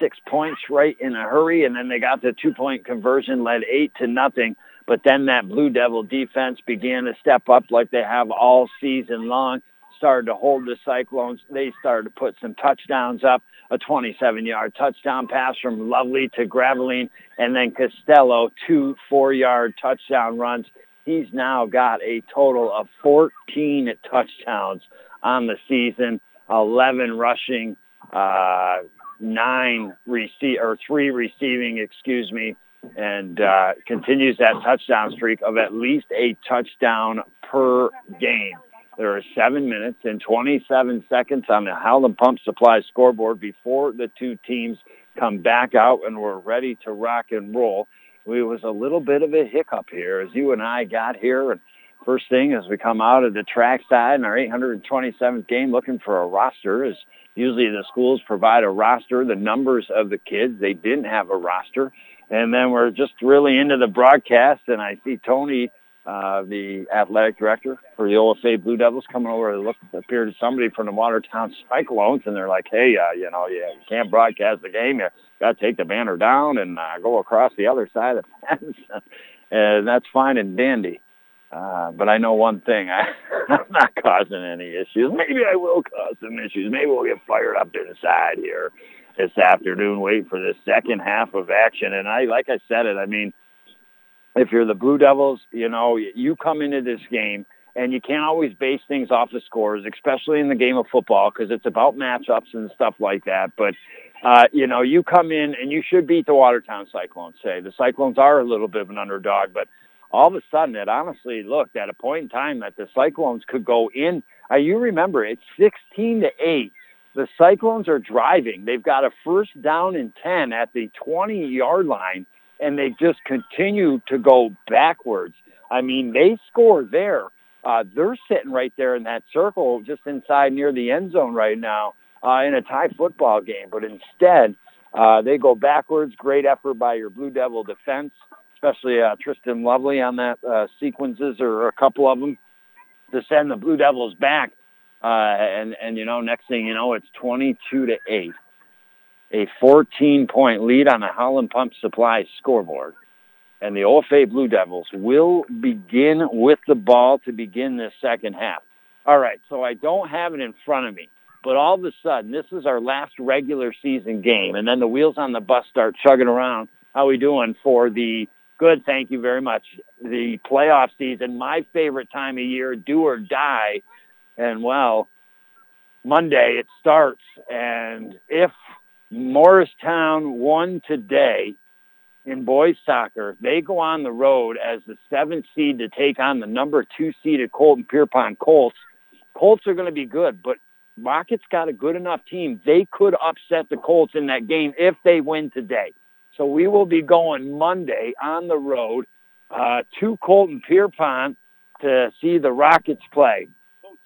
six points right in a hurry, and then they got the two-point conversion, led eight to nothing. But then that Blue Devil defense began to step up like they have all season long started to hold the Cyclones. They started to put some touchdowns up, a 27-yard touchdown pass from Lovely to Graveline, and then Costello, two four-yard touchdown runs. He's now got a total of 14 touchdowns on the season, 11 rushing, uh, nine receive or three receiving, excuse me, and uh, continues that touchdown streak of at least a touchdown per game. There are seven minutes and 27 seconds on the Howland Pump Supply scoreboard before the two teams come back out and we're ready to rock and roll. We was a little bit of a hiccup here as you and I got here. And first thing as we come out of the track side in our 827th game looking for a roster is usually the schools provide a roster, the numbers of the kids. They didn't have a roster. And then we're just really into the broadcast and I see Tony uh, the athletic director for the OFA Blue Devils coming over to look appear to somebody from the Watertown Cyclones, and they're like, "Hey, uh, you know, you can't broadcast the game. You got to take the banner down and uh, go across the other side of the fence." and that's fine and dandy. Uh, but I know one thing: I, I'm not causing any issues. Maybe I will cause some issues. Maybe we'll get fired up to the side here this afternoon. Wait for the second half of action, and I, like I said it. I mean if you're the Blue Devils, you know, you come into this game and you can't always base things off the scores, especially in the game of football because it's about matchups and stuff like that. But, uh, you know, you come in and you should beat the Watertown Cyclones, say. The Cyclones are a little bit of an underdog, but all of a sudden it honestly looked at a point in time that the Cyclones could go in. Uh, you remember, it's 16 to 8. The Cyclones are driving. They've got a first down and 10 at the 20-yard line and they just continue to go backwards. I mean, they score there. Uh, they're sitting right there in that circle just inside near the end zone right now uh, in a tie football game. But instead, uh, they go backwards. Great effort by your Blue Devil defense, especially uh, Tristan Lovely on that uh, sequences or a couple of them to send the Blue Devils back. Uh, and, and, you know, next thing you know, it's 22 to 8 a 14-point lead on the Howland Pump Supply scoreboard. And the OFA Blue Devils will begin with the ball to begin this second half. All right, so I don't have it in front of me, but all of a sudden, this is our last regular season game, and then the wheels on the bus start chugging around. How we doing for the good? Thank you very much. The playoff season, my favorite time of year, do or die. And well, Monday it starts, and if Morristown won today in boys soccer. They go on the road as the seventh seed to take on the number two seeded Colton Pierrepont Colts. Colts are going to be good, but Rockets got a good enough team. They could upset the Colts in that game if they win today. So we will be going Monday on the road uh, to Colton Pierrepont to see the Rockets play.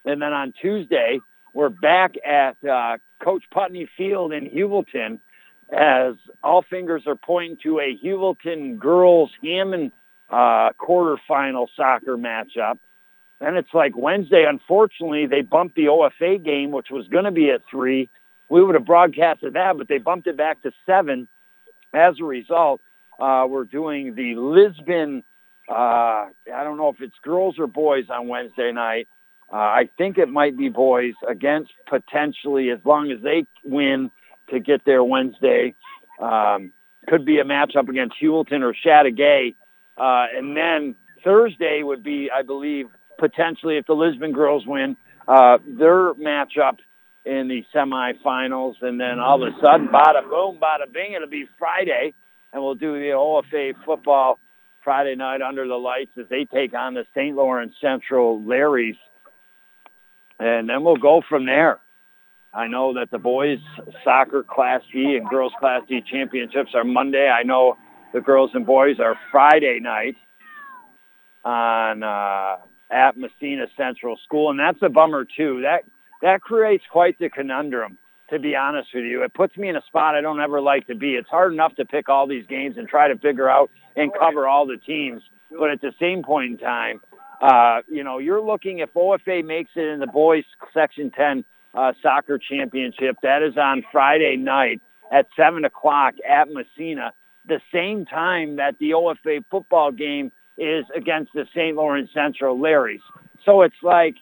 And then on Tuesday, we're back at uh, Coach Putney Field in Heuvelton as all fingers are pointing to a Heuvelton girls Hammond uh, quarterfinal soccer matchup. Then it's like Wednesday. Unfortunately, they bumped the OFA game, which was going to be at three. We would have broadcasted that, but they bumped it back to seven. As a result, uh, we're doing the Lisbon. Uh, I don't know if it's girls or boys on Wednesday night. Uh, I think it might be boys against potentially, as long as they win to get there Wednesday. Um, could be a matchup against Heuvelton or Chateauguay. Uh, and then Thursday would be, I believe, potentially if the Lisbon girls win, uh, their matchup in the semifinals. And then all of a sudden, bada boom, bada bing, it'll be Friday. And we'll do the OFA football Friday night under the lights as they take on the St. Lawrence Central Larrys. And then we'll go from there. I know that the boys soccer Class D and girls Class D championships are Monday. I know the girls and boys are Friday night on uh, at Massena Central School, and that's a bummer too. That that creates quite the conundrum. To be honest with you, it puts me in a spot I don't ever like to be. It's hard enough to pick all these games and try to figure out and cover all the teams, but at the same point in time, uh, you know, you're looking if OFA makes it in the boys Section 10 uh, soccer championship. That is on Friday night at 7 o'clock at Massena, the same time that the OFA football game is against the St. Lawrence Central Larrys. So it's like,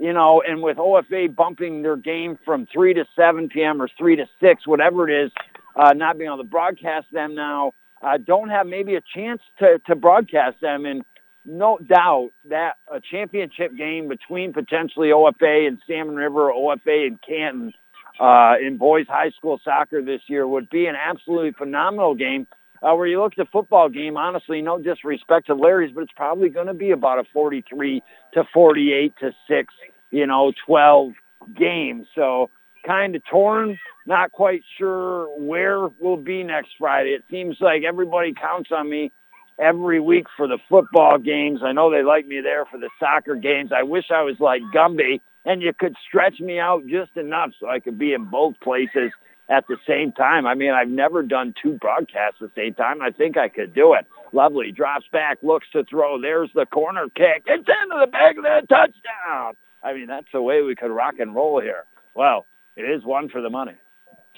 you know, and with OFA bumping their game from 3 to 7 p.m. or 3 to 6, whatever it is, uh, not being able to broadcast them now, uh, don't have maybe a chance to, to broadcast them. And no doubt that a championship game between potentially OFA and Salmon River, OFA and Canton uh, in boys high school soccer this year would be an absolutely phenomenal game. Uh, where you look at the football game, honestly, no disrespect to Larry's, but it's probably going to be about a 43 to 48 to 6, you know, 12 game. So kind of torn, not quite sure where we'll be next Friday. It seems like everybody counts on me every week for the football games. I know they like me there for the soccer games. I wish I was like Gumby and you could stretch me out just enough so I could be in both places at the same time. I mean, I've never done two broadcasts at the same time. I think I could do it. Lovely. Drops back, looks to throw. There's the corner kick. It's into the back of the touchdown. I mean, that's the way we could rock and roll here. Well, it is one for the money,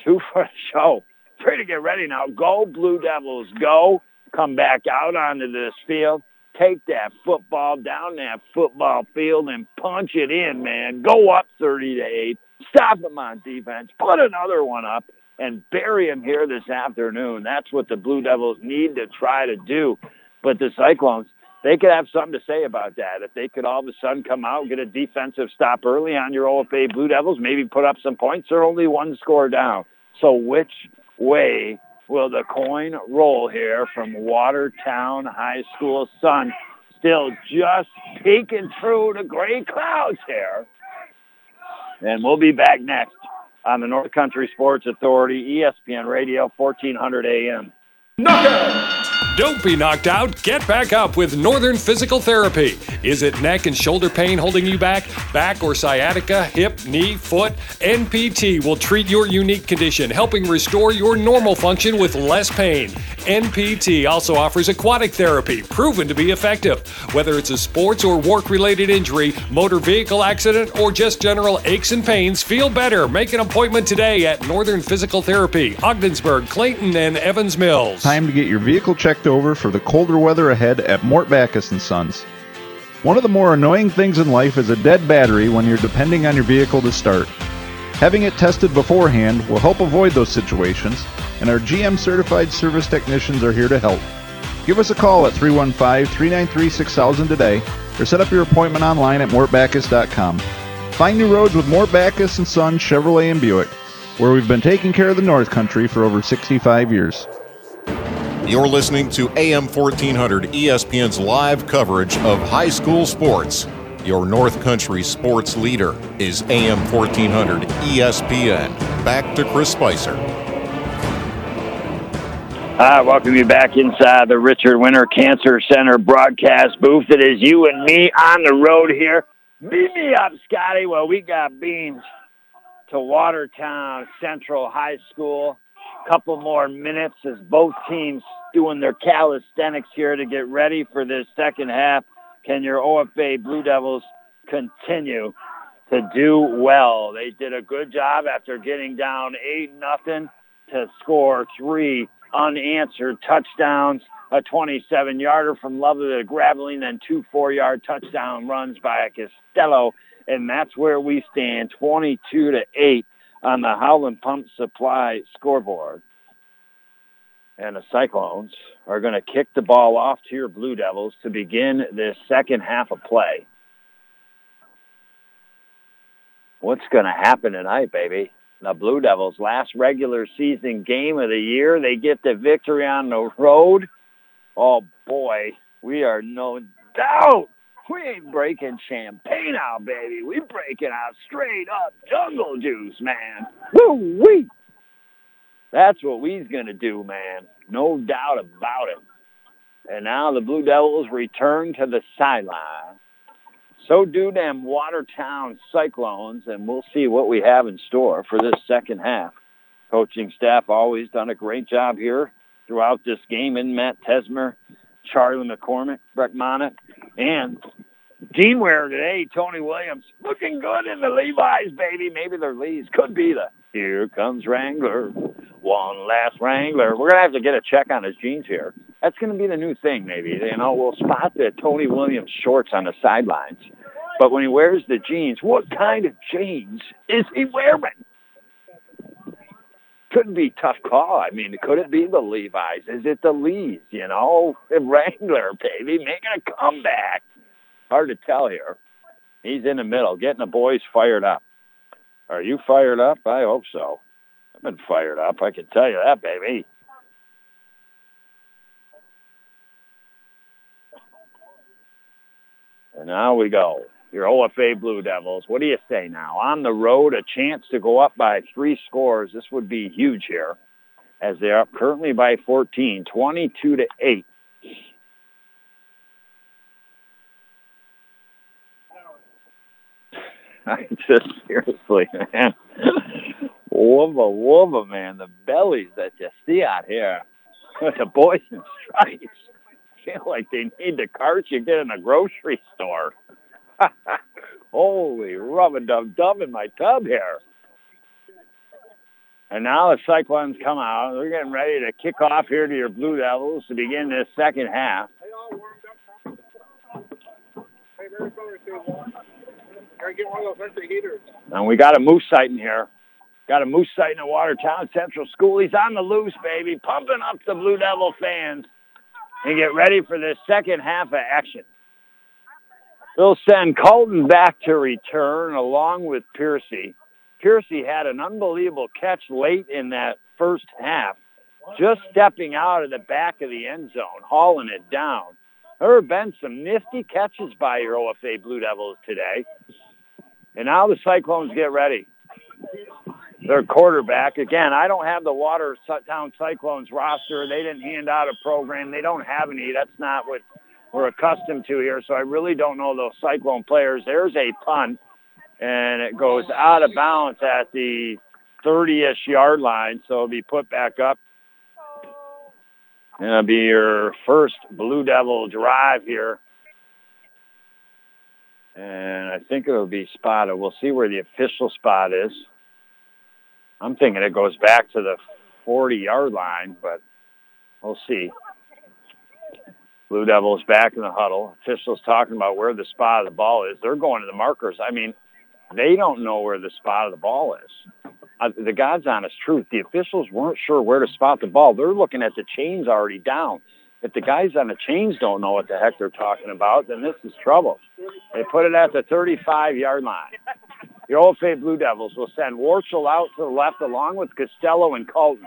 two for the show. Three to get ready now. Go, Blue Devils, go. Come back out onto this field. Take that football down that football field and punch it in, man. Go up 30 to 8 stop them on defense, put another one up, and bury them here this afternoon. That's what the Blue Devils need to try to do. But the Cyclones, they could have something to say about that. If they could all of a sudden come out, get a defensive stop early on your OFA Blue Devils, maybe put up some points, they're only one score down. So which way will the coin roll here from Watertown High School Sun? Still just peeking through the gray clouds here. And we'll be back next on the North Country Sports Authority, ESPN Radio, 1400 AM. Don't be knocked out. Get back up with Northern Physical Therapy. Is it neck and shoulder pain holding you back? Back or sciatica, hip, knee, foot? NPT will treat your unique condition, helping restore your normal function with less pain. NPT also offers aquatic therapy, proven to be effective. Whether it's a sports or work related injury, motor vehicle accident, or just general aches and pains, feel better. Make an appointment today at Northern Physical Therapy, Ogdensburg, Clayton, and Evans Mills. Time to get your vehicle checked over for the colder weather ahead at Mort Backus & Sons. One of the more annoying things in life is a dead battery when you're depending on your vehicle to start. Having it tested beforehand will help avoid those situations, and our GM certified service technicians are here to help. Give us a call at 315 393 6000 today or set up your appointment online at mortbackus.com. Find new roads with Mort Backus & Sons Chevrolet and Buick. where we've been taking care of the North Country for over 65 years. You're listening to AM 1400 ESPN's live coverage of high school sports. Your North Country sports leader is AM 1400 ESPN. Back to Chris Spicer. I welcome you back inside the Richard Winter Cancer Center broadcast booth. It is you and me on the road here. Beat me up, Scotty. Well, we got beans to Watertown Central High School. Couple more minutes as both teams doing their calisthenics here to get ready for this second half. Can your OFA Blue Devils continue to do well? They did a good job after getting down eight nothing to score three unanswered touchdowns, a 27-yarder from Lovely to Graveline, then two four-yard touchdown runs by Costello, and that's where we stand, 22 to 8 on the Howland Pump Supply scoreboard. And the Cyclones are going to kick the ball off to your Blue Devils to begin this second half of play. What's going to happen tonight, baby? the Blue Devils' last regular season game of the year. They get the victory on the road. Oh boy, we are no doubt. We ain't breaking champagne out, baby. We breaking out straight up jungle juice, man. Woo wee. That's what we's gonna do, man. No doubt about it. And now the Blue Devils return to the sideline. So do them Watertown Cyclones, and we'll see what we have in store for this second half. Coaching staff always done a great job here throughout this game. In Matt Tesmer, Charlie McCormick, Breck Monick, and Team wearer today, Tony Williams, looking good in the Levi's, baby. Maybe their Lees could be the Here Comes Wrangler, one last Wrangler. We're going to have to get a check on his jeans here. That's going to be the new thing, maybe. You know, we'll spot the Tony Williams shorts on the sidelines. But when he wears the jeans, what kind of jeans is he wearing? Could be tough call. I mean, could it be the Levi's? Is it the Lees? You know, Wrangler, baby, making a comeback. Hard to tell here. He's in the middle, getting the boys fired up. Are you fired up? I hope so. I've been fired up. I can tell you that, baby. And now we go. Your OFA Blue Devils. What do you say now? On the road, a chance to go up by three scores. This would be huge here as they are up currently by 14, 22 to 8. I just seriously, man. Wubba wubba, man. The bellies that you see out here. the boys in stripes feel like they need the carts you get in a grocery store. Holy rub a dub dub in my tub here. And now the Cyclones come out. They're getting ready to kick off here to your Blue Devils to begin this second half. And we got a moose sighting here. Got a moose sighting at Watertown Central School. He's on the loose, baby, pumping up the Blue Devil fans and get ready for this second half of action. They'll send Colton back to return along with Piercy. Piercy had an unbelievable catch late in that first half, just stepping out of the back of the end zone, hauling it down. There have been some nifty catches by your OFA Blue Devils today. And now the Cyclones get ready. Their quarterback, again, I don't have the Watertown Cyclones roster. They didn't hand out a program. They don't have any. That's not what we're accustomed to here. So I really don't know those Cyclone players. There's a punt, and it goes out of bounds at the 30-ish yard line. So it'll be put back up. And it'll be your first Blue Devil drive here and I think it'll be spotted. We'll see where the official spot is. I'm thinking it goes back to the 40-yard line, but we'll see. Blue Devils back in the huddle. Officials talking about where the spot of the ball is. They're going to the markers. I mean, they don't know where the spot of the ball is. Uh, the God's honest truth, the officials weren't sure where to spot the ball. They're looking at the chains already down. If the guys on the chains don't know what the heck they're talking about, then this is trouble. They put it at the 35-yard line. The Old OFA Blue Devils will send Warchel out to the left along with Costello and Colton.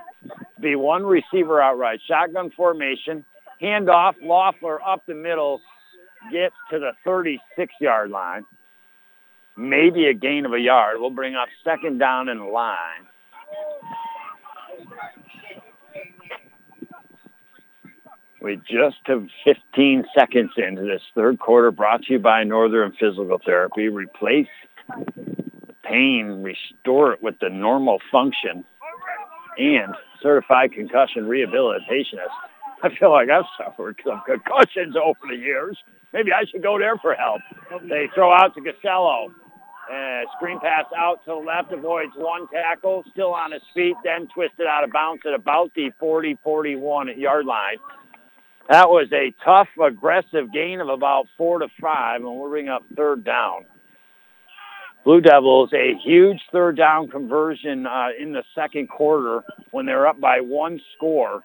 Be one receiver outright. Shotgun formation. Handoff. Loeffler up the middle. Gets to the 36-yard line. Maybe a gain of a yard. We'll bring up second down in line. We just have 15 seconds into this third quarter brought to you by Northern Physical Therapy. Replace the pain, restore it with the normal function, and certified concussion rehabilitationist. I feel like I've suffered some concussions over the years. Maybe I should go there for help. They throw out to Costello. Uh, screen pass out to the left, avoids one tackle, still on his feet, then twisted out of bounds at about the 40-41 yard line. That was a tough, aggressive gain of about four to five, and we'll bring up third down. Blue Devils, a huge third down conversion uh, in the second quarter when they're up by one score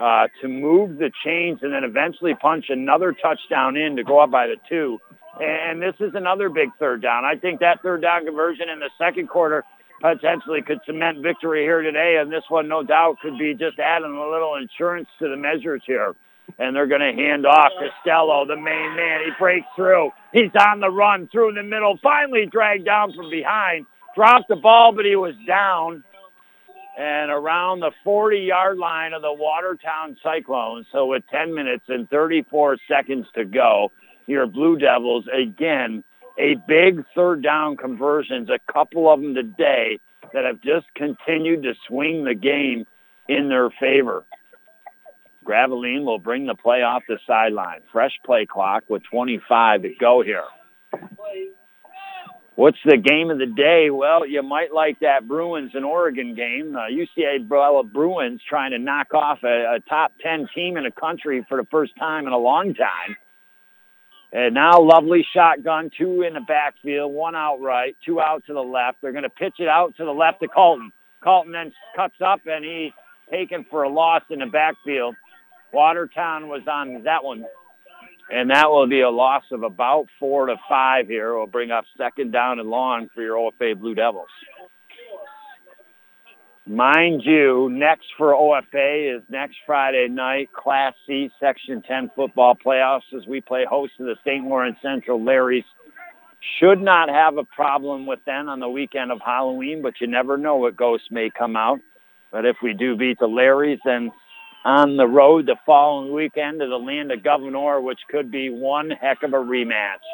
uh, to move the chains and then eventually punch another touchdown in to go up by the two. And this is another big third down. I think that third down conversion in the second quarter potentially could cement victory here today, and this one, no doubt, could be just adding a little insurance to the measures here and they're going to hand off Costello, the main man. He breaks through. He's on the run through the middle, finally dragged down from behind. Dropped the ball, but he was down and around the 40-yard line of the Watertown Cyclones. So with 10 minutes and 34 seconds to go, your Blue Devils, again, a big third down conversions, a couple of them today that have just continued to swing the game in their favor. Graveline will bring the play off the sideline. Fresh play clock with 25 to go here. What's the game of the day? Well, you might like that Bruins and Oregon game. Uh, UCLA Bruins trying to knock off a, a top 10 team in the country for the first time in a long time. And now lovely shotgun, two in the backfield, one out right, two out to the left. They're going to pitch it out to the left to Colton. Colton then cuts up and he's taken for a loss in the backfield. Watertown was on that one. And that will be a loss of about four to five here. Will bring up second down and long for your OFA Blue Devils. Mind you, next for OFA is next Friday night, Class C Section 10 football playoffs as we play host to the St. Lawrence Central Larrys. Should not have a problem with them on the weekend of Halloween, but you never know what ghosts may come out. But if we do beat the Larrys, then on the road the following weekend to the land of Gouverneur, which could be one heck of a rematch.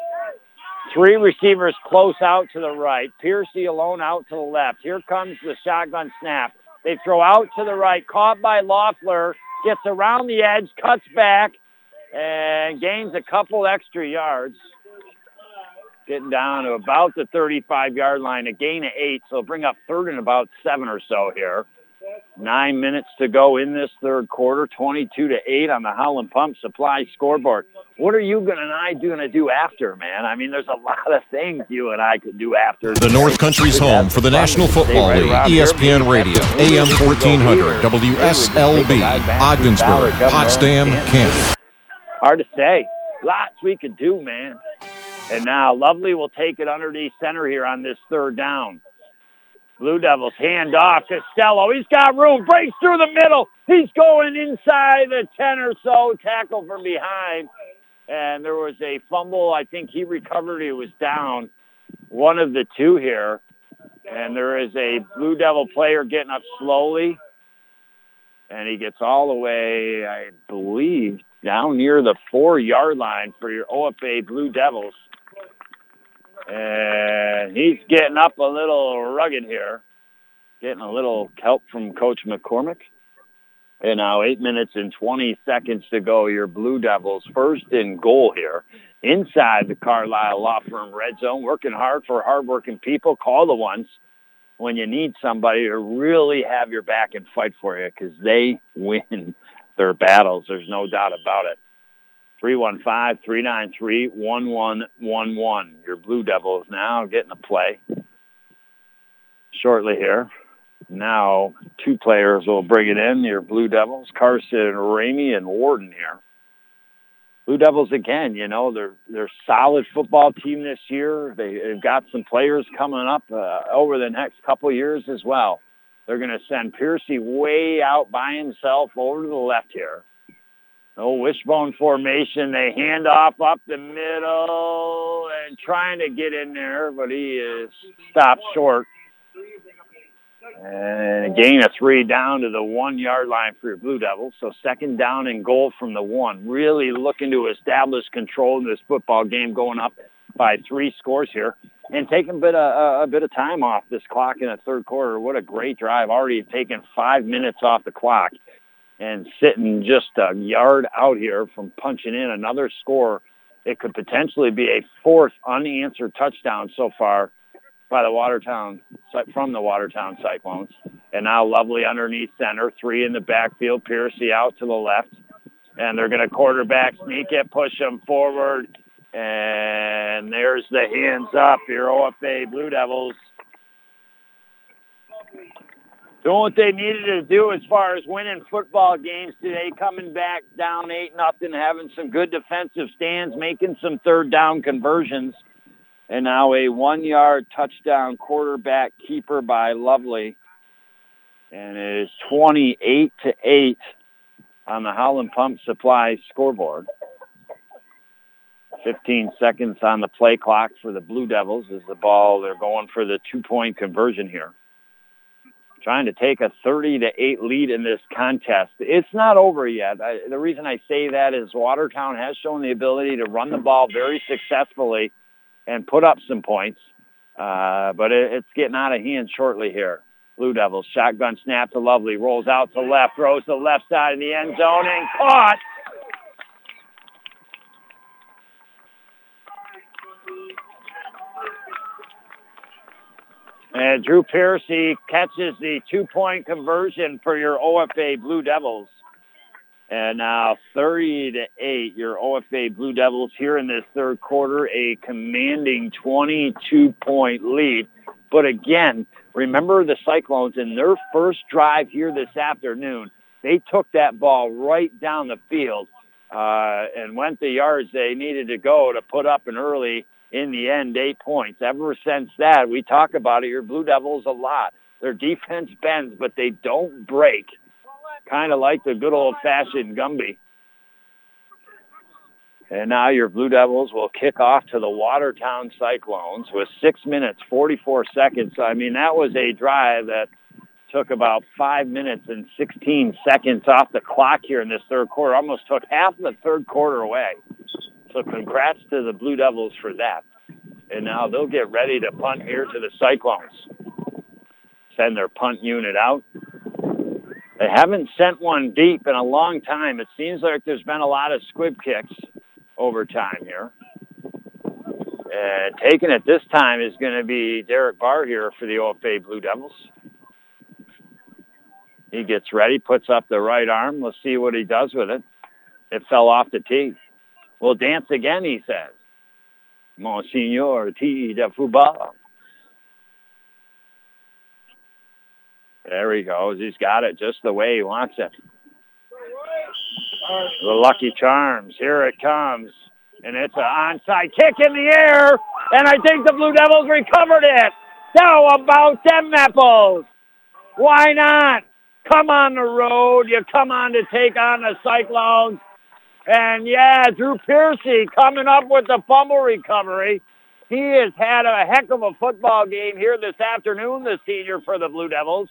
Three receivers close out to the right. Piercy alone out to the left. Here comes the shotgun snap. They throw out to the right, caught by Loeffler, gets around the edge, cuts back, and gains a couple extra yards. Getting down to about the 35-yard line, a gain of eight, so bring up third and about seven or so here. Nine minutes to go in this third quarter, 22 to 8 on the Howland Pump Supply scoreboard. What are you and I going to do after, man? I mean, there's a lot of things you and I could do after. The North Country's home for the National Football League, ESPN Radio, AM 1400, WSLB, Ogdensburg, Potsdam, Kent. Hard to say. Lots we could do, man. And now Lovely will take it underneath center here on this third down. Blue Devils hand off. Costello, he's got room, breaks through the middle. He's going inside the 10 or so, tackle from behind. And there was a fumble. I think he recovered. He was down. One of the two here. And there is a Blue Devil player getting up slowly. And he gets all the way, I believe, down near the four-yard line for your OFA Blue Devils. And he's getting up a little rugged here, getting a little help from Coach McCormick. And now eight minutes and 20 seconds to go. Your Blue Devils first in goal here inside the Carlisle Law Firm Red Zone, working hard for hardworking people. Call the ones when you need somebody to really have your back and fight for you because they win their battles. There's no doubt about it. 315-393-1111. Your Blue Devils now getting a play shortly here. Now two players will bring it in. Your Blue Devils, Carson Ramey and Warden here. Blue Devils again, you know, they're they're solid football team this year. They, they've got some players coming up uh, over the next couple years as well. They're going to send Piercy way out by himself over to the left here. No wishbone formation. They hand off up the middle and trying to get in there, but he is stopped short. And gain of three down to the one-yard line for your Blue Devils. So second down and goal from the one. Really looking to establish control in this football game, going up by three scores here, and taking a bit of, a bit of time off this clock in the third quarter. What a great drive! Already taken five minutes off the clock, and sitting just a yard out here from punching in another score. It could potentially be a fourth unanswered touchdown so far by the Watertown from the Watertown Cyclones. And now Lovely underneath center, three in the backfield, Piercy out to the left. And they're going to quarterback sneak it, push them forward. And there's the hands up, your OFA Blue Devils. Doing what they needed to do as far as winning football games today, coming back down 8 nothing, having some good defensive stands, making some third down conversions and now a one-yard touchdown quarterback keeper by Lovely. And it is 28 to 8 on the Howland Pump Supply scoreboard. 15 seconds on the play clock for the Blue Devils as the ball, they're going for the two-point conversion here. Trying to take a 30 to 8 lead in this contest. It's not over yet. I, the reason I say that is Watertown has shown the ability to run the ball very successfully and put up some points. Uh, but it, it's getting out of hand shortly here. Blue Devils shotgun snap to Lovely, rolls out to left, throws to the left side of the end zone and caught. And Drew Piercy catches the two-point conversion for your OFA Blue Devils. And now 30 to 8, your OFA Blue Devils here in this third quarter, a commanding 22 point lead. But again, remember the Cyclones in their first drive here this afternoon, they took that ball right down the field uh, and went the yards they needed to go to put up an early, in the end, eight points. Ever since that, we talk about it, your Blue Devils a lot. Their defense bends, but they don't break kind of like the good old-fashioned Gumby. And now your Blue Devils will kick off to the Watertown Cyclones with 6 minutes, 44 seconds. I mean, that was a drive that took about 5 minutes and 16 seconds off the clock here in this third quarter. Almost took half of the third quarter away. So congrats to the Blue Devils for that. And now they'll get ready to punt here to the Cyclones. Send their punt unit out. They haven't sent one deep in a long time. It seems like there's been a lot of squib kicks over time here. And taking it this time is going to be Derek Barr here for the OFA Blue Devils. He gets ready, puts up the right arm. Let's see what he does with it. It fell off the tee. We'll dance again, he says. Monsignor T de football. There he goes. He's got it just the way he wants it. The Lucky Charms. Here it comes. And it's an onside kick in the air. And I think the Blue Devils recovered it. How about them apples? Why not? Come on the road. You come on to take on the Cyclones. And yeah, Drew Piercy coming up with the fumble recovery. He has had a heck of a football game here this afternoon, the senior for the Blue Devils.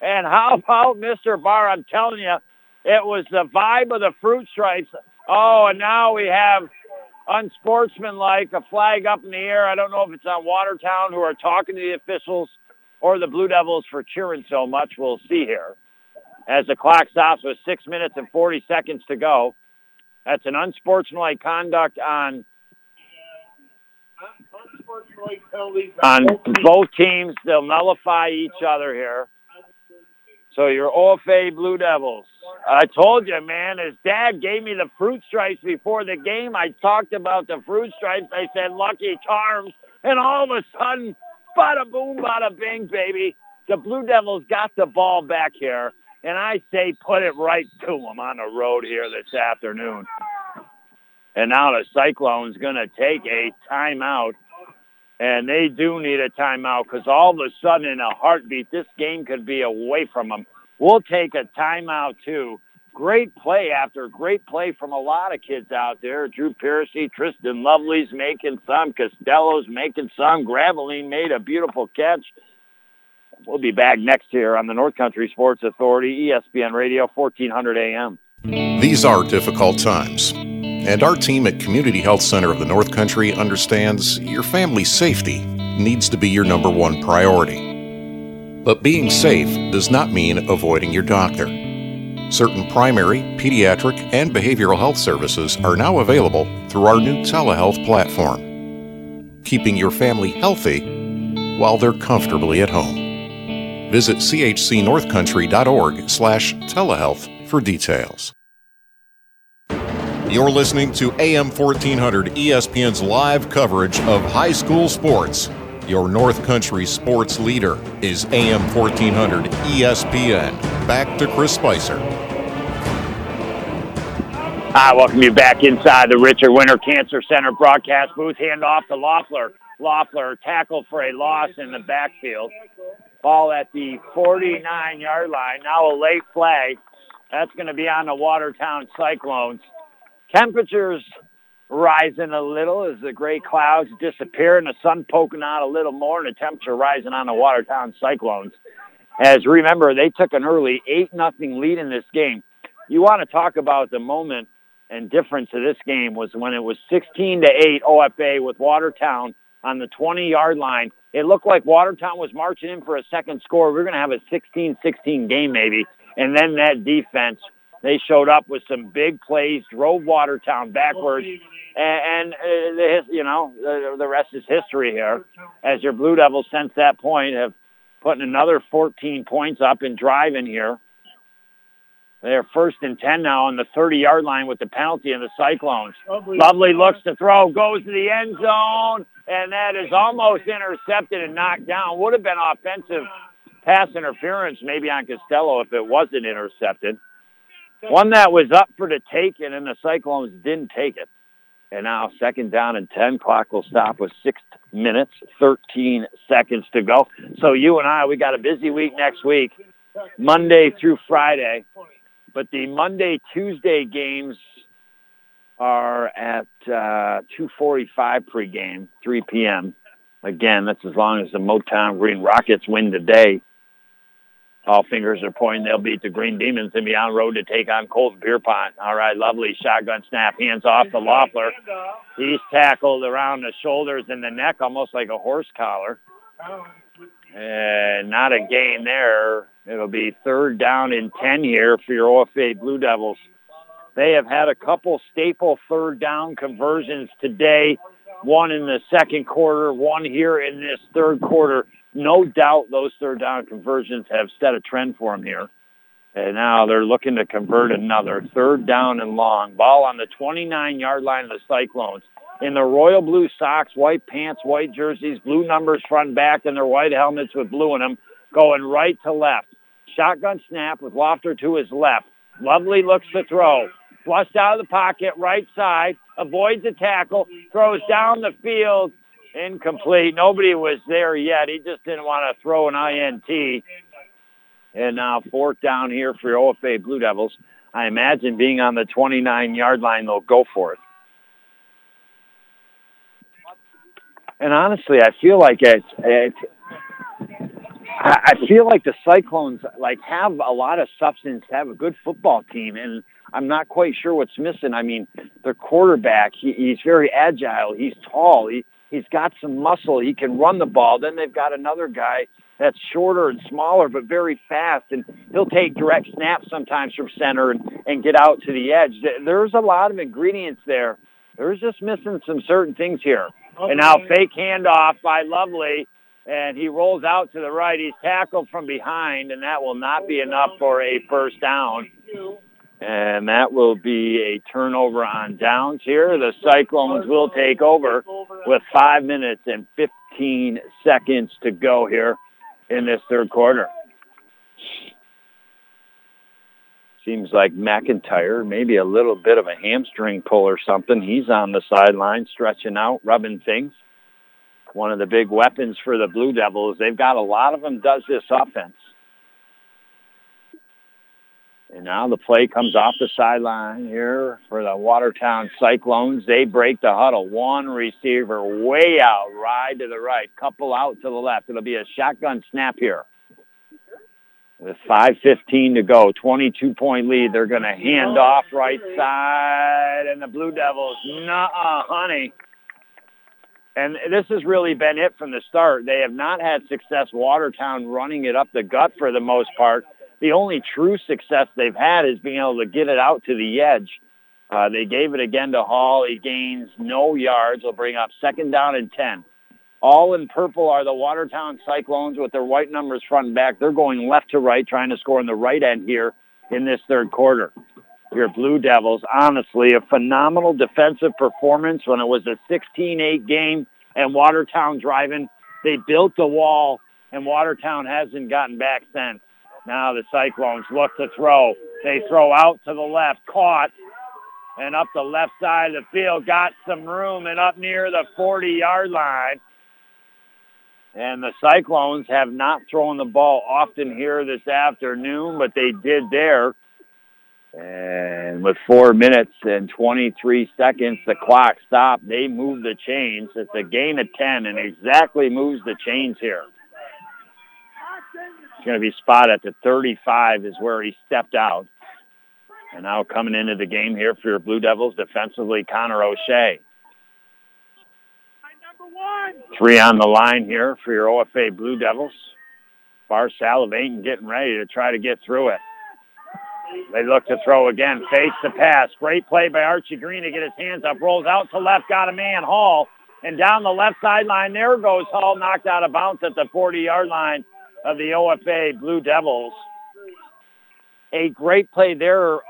And how about Mr. Barr? I'm telling you, it was the vibe of the fruit stripes. Oh, and now we have unsportsmanlike, a flag up in the air. I don't know if it's on Watertown who are talking to the officials or the Blue Devils for cheering so much. We'll see here. As the clock stops with six minutes and 40 seconds to go. That's an unsportsmanlike conduct on on both teams. They'll nullify each other here. So your OFA Blue Devils. I told you, man, his dad gave me the fruit stripes before the game. I talked about the fruit stripes. I said Lucky Charms. And all of a sudden, bada boom, bada bing, baby. The Blue Devils got the ball back here. And I say put it right to them on the road here this afternoon. And now the Cyclones going to take a timeout. And they do need a timeout because all of a sudden in a heartbeat, this game could be away from them. We'll take a timeout too. Great play after great play from a lot of kids out there. Drew Piercy, Tristan Lovely's making some. Costello's making some. Graveline made a beautiful catch. We'll be back next year on the North Country Sports Authority, ESPN Radio, 1400 AM. These are difficult times, and our team at Community Health Center of the North Country understands your family's safety needs to be your number one priority. But being safe does not mean avoiding your doctor. Certain primary, pediatric, and behavioral health services are now available through our new telehealth platform, keeping your family healthy while they're comfortably at home. Visit chcnorthcountry.org slash telehealth for details. You're listening to AM 1400 ESPN's live coverage of high school sports. Your North Country sports leader is AM 1400 ESPN. Back to Chris Spicer. I welcome you back inside the Richard Winter Cancer Center broadcast booth. Hand off to Loeffler. Loeffler tackle for a loss in the backfield. Ball at the 49-yard line. Now a late flag. That's going to be on the Watertown Cyclones. Temperatures rising a little as the gray clouds disappear and the sun poking out a little more and the temperature rising on the Watertown Cyclones. As remember, they took an early 8 nothing lead in this game. You want to talk about the moment and difference of this game was when it was 16 to 8 OFA with Watertown on the 20 yard line. It looked like Watertown was marching in for a second score. We are going to have a 16-16 game maybe. And then that defense, they showed up with some big plays, drove Watertown backwards, and, and uh, you know the, the rest is history here. As your Blue Devils since that point have putting another 14 points up and driving here. They're first and 10 now on the 30-yard line with the penalty in the Cyclones. Lovely. Lovely looks to throw, goes to the end zone, and that is almost intercepted and knocked down. Would have been offensive pass interference maybe on Costello if it wasn't intercepted. One that was up for the taking, and the Cyclones didn't take it. And now second down and 10. Clock will stop with six minutes, 13 seconds to go. So you and I, we got a busy week next week, Monday through Friday. But the Monday, Tuesday games are at uh, 2.45 pregame, 3 p.m. Again, that's as long as the Motown Green Rockets win today. All fingers are pointing they'll beat the Green Demons and be on road to take on Colton Pierrepont. All right, lovely shotgun snap, hands off to Loeffler. He's tackled around the shoulders and the neck, almost like a horse collar. And not a gain there. It'll be third down and 10 here for your OFA Blue Devils. They have had a couple staple third down conversions today, one in the second quarter, one here in this third quarter no doubt those third down conversions have set a trend for them here. And now they're looking to convert another third down and long. Ball on the 29-yard line of the Cyclones. In the royal blue socks, white pants, white jerseys, blue numbers front back, and their white helmets with blue in them, going right to left. Shotgun snap with Loeffler to his left. Lovely looks to throw. Flushed out of the pocket, right side, avoids the tackle, throws down the field, Incomplete. Nobody was there yet. He just didn't want to throw an INT. And now fourth down here for OFA Blue Devils. I imagine being on the 29-yard line, they'll go for it. And honestly, I feel like it's, it's I feel like the Cyclones like have a lot of substance, have a good football team, and I'm not quite sure what's missing. I mean, their quarterback, he, he's very agile, he's tall, he He's got some muscle. He can run the ball. Then they've got another guy that's shorter and smaller but very fast, and he'll take direct snaps sometimes from center and, and get out to the edge. There's a lot of ingredients there. There's just missing some certain things here. Okay. And now fake handoff by Lovely, and he rolls out to the right. He's tackled from behind, and that will not be enough for a first down. And that will be a turnover on downs here. The Cyclones will take over with five minutes and 15 seconds to go here in this third quarter. Seems like McIntyre, maybe a little bit of a hamstring pull or something. He's on the sideline, stretching out, rubbing things. One of the big weapons for the Blue Devils. They've got a lot of them does this offense. And now the play comes off the sideline here for the Watertown Cyclones. They break the huddle. One receiver way out, right to the right, couple out to the left. It'll be a shotgun snap here. With 5.15 to go, 22-point lead. They're going to hand off right side, and the Blue Devils, nuh-uh, honey. And this has really been it from the start. They have not had success Watertown running it up the gut for the most part the only true success they've had is being able to get it out to the edge. Uh, they gave it again to Hall. He gains no yards. Will bring up second down and 10. All in purple are the Watertown Cyclones with their white numbers front and back. They're going left to right, trying to score on the right end here in this third quarter. Your Blue Devils, honestly, a phenomenal defensive performance when it was a 16-8 game and Watertown driving. They built the wall, and Watertown hasn't gotten back since. Now the Cyclones look to throw. They throw out to the left, caught, and up the left side of the field, got some room and up near the 40-yard line. And the Cyclones have not thrown the ball often here this afternoon, but they did there. And with four minutes and 23 seconds, the clock stopped. They moved the chains. It's a gain of 10 and exactly moves the chains here It's going to be spot at the 35 is where he stepped out. And now coming into the game here for your Blue Devils defensively, Connor O'Shea. Three on the line here for your OFA Blue Devils. Far salivating, getting ready to try to get through it. They look to throw again. Face the pass. Great play by Archie Green to get his hands up. Rolls out to left. Got a man. Hall. And down the left sideline, there goes Hall. Knocked out of bounds at the 40-yard line of the OFA Blue Devils. A great play there,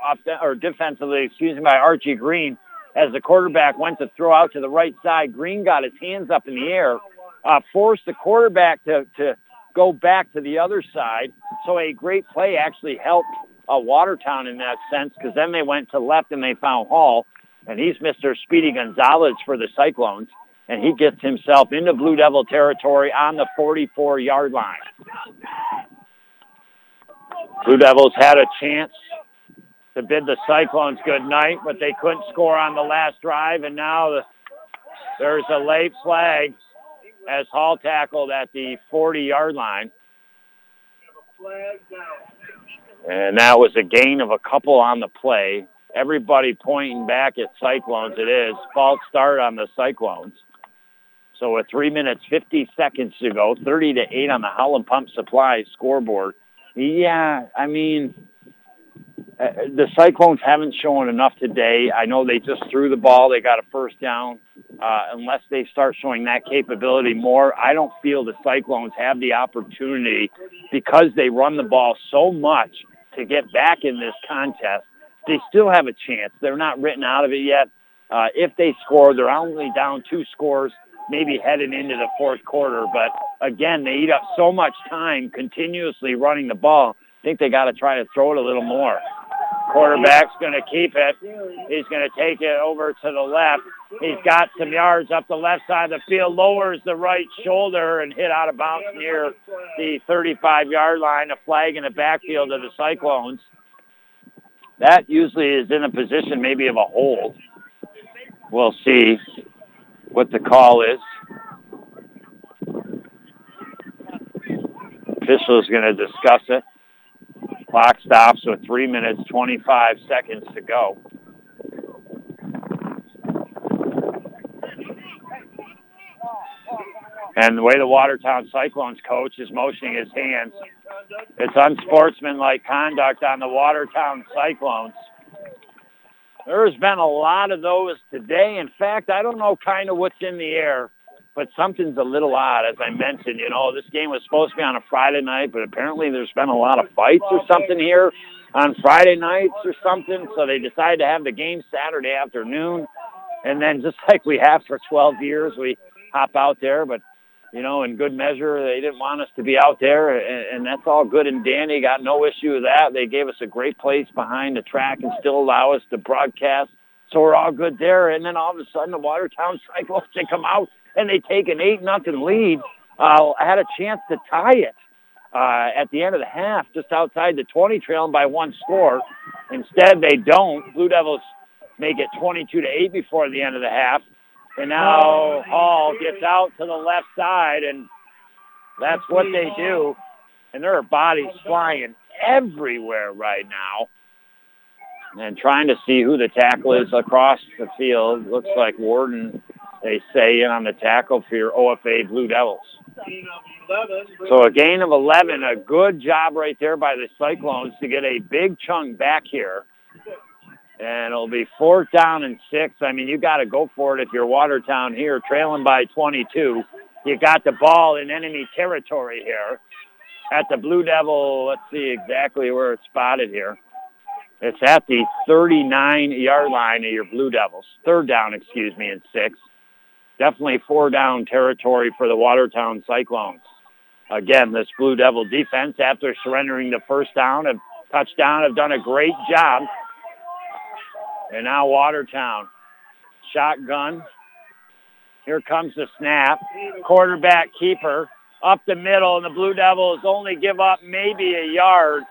or defensively, excuse me, by Archie Green as the quarterback went to throw out to the right side. Green got his hands up in the air, uh, forced the quarterback to, to go back to the other side. So a great play actually helped uh, Watertown in that sense because then they went to left and they found Hall, and he's Mr. Speedy Gonzalez for the Cyclones and he gets himself into Blue Devil territory on the 44-yard line. Blue Devils had a chance to bid the Cyclones good night, but they couldn't score on the last drive, and now the, there's a late flag as Hall tackled at the 40-yard line. And that was a gain of a couple on the play. Everybody pointing back at Cyclones. It is. False start on the Cyclones. So with three minutes, 50 seconds to go, 30 to 8 on the Howland Pump Supply scoreboard. Yeah, I mean, uh, the Cyclones haven't shown enough today. I know they just threw the ball. They got a first down. Uh, unless they start showing that capability more, I don't feel the Cyclones have the opportunity because they run the ball so much to get back in this contest. They still have a chance. They're not written out of it yet. Uh, if they score, they're only down two scores maybe heading into the fourth quarter. But again, they eat up so much time continuously running the ball. I think they got to try to throw it a little more. Quarterback's going to keep it. He's going to take it over to the left. He's got some yards up the left side of the field, lowers the right shoulder and hit out of bounds near the 35-yard line, a flag in the backfield of the Cyclones. That usually is in a position maybe of a hold. We'll see what the call is. Official is going to discuss it. Clock stops with 3 minutes, 25 seconds to go. And the way the Watertown Cyclones coach is motioning his hands, it's unsportsmanlike conduct on the Watertown Cyclones. There's been a lot of those today. In fact, I don't know kind of what's in the air, but something's a little odd. As I mentioned, you know, this game was supposed to be on a Friday night, but apparently there's been a lot of fights or something here on Friday nights or something. So they decided to have the game Saturday afternoon. And then just like we have for 12 years, we hop out there. But you know, in good measure, they didn't want us to be out there, and, and that's all good and dandy. Got no issue with that. They gave us a great place behind the track and still allow us to broadcast. So we're all good there. And then all of a sudden, the Watertown Cyclones, they come out and they take an 8 nothing lead. Uh, had a chance to tie it uh, at the end of the half, just outside the 20, trailing by one score. Instead, they don't. Blue Devils make it 22 to 8 before the end of the half. And now Hall gets out to the left side, and that's what they do. And there are bodies flying everywhere right now. And trying to see who the tackle is across the field. Looks like Warden, they say, in on the tackle for your OFA Blue Devils. So a gain of 11, a good job right there by the Cyclones to get a big chunk back here. And it'll be fourth down and six. I mean, you got to go for it if you're Watertown here, trailing by 22. You got the ball in enemy territory here at the Blue Devil. Let's see exactly where it's spotted here. It's at the 39-yard line of your Blue Devils. Third down, excuse me, and six. Definitely four down territory for the Watertown Cyclones. Again, this Blue Devil defense, after surrendering the first down and touchdown, have done a great job. And now Watertown. Shotgun. Here comes the snap. Quarterback keeper up the middle, and the Blue Devils only give up maybe a yard.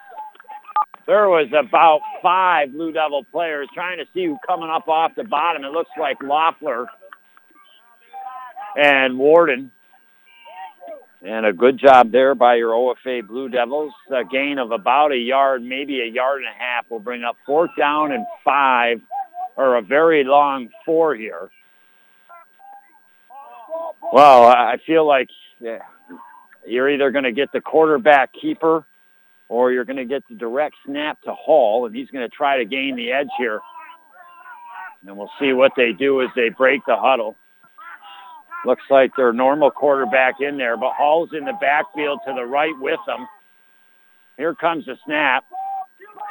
There was about five Blue Devil players trying to see who coming up off the bottom. It looks like Loeffler and Warden. And a good job there by your OFA Blue Devils. A gain of about a yard, maybe a yard and a half will bring up fourth down and five, or a very long four here. Well, I feel like you're either going to get the quarterback keeper or you're going to get the direct snap to Hall, and he's going to try to gain the edge here. And we'll see what they do as they break the huddle. Looks like their normal quarterback in there, but Hall's in the backfield to the right with them. Here comes the snap.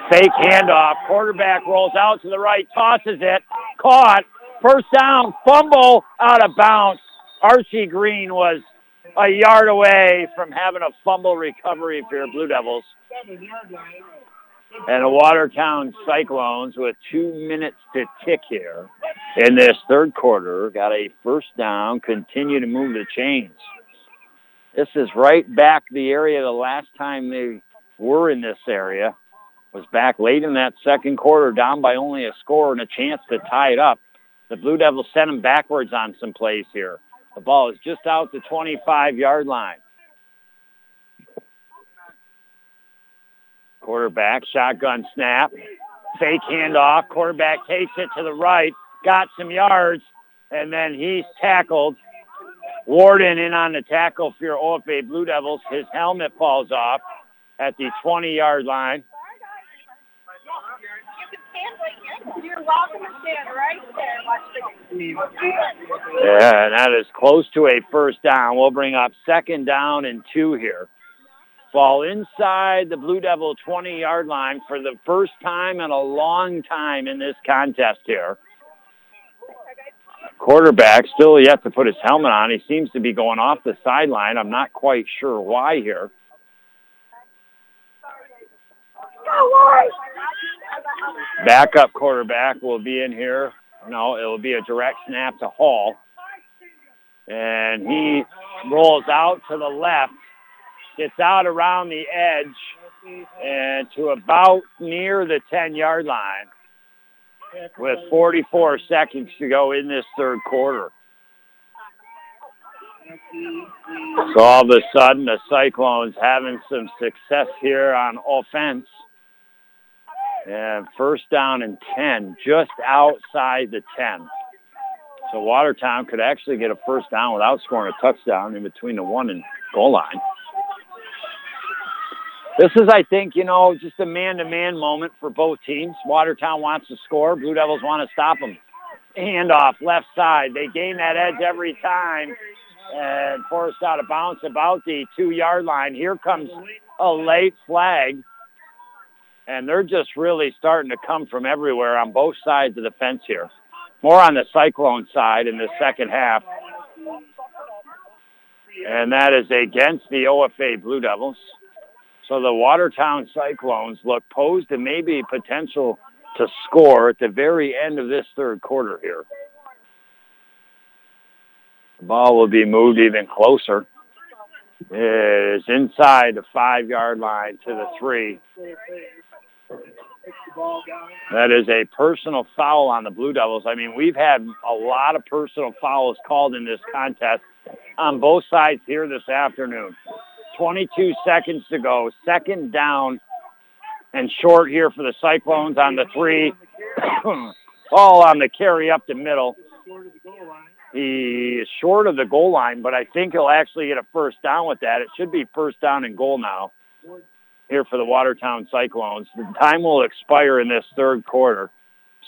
Fake handoff. Quarterback rolls out to the right, tosses it. Caught. First down. Fumble out of bounds. Archie Green was a yard away from having a fumble recovery for your Blue Devils. And the Watertown Cyclones with two minutes to tick here in this third quarter got a first down, continue to move the chains. This is right back the area the last time they were in this area was back late in that second quarter, down by only a score and a chance to tie it up. The Blue Devils sent them backwards on some plays here. The ball is just out the 25-yard line. Quarterback, shotgun snap, fake handoff. Quarterback takes it to the right, got some yards, and then he's tackled. Warden in on the tackle for your OFA Blue Devils. His helmet falls off at the 20-yard line. You're welcome to stand right. Yeah, and that is close to a first down. We'll bring up second down and two here. Ball inside the Blue Devil 20-yard line for the first time in a long time in this contest here. Quarterback still yet to put his helmet on. He seems to be going off the sideline. I'm not quite sure why here. Backup quarterback will be in here. No, it will be a direct snap to Hall. And he rolls out to the left, gets out around the edge, and to about near the 10-yard line with 44 seconds to go in this third quarter. So all of a sudden, the Cyclones having some success here on offense. And first down and 10, just outside the 10. So Watertown could actually get a first down without scoring a touchdown in between the one and goal line. This is, I think, you know, just a man-to-man moment for both teams. Watertown wants to score. Blue Devils want to stop them. Handoff, left side. They gain that edge every time and forced out of bounds about the two-yard line. Here comes a late flag and they're just really starting to come from everywhere on both sides of the fence here. More on the Cyclone side in the second half. and that is against the OFA Blue Devils. So the Watertown Cyclones look posed to maybe potential to score at the very end of this third quarter here. The ball will be moved even closer. It is inside the five-yard line to the three. That is a personal foul on the Blue Devils. I mean, we've had a lot of personal fouls called in this contest on both sides here this afternoon. 22 seconds to go. Second down and short here for the Cyclones on the three. All on the carry up the middle. He is short of the goal line, but I think he'll actually get a first down with that. It should be first down and goal now here for the Watertown Cyclones. The time will expire in this third quarter.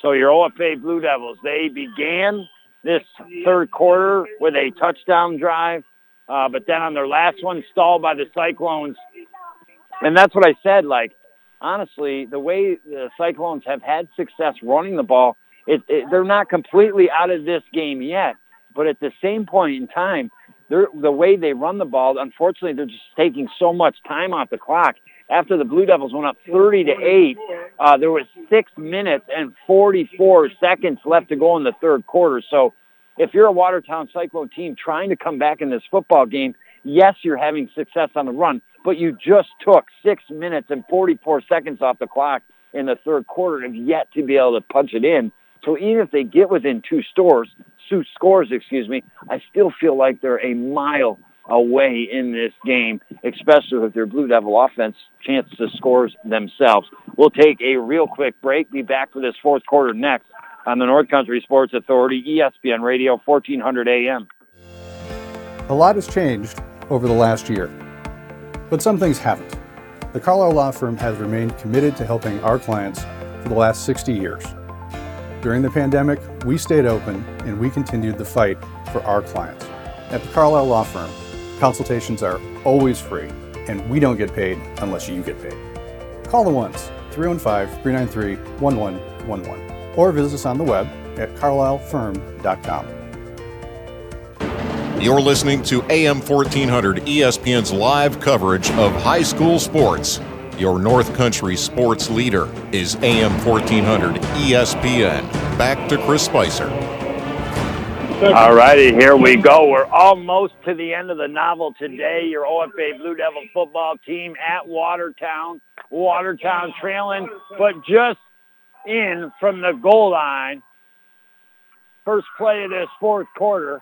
So your OFA Blue Devils, they began this third quarter with a touchdown drive, uh, but then on their last one, stalled by the Cyclones. And that's what I said, like, honestly, the way the Cyclones have had success running the ball, it, it, they're not completely out of this game yet. But at the same point in time, the way they run the ball, unfortunately, they're just taking so much time off the clock. After the Blue Devils went up 30 to 8, uh, there was six minutes and 44 seconds left to go in the third quarter. So if you're a Watertown Cyclone team trying to come back in this football game, yes, you're having success on the run, but you just took six minutes and 44 seconds off the clock in the third quarter and yet to be able to punch it in. So even if they get within two stores, two scores, excuse me, I still feel like they're a mile away in this game, especially with their Blue Devil offense chance to score themselves. We'll take a real quick break. Be back for this fourth quarter next on the North Country Sports Authority, ESPN Radio, 1400 AM. A lot has changed over the last year, but some things haven't. The Carlisle Law Firm has remained committed to helping our clients for the last 60 years. During the pandemic, we stayed open and we continued the fight for our clients. At the Carlisle Law Firm, consultations are always free, and we don't get paid unless you get paid. Call the ones 315 393 1111 or visit us on the web at carlislefirm.com. You're listening to AM 1400 ESPN's live coverage of high school sports. Your North Country sports leader is AM 1400 ESPN. Back to Chris Spicer. All righty, here we go. We're almost to the end of the novel today. Your OFA Blue Devil football team at Watertown. Watertown trailing, but just in from the goal line. First play of this fourth quarter.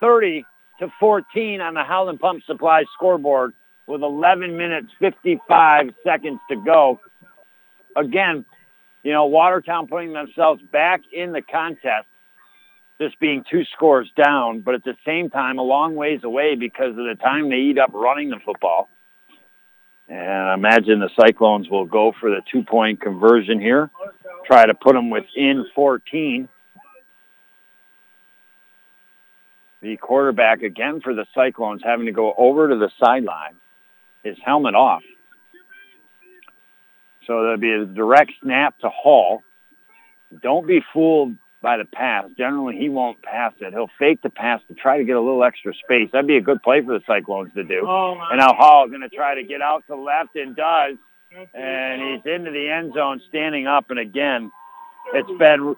30 to 14 on the Howland Pump Supply scoreboard with 11 minutes 55 seconds to go. Again, you know, Watertown putting themselves back in the contest, just being two scores down, but at the same time a long ways away because of the time they eat up running the football. And I imagine the Cyclones will go for the two-point conversion here, try to put them within 14. The quarterback, again for the Cyclones, having to go over to the sideline his helmet off. So there'll be a direct snap to Hall. Don't be fooled by the pass. Generally, he won't pass it. He'll fake the pass to try to get a little extra space. That'd be a good play for the Cyclones to do. Oh, and now Hall is going to try to get out to left and does. And he's into the end zone standing up. And again, it's been,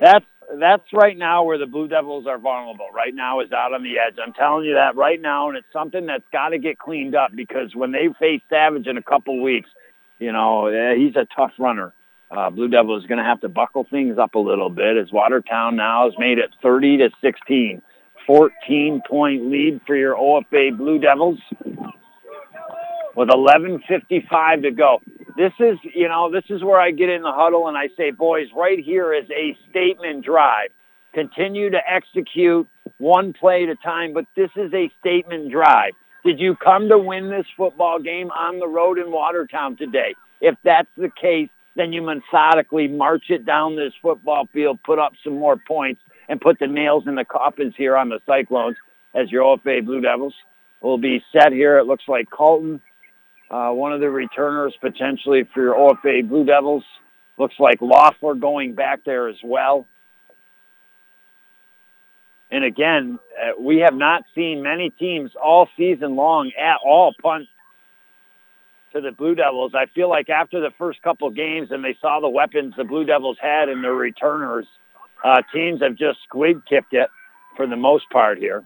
that's, that's right now where the Blue Devils are vulnerable. Right now is out on the edge. I'm telling you that right now, and it's something that's got to get cleaned up because when they face Savage in a couple weeks, you know, eh, he's a tough runner. Uh, Blue Devil is going to have to buckle things up a little bit as Watertown now has made it 30 to 16. 14 point lead for your OFA Blue Devils with 11.55 to go. This is, you know, this is where I get in the huddle and I say, boys, right here is a statement drive. Continue to execute one play at a time, but this is a statement drive. Did you come to win this football game on the road in Watertown today? If that's the case, then you methodically march it down this football field, put up some more points, and put the nails in the coffins here on the Cyclones as your OFA Blue Devils will be set here. It looks like Colton, uh, one of the returners potentially for your OFA Blue Devils. Looks like Loeffler going back there as well. And again, uh, we have not seen many teams all season long at all punt to the Blue Devils. I feel like after the first couple games and they saw the weapons the Blue Devils had and their returners, uh, teams have just squib kicked it for the most part here.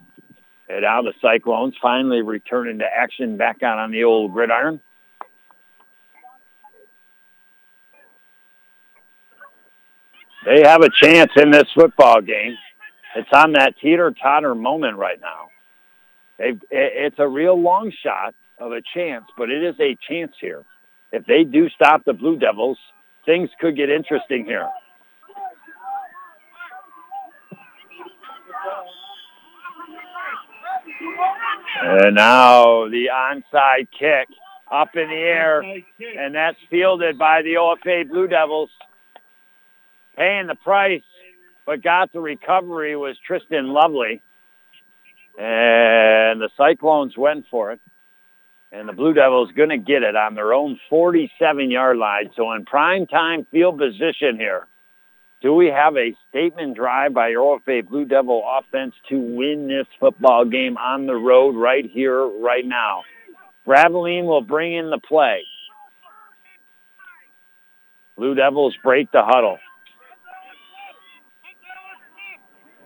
And now the Cyclones finally returning to action back out on the old gridiron. They have a chance in this football game. It's on that teeter-totter moment right now. It's a real long shot of a chance, but it is a chance here. If they do stop the Blue Devils, things could get interesting here. And now the onside kick up in the air, and that's fielded by the OFA Blue Devils. Paying the price, but got the recovery was Tristan Lovely. And the Cyclones went for it. And the Blue Devils going to get it on their own 47-yard line. So in prime time field position here, do we have a statement drive by your OFA Blue Devil offense to win this football game on the road right here, right now? Graveline will bring in the play. Blue Devils break the huddle.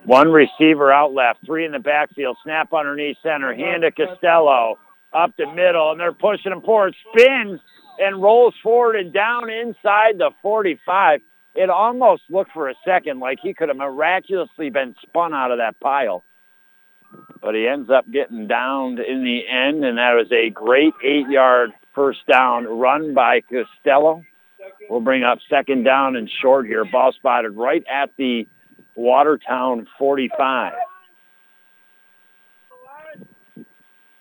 One receiver out left, three in the backfield, snap underneath center, hand to Costello, up the middle, and they're pushing him forward, spins and rolls forward and down inside the 45 it almost looked for a second like he could have miraculously been spun out of that pile. But he ends up getting downed in the end, and that was a great eight-yard first down run by Costello. We'll bring up second down and short here. Ball spotted right at the Watertown 45.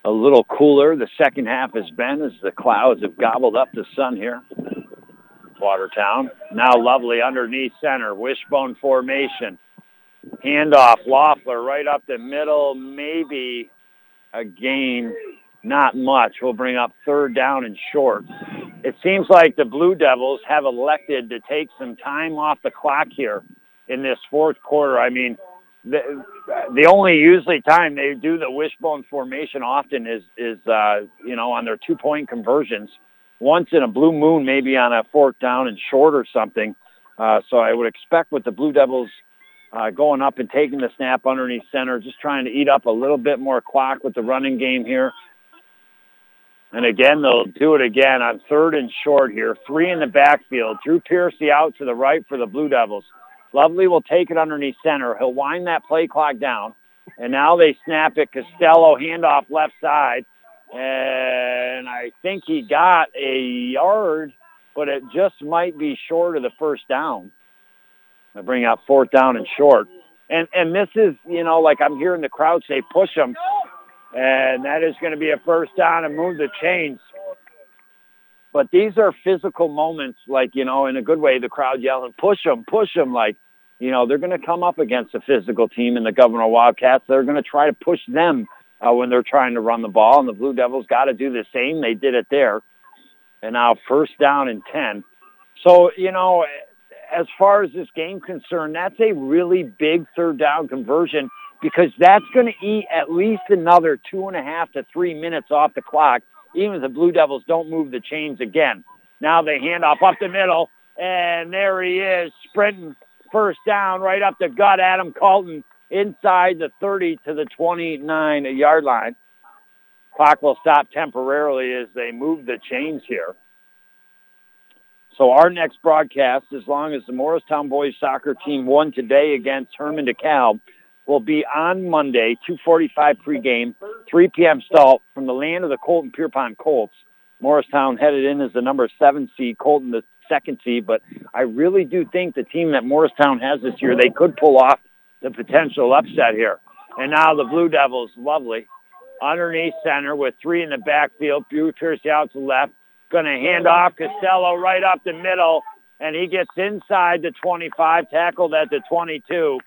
A little cooler the second half has been as the clouds have gobbled up the sun here. Watertown. Now Lovely underneath center, wishbone formation. Handoff, Loeffler right up the middle, maybe a gain, not much. We'll bring up third down and short. It seems like the Blue Devils have elected to take some time off the clock here in this fourth quarter. I mean, the, the only usually time they do the wishbone formation often is, is uh, you know, on their two-point conversions once in a blue moon, maybe on a fourth down and short or something. Uh, so I would expect with the Blue Devils uh, going up and taking the snap underneath center, just trying to eat up a little bit more clock with the running game here. And again, they'll do it again on third and short here. Three in the backfield. Drew Piercy out to the right for the Blue Devils. Lovely will take it underneath center. He'll wind that play clock down. And now they snap it. Costello handoff left side and I think he got a yard, but it just might be short of the first down. I bring out fourth down and short. And and this is, you know, like I'm hearing the crowd say, push them. And that is going to be a first down and move the chains. But these are physical moments, like, you know, in a good way, the crowd yelling, push them, push them. Like, you know, they're going to come up against a physical team in the Gouverneur Wildcats. They're going to try to push them uh, when they're trying to run the ball, and the Blue Devils got to do the same. They did it there. And now first down and 10. So, you know, as far as this game concerned, that's a really big third down conversion because that's going to eat at least another two and a half to three minutes off the clock, even if the Blue Devils don't move the chains again. Now they hand off up the middle, and there he is, sprinting first down right up the gut, Adam Colton inside the 30 to the 29 yard line. Clock will stop temporarily as they move the chains here. So our next broadcast, as long as the Morristown boys soccer team won today against Hermon DeKalb, will be on Monday, 2.45 pregame, 3 p.m. start from the land of the Colton Pierrepont Colts. Morristown headed in as the number seven seed, Colton the second seed, but I really do think the team that Morristown has this year, they could pull off the potential upset here. And now the Blue Devils, lovely, underneath center with three in the backfield. Piercy out to left. Going to hand off Costello right up the middle, and he gets inside the 25, tackled at the 22.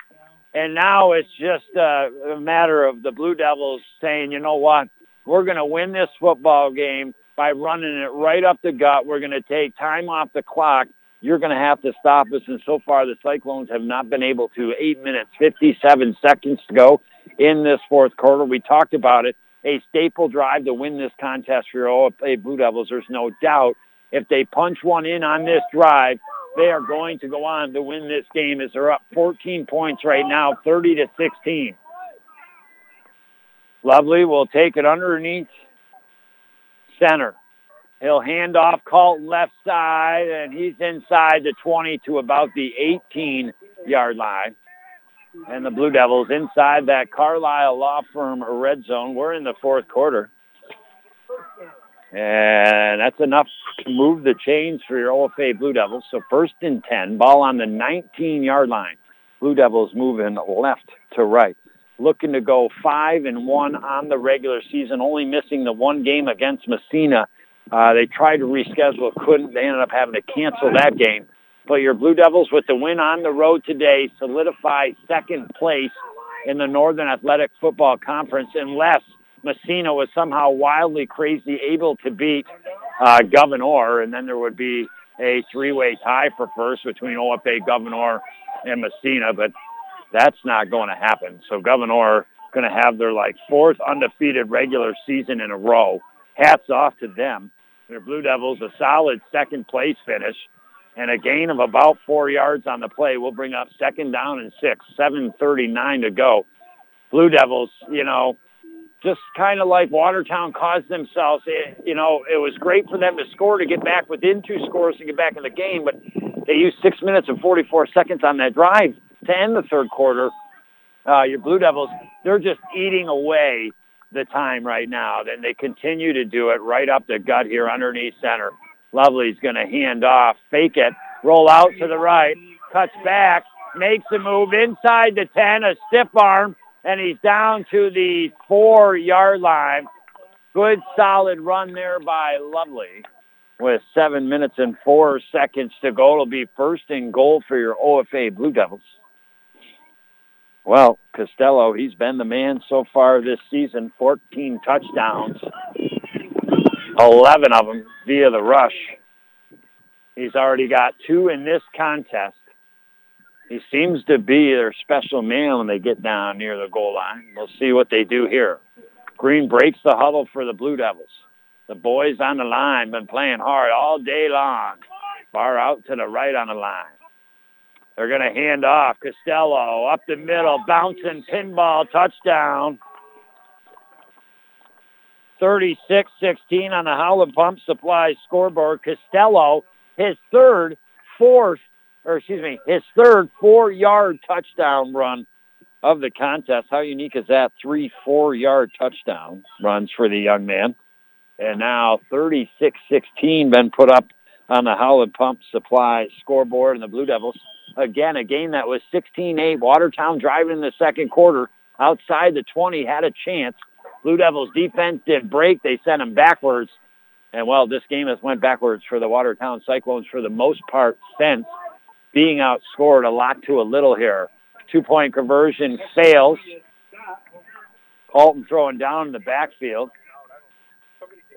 And now it's just a, matter of the Blue Devils saying, you know what, we're going to win this football game by running it right up the gut. We're going to take time off the clock you're going to have to stop us. And so far, the Cyclones have not been able to. Eight minutes, 57 seconds to go in this fourth quarter. We talked about it. A staple drive to win this contest for your OFA Blue Devils. There's no doubt. If they punch one in on this drive, they are going to go on to win this game as they're up 14 points right now, 30 to 16. Lovely will take it underneath center. He'll hand off Colton left side, and he's inside the 20 to about the 18-yard line. And the Blue Devils inside that Carlisle Law Firm red zone. We're in the fourth quarter. And that's enough to move the chains for your OFA Blue Devils. So first and 10, ball on the 19-yard line. Blue Devils moving left to right. Looking to go 5 and one on the regular season, only missing the one game against Massena. Uh, they tried to reschedule, couldn't. They ended up having to cancel that game. But your Blue Devils, with the win on the road today, solidify second place in the Northern Athletic Football Conference unless Massena was somehow wildly crazy able to beat uh, Gouverneur, and then there would be a three-way tie for first between OFA, Gouverneur, and Massena, but that's not going to happen. So Gouverneur going to have their like fourth undefeated regular season in a row. Hats off to them. Their Blue Devils a solid second place finish and a gain of about four yards on the play will bring up second down and six, 7.39 to go. Blue Devils, you know, just kind of like Watertown caused themselves. It, you know, it was great for them to score to get back within two scores to get back in the game, but they used six minutes and 44 seconds on that drive to end the third quarter. Uh, your Blue Devils, they're just eating away the time right now. Then they continue to do it right up the gut here underneath center. Lovely's going to hand off, fake it, roll out to the right, cuts back, makes a move inside the 10, a stiff arm, and he's down to the four-yard line. Good solid run there by Lovely with seven minutes and four seconds to go. It'll be first and goal for your OFA Blue Devils. Well, Costello, he's been the man so far this season, 14 touchdowns, 11 of them via the rush. He's already got two in this contest. He seems to be their special man when they get down near the goal line. We'll see what they do here. Green breaks the huddle for the Blue Devils. The boys on the line been playing hard all day long. Far out to the right on the line. They're going to hand off. Costello up the middle, bouncing pinball touchdown. 36-16 on the Howland Pump Supply scoreboard. Costello, his third, fourth, or excuse me, his third four-yard touchdown run of the contest. How unique is that? Three four-yard touchdown runs for the young man. And now 36-16 been put up on the Howland Pump Supply scoreboard and the Blue Devils. Again, a game that was 16-8. Watertown driving in the second quarter outside the 20 had a chance. Blue Devils defense did break. They sent them backwards. And well, this game has went backwards for the Watertown Cyclones for the most part since being outscored a lot to a little here. Two-point conversion fails. Colton throwing down in the backfield.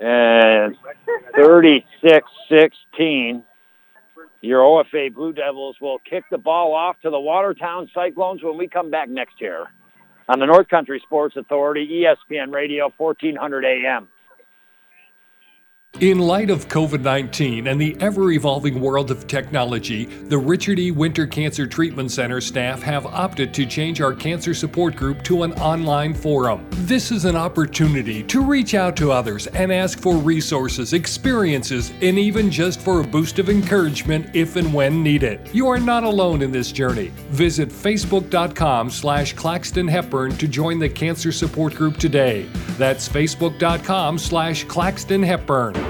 And 36-16. Your OFA Blue Devils will kick the ball off to the Watertown Cyclones when we come back next year on the North Country Sports Authority, ESPN Radio, 1400 AM. In light of COVID 19 and the ever evolving world of technology, the Richard E. Winter Cancer Treatment Center staff have opted to change our cancer support group to an online forum. This is an opportunity to reach out to others and ask for resources, experiences, and even just for a boost of encouragement if and when needed. You are not alone in this journey. Visit facebook.com slash Claxton Hepburn to join the cancer support group today. That's facebook.com slash Claxton Hepburn.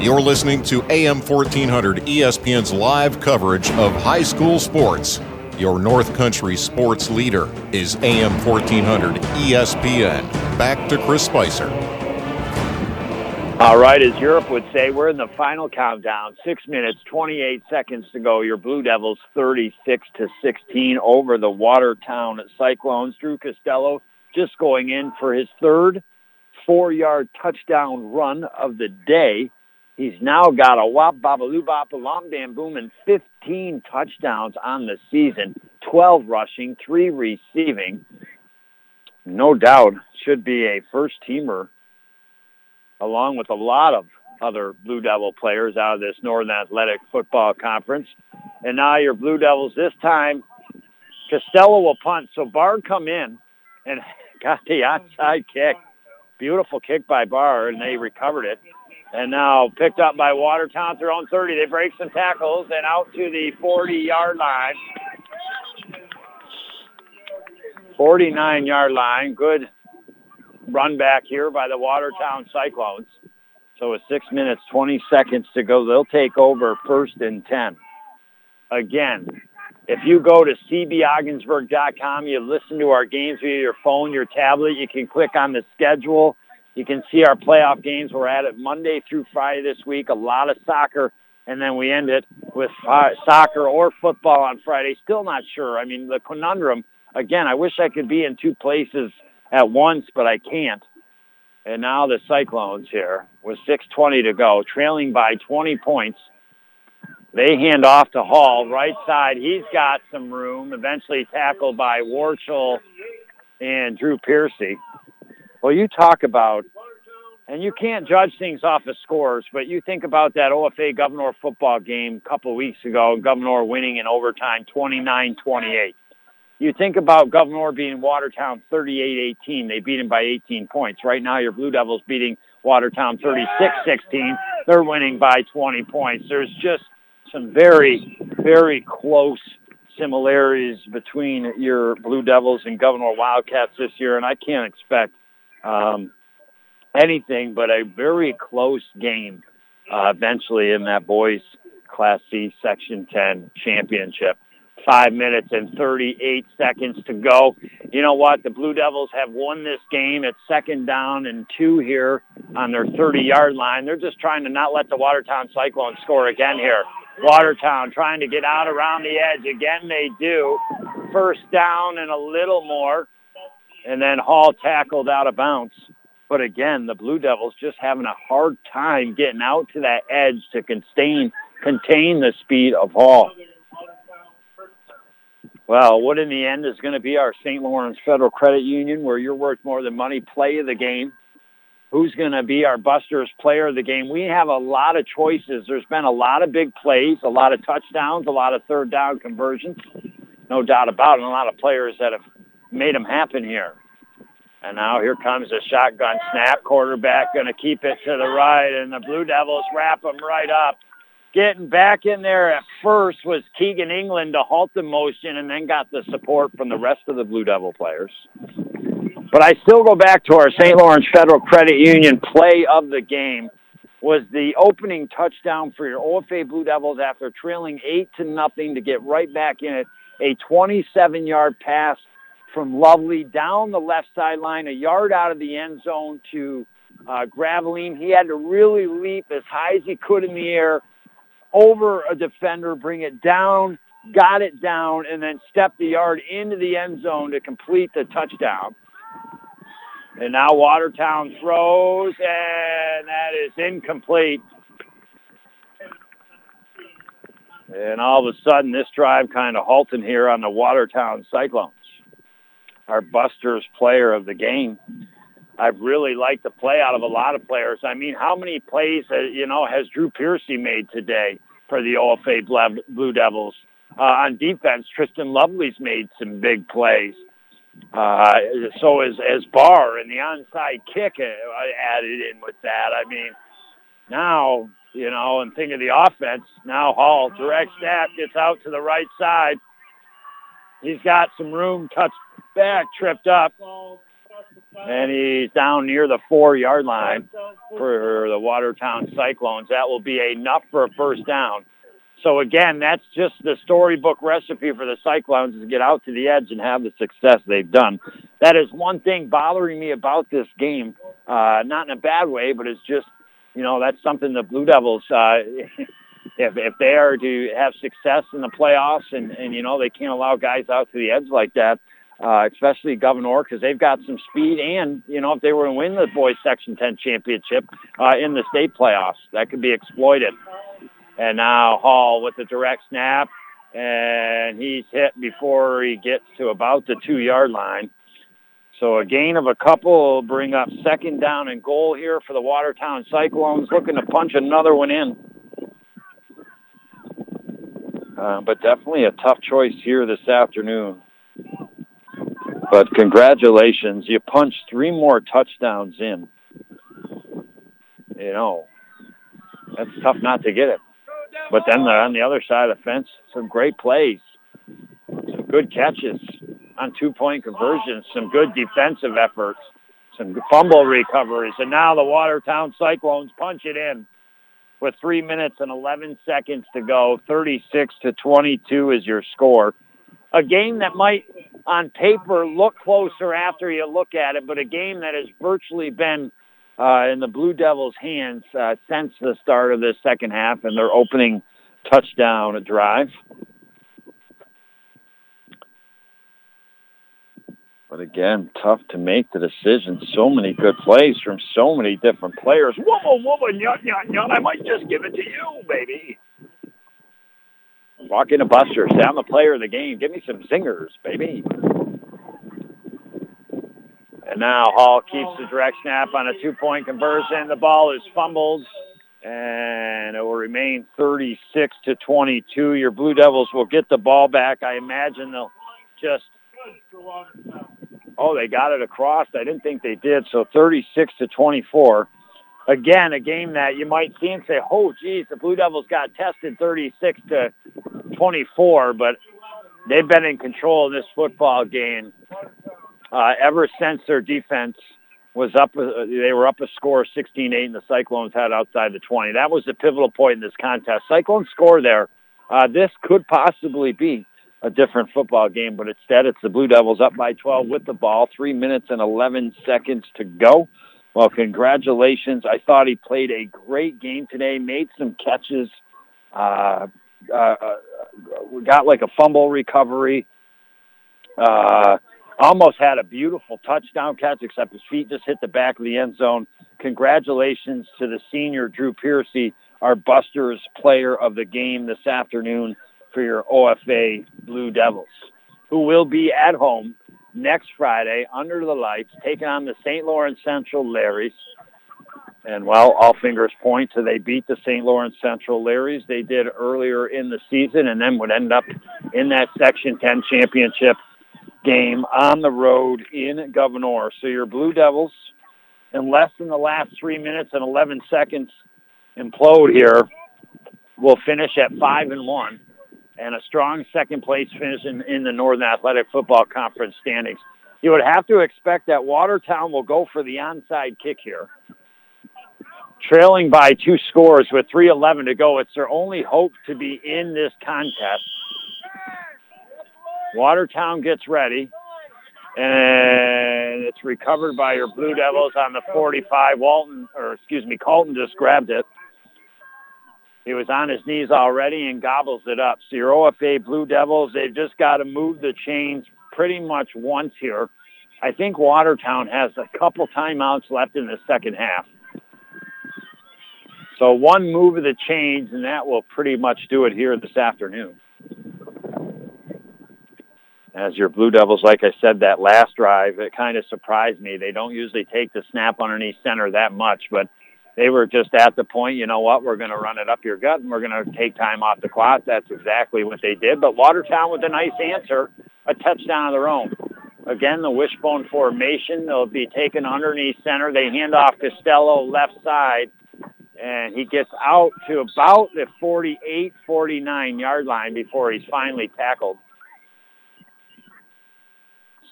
You're listening to AM 1400 ESPN's live coverage of high school sports. Your North Country sports leader is AM 1400 ESPN. Back to Chris Spicer. All right, as Europe would say, we're in the final countdown. Six minutes, 28 seconds to go. Your Blue Devils 36 to 16 over the Watertown Cyclones. Drew Costello just going in for his third four-yard touchdown run of the day. He's now got a wop babaloo bop alam bam boom and 15 touchdowns on the season, 12 rushing, three receiving. No doubt should be a first teamer along with a lot of other Blue Devil players out of this Northern Athletic Football Conference. And now your Blue Devils this time, Costello will punt. So Barr come in and got the outside kick. Beautiful kick by Barr, and they recovered it. And now picked up by Watertown at their own 30. They break some tackles and out to the 40-yard line. 49-yard line. Good run back here by the Watertown Cyclones. So with 6 minutes, 20 seconds to go, they'll take over first and 10. Again, if you go to cbogginsburg.com, you listen to our games via your phone, your tablet, you can click on the schedule. You can see our playoff games. We're at it Monday through Friday this week. A lot of soccer, and then we end it with uh, soccer or football on Friday. Still not sure. I mean, the conundrum, again, I wish I could be in two places at once, but I can't. And now the Cyclones here with 6.20 to go, trailing by 20 points. They hand off to Hall, right side. He's got some room, eventually tackled by Warchel and Drew Piercy. Well, you talk about, and you can't judge things off of scores, but you think about that OFA Gouverneur football game a couple weeks ago, Gouverneur winning in overtime 29-28. You think about Gouverneur beating Watertown 38-18. They beat him by 18 points. Right now, your Blue Devils beating Watertown 36-16. They're winning by 20 points. There's just some very, very close similarities between your Blue Devils and Gouverneur Wildcats this year, and I can't expect um, anything but a very close game uh, eventually in that boys Class C Section 10 championship. Five minutes and 38 seconds to go. You know what? The Blue Devils have won this game. It's second down and two here on their 30-yard line. They're just trying to not let the Watertown Cyclones score again here. Watertown trying to get out around the edge. Again, they do. First down and a little more. And then Hall tackled out of bounds. But again, the Blue Devils just having a hard time getting out to that edge to contain, contain the speed of Hall. Well, what in the end is going to be our St. Lawrence Federal Credit Union, where you're worth more than money, play of the game. Who's going to be our Busters player of the game? We have a lot of choices. There's been a lot of big plays, a lot of touchdowns, a lot of third down conversions. No doubt about it. And a lot of players that have made them happen here. And now here comes a shotgun snap. Quarterback going to keep it to the right, and the Blue Devils wrap them right up. Getting back in there at first was Keegan England to halt the motion and then got the support from the rest of the Blue Devil players. But I still go back to our St. Lawrence Federal Credit Union play of the game was the opening touchdown for your OFA Blue Devils after trailing 8 to nothing to get right back in it. A 27-yard pass from Lovely down the left sideline, a yard out of the end zone to uh, Graveline. He had to really leap as high as he could in the air over a defender, bring it down, got it down, and then step the yard into the end zone to complete the touchdown. And now Watertown throws, and that is incomplete. And all of a sudden, this drive kind of halting here on the Watertown Cyclones. Our Busters player of the game. I've really liked the play out of a lot of players. I mean, how many plays, uh, you know, has Drew Piercy made today for the OFA Blue Devils? Uh, on defense, Tristan Lovely's made some big plays. Uh, so is as Barr and the onside kick uh, added in with that. I mean, now you know, and think of the offense. Now Hall direct snap gets out to the right side. He's got some room, cuts back, tripped up, and he's down near the four-yard line for the Watertown Cyclones. That will be enough for a first down. So again, that's just the storybook recipe for the Cyclones is to get out to the edge and have the success they've done. That is one thing bothering me about this game, uh, not in a bad way, but it's just, you know, that's something the Blue Devils, uh, if, if they are to have success in the playoffs and, and, you know, they can't allow guys out to the edge like that, uh, especially Gouverneur, because they've got some speed. And you know, if they were to win the boys Section 10 championship uh, in the state playoffs, that could be exploited. And now Hall with the direct snap, and he's hit before he gets to about the two-yard line. So a gain of a couple will bring up second down and goal here for the Watertown Cyclones, looking to punch another one in. Uh, but definitely a tough choice here this afternoon. But congratulations, you punched three more touchdowns in. You know, that's tough not to get it. But then on the other side of the fence, some great plays, some good catches on two-point conversions, some good defensive efforts, some fumble recoveries, and now the Watertown Cyclones punch it in with three minutes and 11 seconds to go. 36 to 22 is your score. A game that might, on paper, look closer after you look at it, but a game that has virtually been uh, in the Blue Devils' hands uh, since the start of the second half and their opening touchdown drive. But again, tough to make the decision. So many good plays from so many different players. Whoa, whoa, nyut, nyut, nyut. I might just give it to you, baby. Walk Buster's. Say, I'm the player of the game. Give me some zingers, baby. And now Hall keeps the direct snap on a two-point conversion. The ball is fumbled, and it will remain 36 to 22. Your Blue Devils will get the ball back. I imagine they'll just Oh, they got it across. I didn't think they did. So 36 to 24. Again, a game that you might see and say, "Oh, geez, the Blue Devils got tested 36 to 24," but they've been in control of this football game uh, ever since their defense was up. Uh, they were up a score 16-8, and the Cyclones had outside the 20. That was the pivotal point in this contest. Cyclones score there. Uh, this could possibly be a different football game, but instead it's the Blue Devils up by 12 with the ball, three minutes and 11 seconds to go. Well, congratulations. I thought he played a great game today, made some catches, uh, uh, uh got like a fumble recovery, uh, almost had a beautiful touchdown catch, except his feet just hit the back of the end zone. Congratulations to the senior Drew Piercy, our Busters player of the game this afternoon for your OFA Blue Devils, who will be at home next Friday under the lights, taking on the St. Lawrence Central Larrys. And well, all fingers point to they beat the St. Lawrence Central Larrys. They did earlier in the season and then would end up in that Section 10 championship game on the road in Gouverneur. So your Blue Devils, in less than the last three minutes and 11 seconds, implode here, will finish at 5 and 1 and a strong second place finish in, in the Northern Athletic Football Conference standings. You would have to expect that Watertown will go for the onside kick here. Trailing by two scores with 3.11 to go. It's their only hope to be in this contest. Watertown gets ready, and it's recovered by your Blue Devils on the 45. Walton, or excuse me, Colton just grabbed it. He was on his knees already and gobbles it up. So your OFA Blue Devils, they've just got to move the chains pretty much once here. I think Watertown has a couple timeouts left in the second half. So one move of the chains, and that will pretty much do it here this afternoon. As your Blue Devils, like I said, that last drive, it kind of surprised me. They don't usually take the snap underneath center that much, but they were just at the point, you know what, we're going to run it up your gut and we're going to take time off the clock. That's exactly what they did. But Watertown with a nice answer, a touchdown of their own. Again, the wishbone formation. They'll be taken underneath center. They hand off Costello left side, and he gets out to about the 48, 49 yard line before he's finally tackled.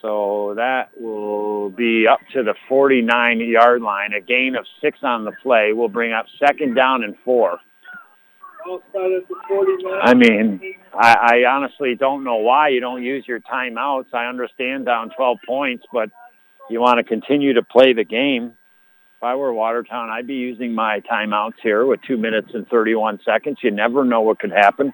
So that will be up to the 49-yard line. A gain of six on the play will bring up second down and four. I mean, I, I honestly don't know why you don't use your timeouts. I understand down 12 points, but you want to continue to play the game. If I were Watertown, I'd be using my timeouts here with two minutes and 31 seconds. You never know what could happen.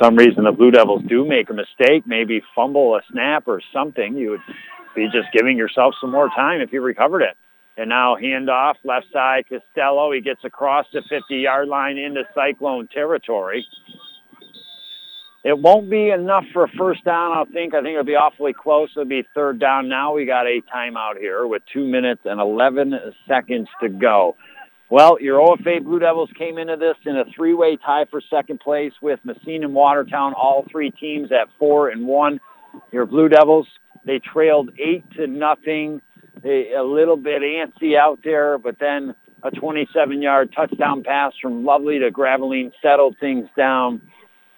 Some reason the Blue Devils do make a mistake, maybe fumble a snap or something, you would be just giving yourself some more time if you recovered it. And now handoff, left side, Costello. He gets across the 50-yard line into Cyclone territory. It won't be enough for a first down, I think. I think it'll be awfully close. It'll be third down. Now we got a timeout here with two minutes and 11 seconds to go. Well, your OFA Blue Devils came into this in a three-way tie for second place with Massena and Watertown, all three teams at four and one. Your Blue Devils, they trailed eight to nothing. They, a little bit antsy out there, but then a 27-yard touchdown pass from Lovely to Graveline settled things down.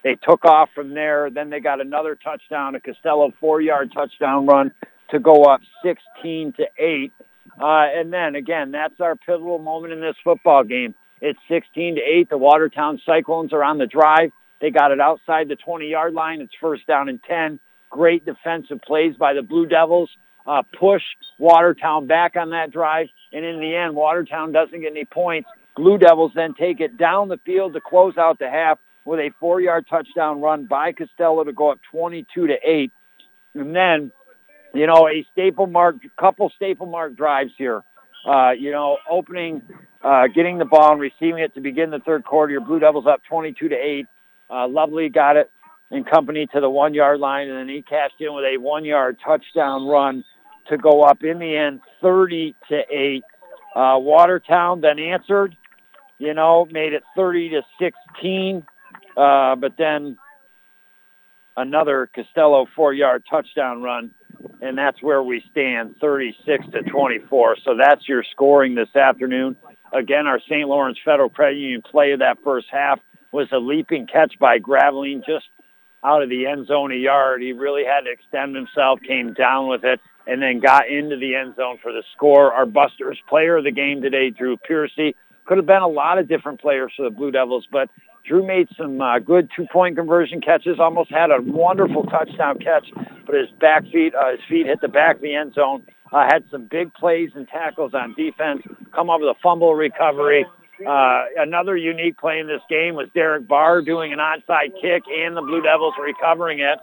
They took off from there. Then they got another touchdown, a Costello four-yard touchdown run to go up 16 to 8. Uh, and then again, that's our pivotal moment in this football game. It's 16 to 8. The Watertown Cyclones are on the drive. They got it outside the 20-yard line. It's first down and 10. Great defensive plays by the Blue Devils. Uh, push Watertown back on that drive. And in the end, Watertown doesn't get any points. Blue Devils then take it down the field to close out the half with a four-yard touchdown run by Costello to go up 22 to 8. And then, you know, a staple mark, couple staple mark drives here. Uh, you know, opening, uh, getting the ball and receiving it to begin the third quarter. Your Blue Devils up 22 to 8. Uh, Lovely got it in company to the one-yard line, and then he cashed in with a one-yard touchdown run to go up in the end 30 to 8. Uh, Watertown then answered, you know, made it 30 to 16. Uh, but then another Costello four-yard touchdown run, and that's where we stand, 36 to 24. So that's your scoring this afternoon. Again, our St. Lawrence Federal Credit Union play of that first half was a leaping catch by Graveline just out of the end zone a yard. He really had to extend himself, came down with it, and then got into the end zone for the score. Our Busters player of the game today, Drew Piercy. Could have been a lot of different players for the Blue Devils, but Drew made some uh, good two-point conversion catches. Almost had a wonderful touchdown catch, but his back feet, uh, his feet hit the back of the end zone. Uh, had some big plays and tackles on defense. Come up with a fumble recovery. Uh, another unique play in this game was Derek Barr doing an onside kick and the Blue Devils recovering it.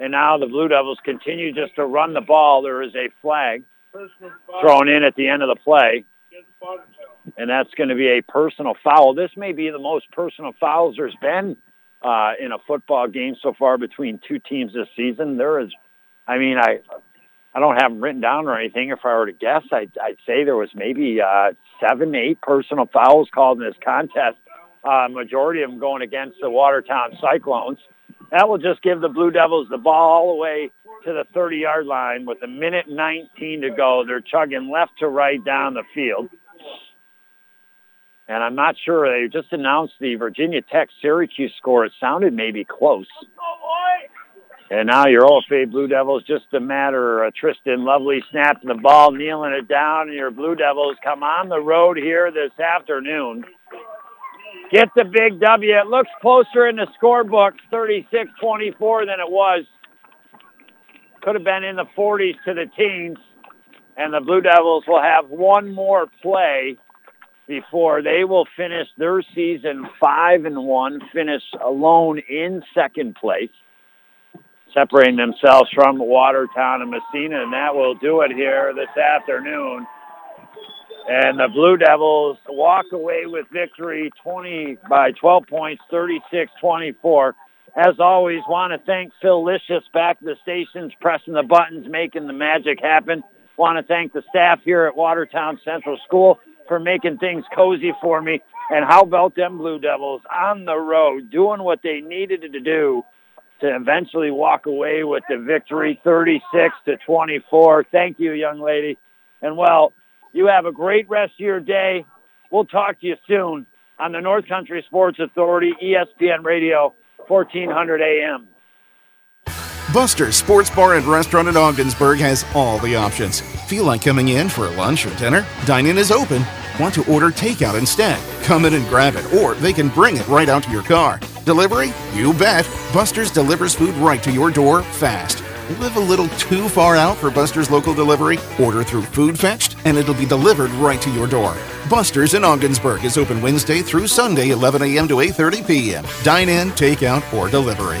And now the Blue Devils continue just to run the ball. There is a flag thrown in at the end of the play and that's going to be a personal foul. This may be the most personal fouls there's been uh, in a football game so far between two teams this season. There is, I mean, I I don't have them written down or anything. If I were to guess, I'd, I'd say there was maybe uh, seven, eight personal fouls called in this contest. Uh, majority of them going against the Watertown Cyclones. That will just give the Blue Devils the ball all the way to the 30-yard line with a minute 19 to go. They're chugging left to right down the field and I'm not sure. They just announced the Virginia Tech Syracuse score. It sounded maybe close. And now your OFA Blue Devils, just a matter of Tristan Lovely snapping the ball, kneeling it down, and your Blue Devils come on the road here this afternoon. Get the big W. It looks closer in the scorebook, 36-24 than it was. Could have been in the 40s to the teens. And the Blue Devils will have one more play before they will finish their season five and one, finish alone in second place, separating themselves from Watertown and Massena, and that will do it here this afternoon. And the Blue Devils walk away with victory 20 by 12 points, 36-24. As always, want to thank Phil Licious back at the stations, pressing the buttons, making the magic happen. Want to thank the staff here at Watertown Central School for making things cozy for me. And how about them Blue Devils on the road doing what they needed to do to eventually walk away with the victory 36 to 24. Thank you, young lady. And well, you have a great rest of your day. We'll talk to you soon on the North Country Sports Authority, ESPN Radio, 1400 AM. Buster's Sports Bar and Restaurant in Ogdensburg has all the options. Feel like coming in for lunch or dinner? Dine-in is open. Want to order takeout instead? Come in and grab it, or they can bring it right out to your car. Delivery? You bet. Buster's delivers food right to your door fast. Live a little too far out for Buster's local delivery? Order through Food Fetched and it'll be delivered right to your door. Buster's in Ogdensburg is open Wednesday through Sunday, 11 a.m. to 8:30 p.m. Dine in, take out, or delivery.